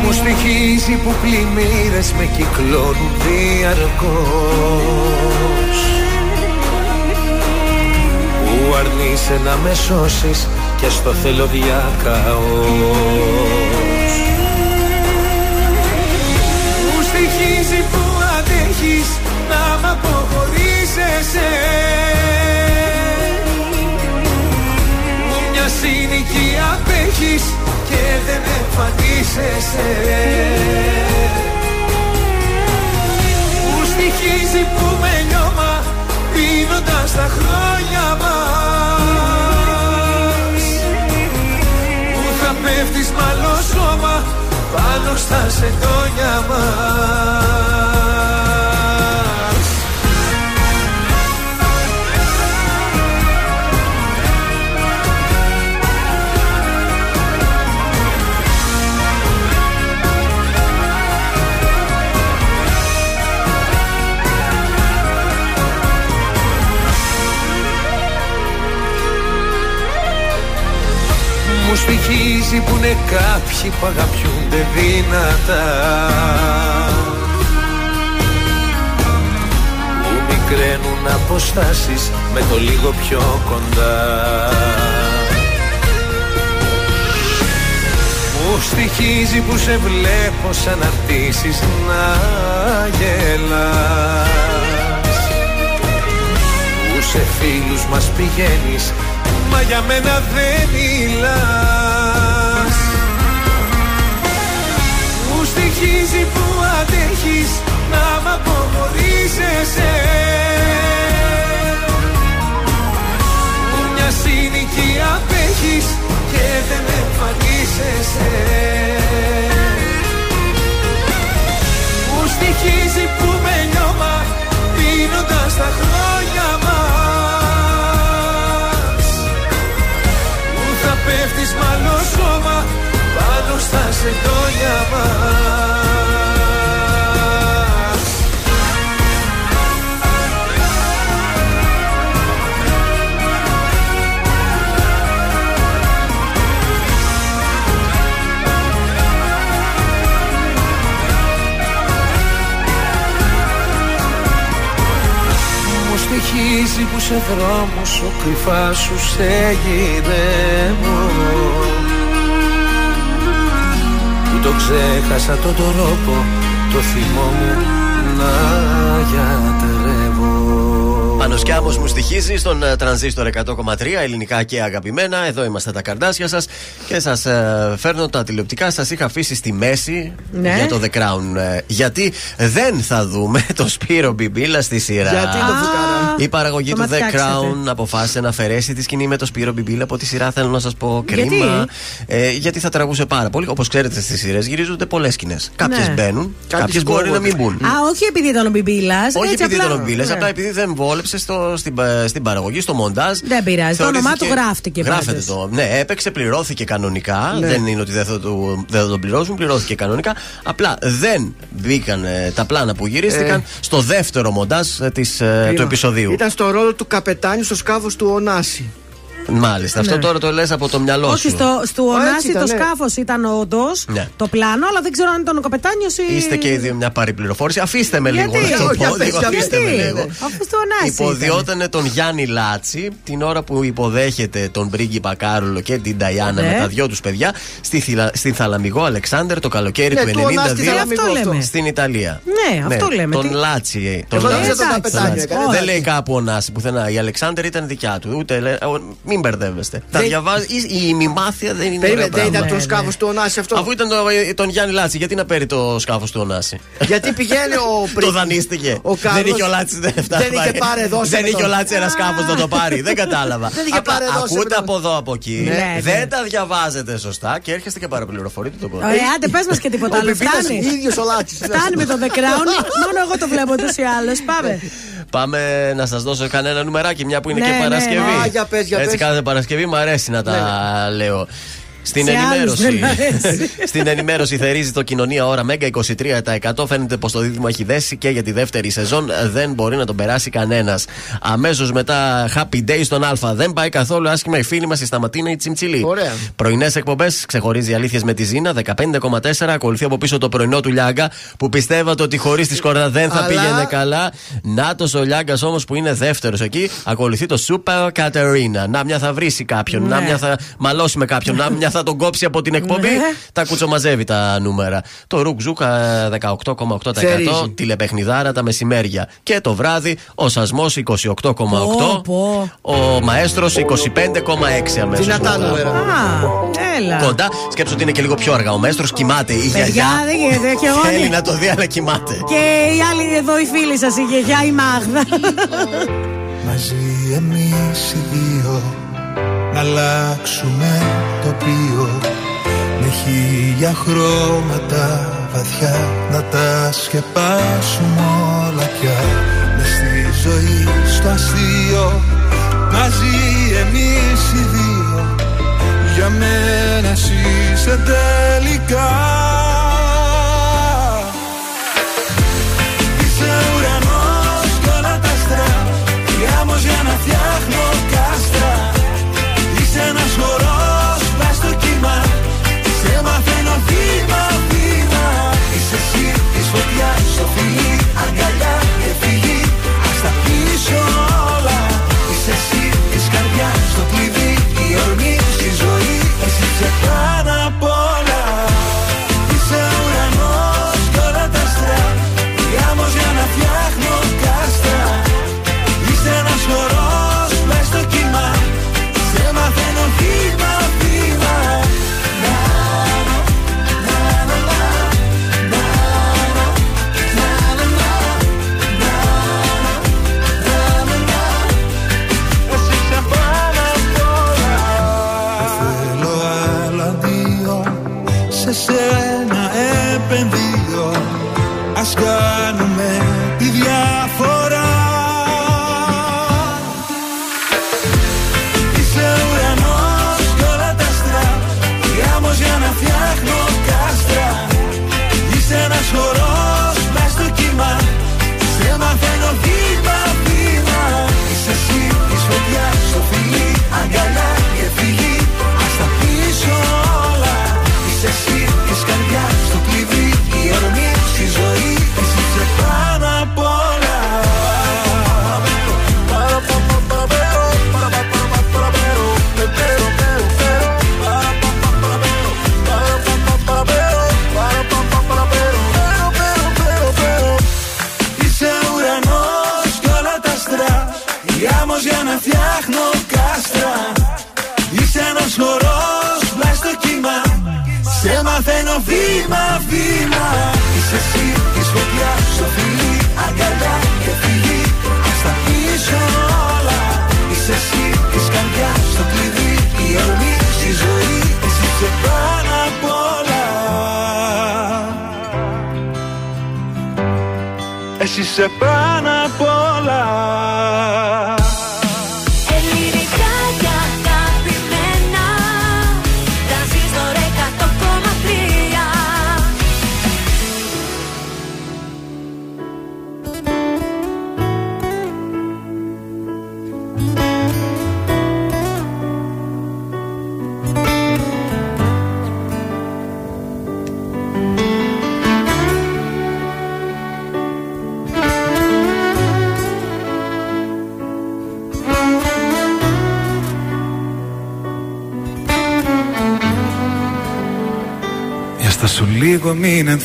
Μου στοιχίζει που πλημμύρες με κυκλώνουν διαρκώς. Που αρνείσαι να με σώσεις και στο θέλω διακαώς. Μου στοιχίζει που αντέχεις να μ' αποχωρήσεσαι Μου μια συνοικία απέχεις και δεν εμφανίζεσαι. Μου στοιχίζει που με λιώμα πίνοντας τα χρόνια μας. Που θα πέφτεις μ' άλλο σώμα πάνω στα σεντόνια μας κάποιοι που αγαπιούνται δυνατά Που μην Μακραίνουν αποστάσεις με το λίγο πιο κοντά. Μου στοιχίζει που σε βλέπω σαν αρτήσεις να γελάς. Που σε φίλους μας πηγαίνεις Μα για μένα δεν μιλάς Μου στοιχίζει που αντέχεις να μ' αποχωρήσεσαι Που μια σύνοικη απέχεις και δεν εμφανίζεσαι. Μου στοιχίζει που με λιώμα πίνοντας τα χρόνια μας. Που θα πέφτεις μ' άλλο σώμα πάνω στα σεντόνια μας Μου στοιχίζει που σε δρόμο σου κρυφά σου σε γυρεύω το ξέχασα το τρόπο το θυμό μου να γιατρεύω Πάνω Σκιάμος μου στοιχίζει στον ε, τρανζίστορ 100,3 ελληνικά και αγαπημένα. Εδώ είμαστε τα καρδάσια σας και σας φέρνω τα τηλεοπτικά. Σας είχα αφήσει στη μέση Ναι. για το The Crown. ε, γιατί δεν θα δούμε το Σπύρο Μπιμπίλα στη σειρά. Γιατί το φουκαρά. Η παραγωγή Το του The ματιάξατε. Crown αποφάσισε να αφαιρέσει τη σκηνή με το Σπύρο Μπιμπίλα από τη σειρά. Θέλω να σας πω κρίμα. Ε, γιατί θα τραγούσε πάρα πολύ. Όπως ξέρετε στις σειρές γυρίζονται πολλές σκηνές. Κάποιες Ναι. μπαίνουν, κάποιες Κάποιες μπορεί να μην μπουν. Α, όχι επειδή ήταν ο Μπιμπίλας. Όχι επειδή ήταν ο Μπίλε, απλά επειδή δεν βόλεψε στο, στην, πα- στην παραγωγή, στο μοντάζ. Δεν πειράζει, το όνομά του γράφτηκε Γράφεται πάντως. το. Ναι, έπαιξε, πληρώθηκε κανονικά. Ναι. Δεν είναι ότι δεν θα, του, δεν θα τον πληρώσουν, πληρώθηκε κανονικά. Απλά δεν μπήκαν ε, τα πλάνα που γυρίστηκαν Ε. στο δεύτερο μοντάζ ε, της, ε, του Κρίμα. επεισοδίου. Ήταν στο ρόλο του καπετάνιου στο σκάφος του Ωνάση. Μάλιστα. Αυτό Ναι. τώρα το λες από το μυαλό Όχι, σου. στο, στο έτσι Ωνάση ήταν, το ναι. σκάφος ήταν όντως Ναι. το πλάνο, αλλά δεν ξέρω αν ήταν ο καπετάνιος ή. Είστε και οι δύο μια παρυπληροφόρηση. Αφήστε με Γιατί; λίγο να το Όχι, για πω. πες, λίγο, για Αφήστε με Γιατί; λίγο. Αφού στο Ωνάση. Υποδιότανε τον Γιάννη Λάτσι την ώρα που υποδέχεται τον πρίγκιπα Κάρολο και την Ταϊάννα Ναι. με τα δυο τους παιδιά στη, Θηλα... στην Θαλαμιγό Αλεξάνδρ το καλοκαίρι Ναι, του του Ωνάση στη 92 Θαλαμιγό Αυτό αυτό. λέμε. στην Ιταλία. Ναι, αυτό λέμε. Τον Τι- Λάτσι. ε, Τον Εγώ Λάτσι. νόμιζα τον Εντάξει, καπετάνιο εντάξει. έκανε. Όχι. Δεν λέει κάπου ο Νάση πουθενά. Η Αλεξάνδρ ήταν δικιά του. Ούτε, λέ- ο- μην μπερδεύεστε. Τα Δεν- διαβάζει. Η, η ημιμάθεια δεν είναι Περίμενε, ωραίο δεν πράγμα. ήταν το Ναι, σκάφος του Ωνάση αυτό; Αφού ήταν το, τον Γιάννη Λάτσι, γιατί να παίρνει το σκάφος του Ωνάση. Γιατί πηγαίνει ο Το δανείστηκε. Ο Κάρλος δεν είχε ο Λάτσι δεν δεν είχε πάρει δώσει Δεν με είχε τον- ο Λάτσι ένα σκάφος να το πάρει. Δεν κατάλαβα. Δεν είχε Απλά πάρει δώσει με Ακούτε τον- από εδώ από εκεί. Ναι, Δεν ναι. τα διαβάζετε σωστά και έρχεστε και παραπληροφορείτε το κόσμο. Ωραία, άντε πες μας και τίποτα Ο άλλο. Μπιμπίλας Φτάνει. ίδιος ο Λάτσης. Φτάνει με το The Crown. Μόνο εγώ το βλέπω ούτως ή άλλως. Πάμε. Πάμε να σας δώσω κανένα νουμεράκι, μια που είναι Ναι, και ναι, Παρασκευή. ναι. Α, για πες, για Έτσι, πες. Κάθε Παρασκευή μου αρέσει να τα λέω. Στην Σε άλλους ενημέρωση. δεν αρέσει. Στην ενημέρωση θερίζει το Κοινωνία Ώρα Mega 23%. Φαίνεται πως το δίδυμο έχει δέσει και για τη δεύτερη σεζόν δεν μπορεί να τον περάσει κανένας. Αμέσως μετά Happy Day στον Α. Δεν πάει καθόλου άσχημα η φίλη μας η Σταματίνα η Τσιμτσιλή. Ωραία. Πρωινές εκπομπές ξεχωρίζει αλήθειες με τη Ζήνα 15,4. Ακολουθεί από πίσω το πρωινό του Λιάγκα που πιστεύατε ότι χωρίς τη Σκορδά δεν θα Αλλά- πήγαινε καλά. Νάτο ο Λιάγκας όμως που είναι δεύτερος εκεί. Ακολουθεί το Super Κατερίνα. Να μια θα βρίσει κάποιον. Ναι. Να μια θα μαλώσει με κάποιον. Να μια θα τον κόψει από την εκπομπή. Ναι. Τα κουτσομαζεύει τα νούμερα. Το Ρουκ Ζουκ ε, 18,8%. Θερίζει. Τηλεπαιχνιδάρα τα μεσημέρια. Και το βράδυ ο Σασμός 28,8%. Πω, πω. Ο Μαέστρος 25,6% αμέσως. Δυνατά νούμερα. Α, έλα. Κοντά, σκέψω ότι είναι και λίγο πιο αργά. Ο Μέστρο κοιμάται. Η Παιδιά, γιαγιά δεν γίνεται. Και εγώ θέλει ναι. να το δει, αλλά κοιμάται. Και η άλλη εδώ η φίλη σας, η γιαγιά η Μάγδα. Μαζί εμείς οι δύο Να αλλάξουμε τοπίο. Με χίλια χρώματα βαθιά Να τα σκεπάσουμε όλα πια. Μες στη ζωή στο αστείο Μαζί εμείς οι δύο. Για μένα εσύ είσαι τελικά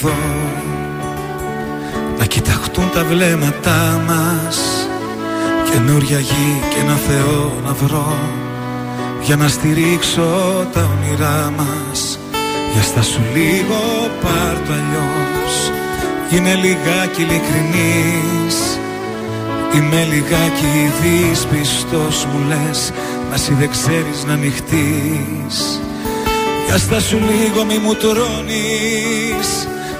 λίγο μην εδώ. Να κοιταχτούν τα βλέμματά μας. Καινούρια γη και ένα Θεό να βρω. Για να στηρίξω τα όνειρά μας. Για στα σου λίγο πάρ' το αλλιώς. Είναι λιγάκι ειλικρινής. Είμαι λιγάκι δύσπιστος μου λες. Μα εσύ δεν ξέρεις να ανοιχτείς. Για στα σου λίγο μη μου τρώνεις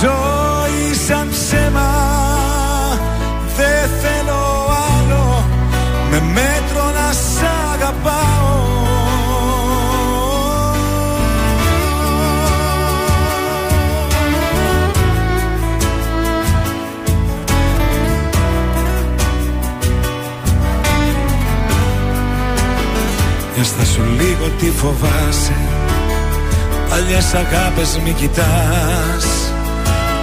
ζωή σαν ψέμα Δεν θέλω άλλο. Με μέτρο να σ' αγαπάω. Για στα σου λίγο τι φοβάσαι. Παλιές αγάπες μη κοιτάς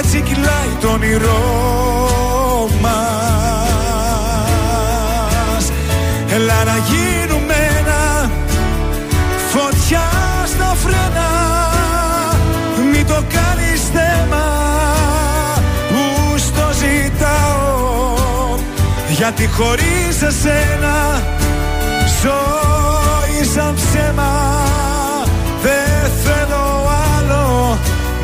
Κι έτσι κυλάει το όνειρό μας. Έλα να γίνουμε ένα Φωτιά στα φρένα. Μην το κάνεις θέμα Που στο ζητάω. Γιατί χωρίς εσένα Ζωή σαν ψέμα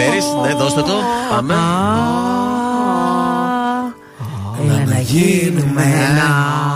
Θοδωρή Φέρη, ναι, δώστε το. Πάμε. Έλα να γίνουμε ένα.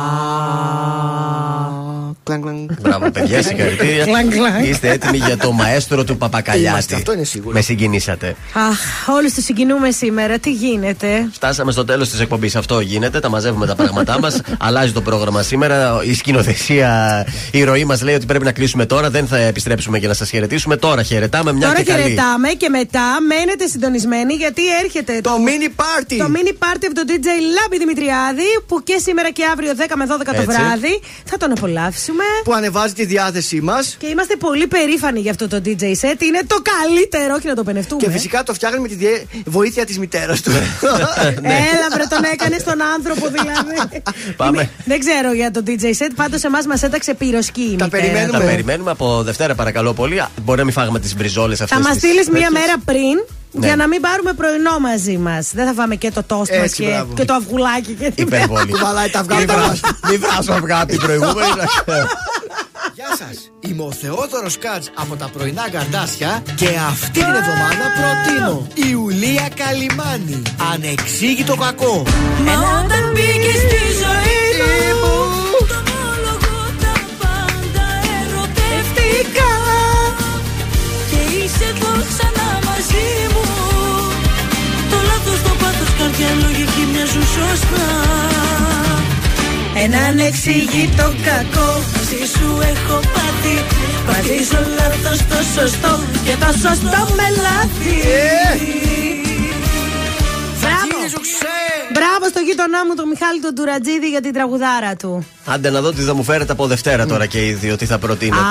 Κλαν, κλαν. Μπράβο, παιδιά, συγχαρητήρια. Κλαν, κλαν. Είστε έτοιμοι για το μαέστρο του Παπακαλιάτη. Είμαστε, αυτό είναι σίγουρο. Με συγκινήσατε. Αχ, όλου του συγκινούμε σήμερα. Τι γίνεται. Φτάσαμε στο τέλο τη εκπομπή. Αυτό γίνεται. Τα μαζεύουμε τα πράγματά μα. Αλλάζει το πρόγραμμα σήμερα. Η σκηνοθεσία, η ροή μα λέει ότι πρέπει να κλείσουμε τώρα. Δεν θα επιστρέψουμε για να σα χαιρετήσουμε. Τώρα χαιρετάμε μια Τώρα και καλή. χαιρετάμε και μετά μένετε συντονισμένοι γιατί έρχεται Το mini party. Το mini party από τον DJ Λάμπη Δημητριάδη που και σήμερα και αύριο 10 με 12 το Έτσι. βράδυ θα τον απολαύσουμε. Που ανεβάζει τη διάθεσή μας. Και είμαστε πολύ περήφανοι για αυτό το DJ set. Είναι το καλύτερο, όχι να το πενευτούμε. Και φυσικά το φτιάχνει με τη διέ- βοήθεια της μητέρας του. Έλα, βρε, τον έκανε στον άνθρωπο δηλαδή. Πάμε. Είναι- Δεν ξέρω για το DJ set, πάντως εμάς μας έταξε πυροσκή. η Τα μητέρα. περιμένουμε. Τα περιμένουμε από Δευτέρα, παρακαλώ πολύ. Α, Μπορεί να μην φάγουμε τις μπριζόλες αυτές. Θα μα στείλεις μία μέρα πριν Ναι. για να μην πάρουμε πρωινό μαζί μας. Δεν θα φάμε και το τόστ μα Έτσι, και, μπράβο. και το αυγουλάκι και την Υπερβολή. Κουβαλάει τα αυγά Μην τα βράσω- Μην βράσω αυγά από την προηγούμενη. Γεια σας. Είμαι ο Θεόδωρος Κάτς από τα πρωινά καρδάσια και αυτή την εβδομάδα προτείνω η Ιουλία Καλιμάνη. Ανεξήγητο κακό. Μα όταν μπήκες στη ζωή μου Το ομόλογο τα πάντα ερωτεύτηκα Και είσαι εδώ ξανά πάθος, καρδιά, λογική μοιάζουν σωστά Έναν εξηγητό κακό Μαζί σου έχω πάθει Βαδίζω λάθος το σωστό Και το σωστό με λάθη Μπράβο. Μπράβο στο γείτονά μου τον Μιχάλη τον Τουρατζίδη για την τραγουδάρα του. Άντε να δω τι θα μου φέρετε από Δευτέρα τώρα και οι δύο, τι θα προτείνετε.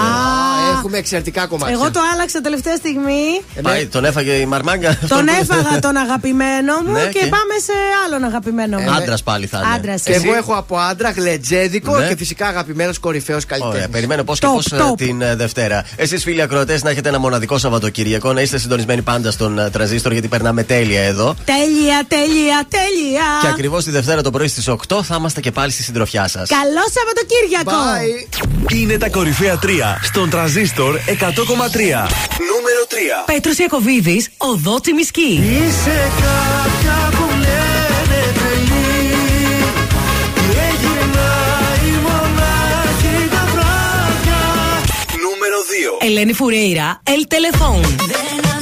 Έχουμε εξαιρετικά κομμάτια. Εγώ το άλλαξα τελευταία στιγμή. Πάει, τον έφαγε η μαρμάγκα. Τον έφαγα τον αγαπημένο μου Ναι, και, και; πάμε σε άλλον αγαπημένο μου. Άντρας πάλι θα είναι. Άντρας. Και εγώ έχω από άντρα γλετζέδικο Ναι. και φυσικά αγαπημένος κορυφαίος Ωραία, καλλιτέχνη. περιμένω πώς και Top, πώς top. την ε, Δευτέρα. Εσείς, φίλοι ακροατές, να έχετε ένα μοναδικό Σαββατοκύριακο, να είστε συντονισμένοι πάντα στον ε, τραζίστορ γιατί περνάμε τέλεια εδώ. Τέλεια, τέλεια, τέλεια. Και ακριβώς τη Δευτέρα το πρωί στις 8 θα είμαστε και πάλι στη συντροφιά σας. Καλό Σαββατοκύριακο. Είναι τα κορυφαία 3 στον τραζίστορ 100,3. Νούμερο 3. Πέτρος Ιακοβίδης, οδό Τσιμισκή. Είσαι κάποια που λένε τρελή Έγινα η μονάχη τα βράδια Νούμερο 2. Ελένη Φουρέιρα, El Telephone.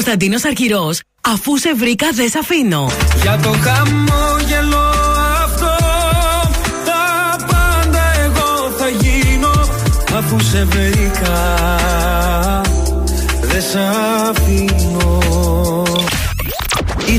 1. Κωνσταντίνος Αρκυρός, αφού σε βρήκα δεν σ' αφήνω. Για το χαμόγελο αυτό Τα πάντα εγώ θα γίνω Αφού σε βρήκα Δεν σ' αφήνω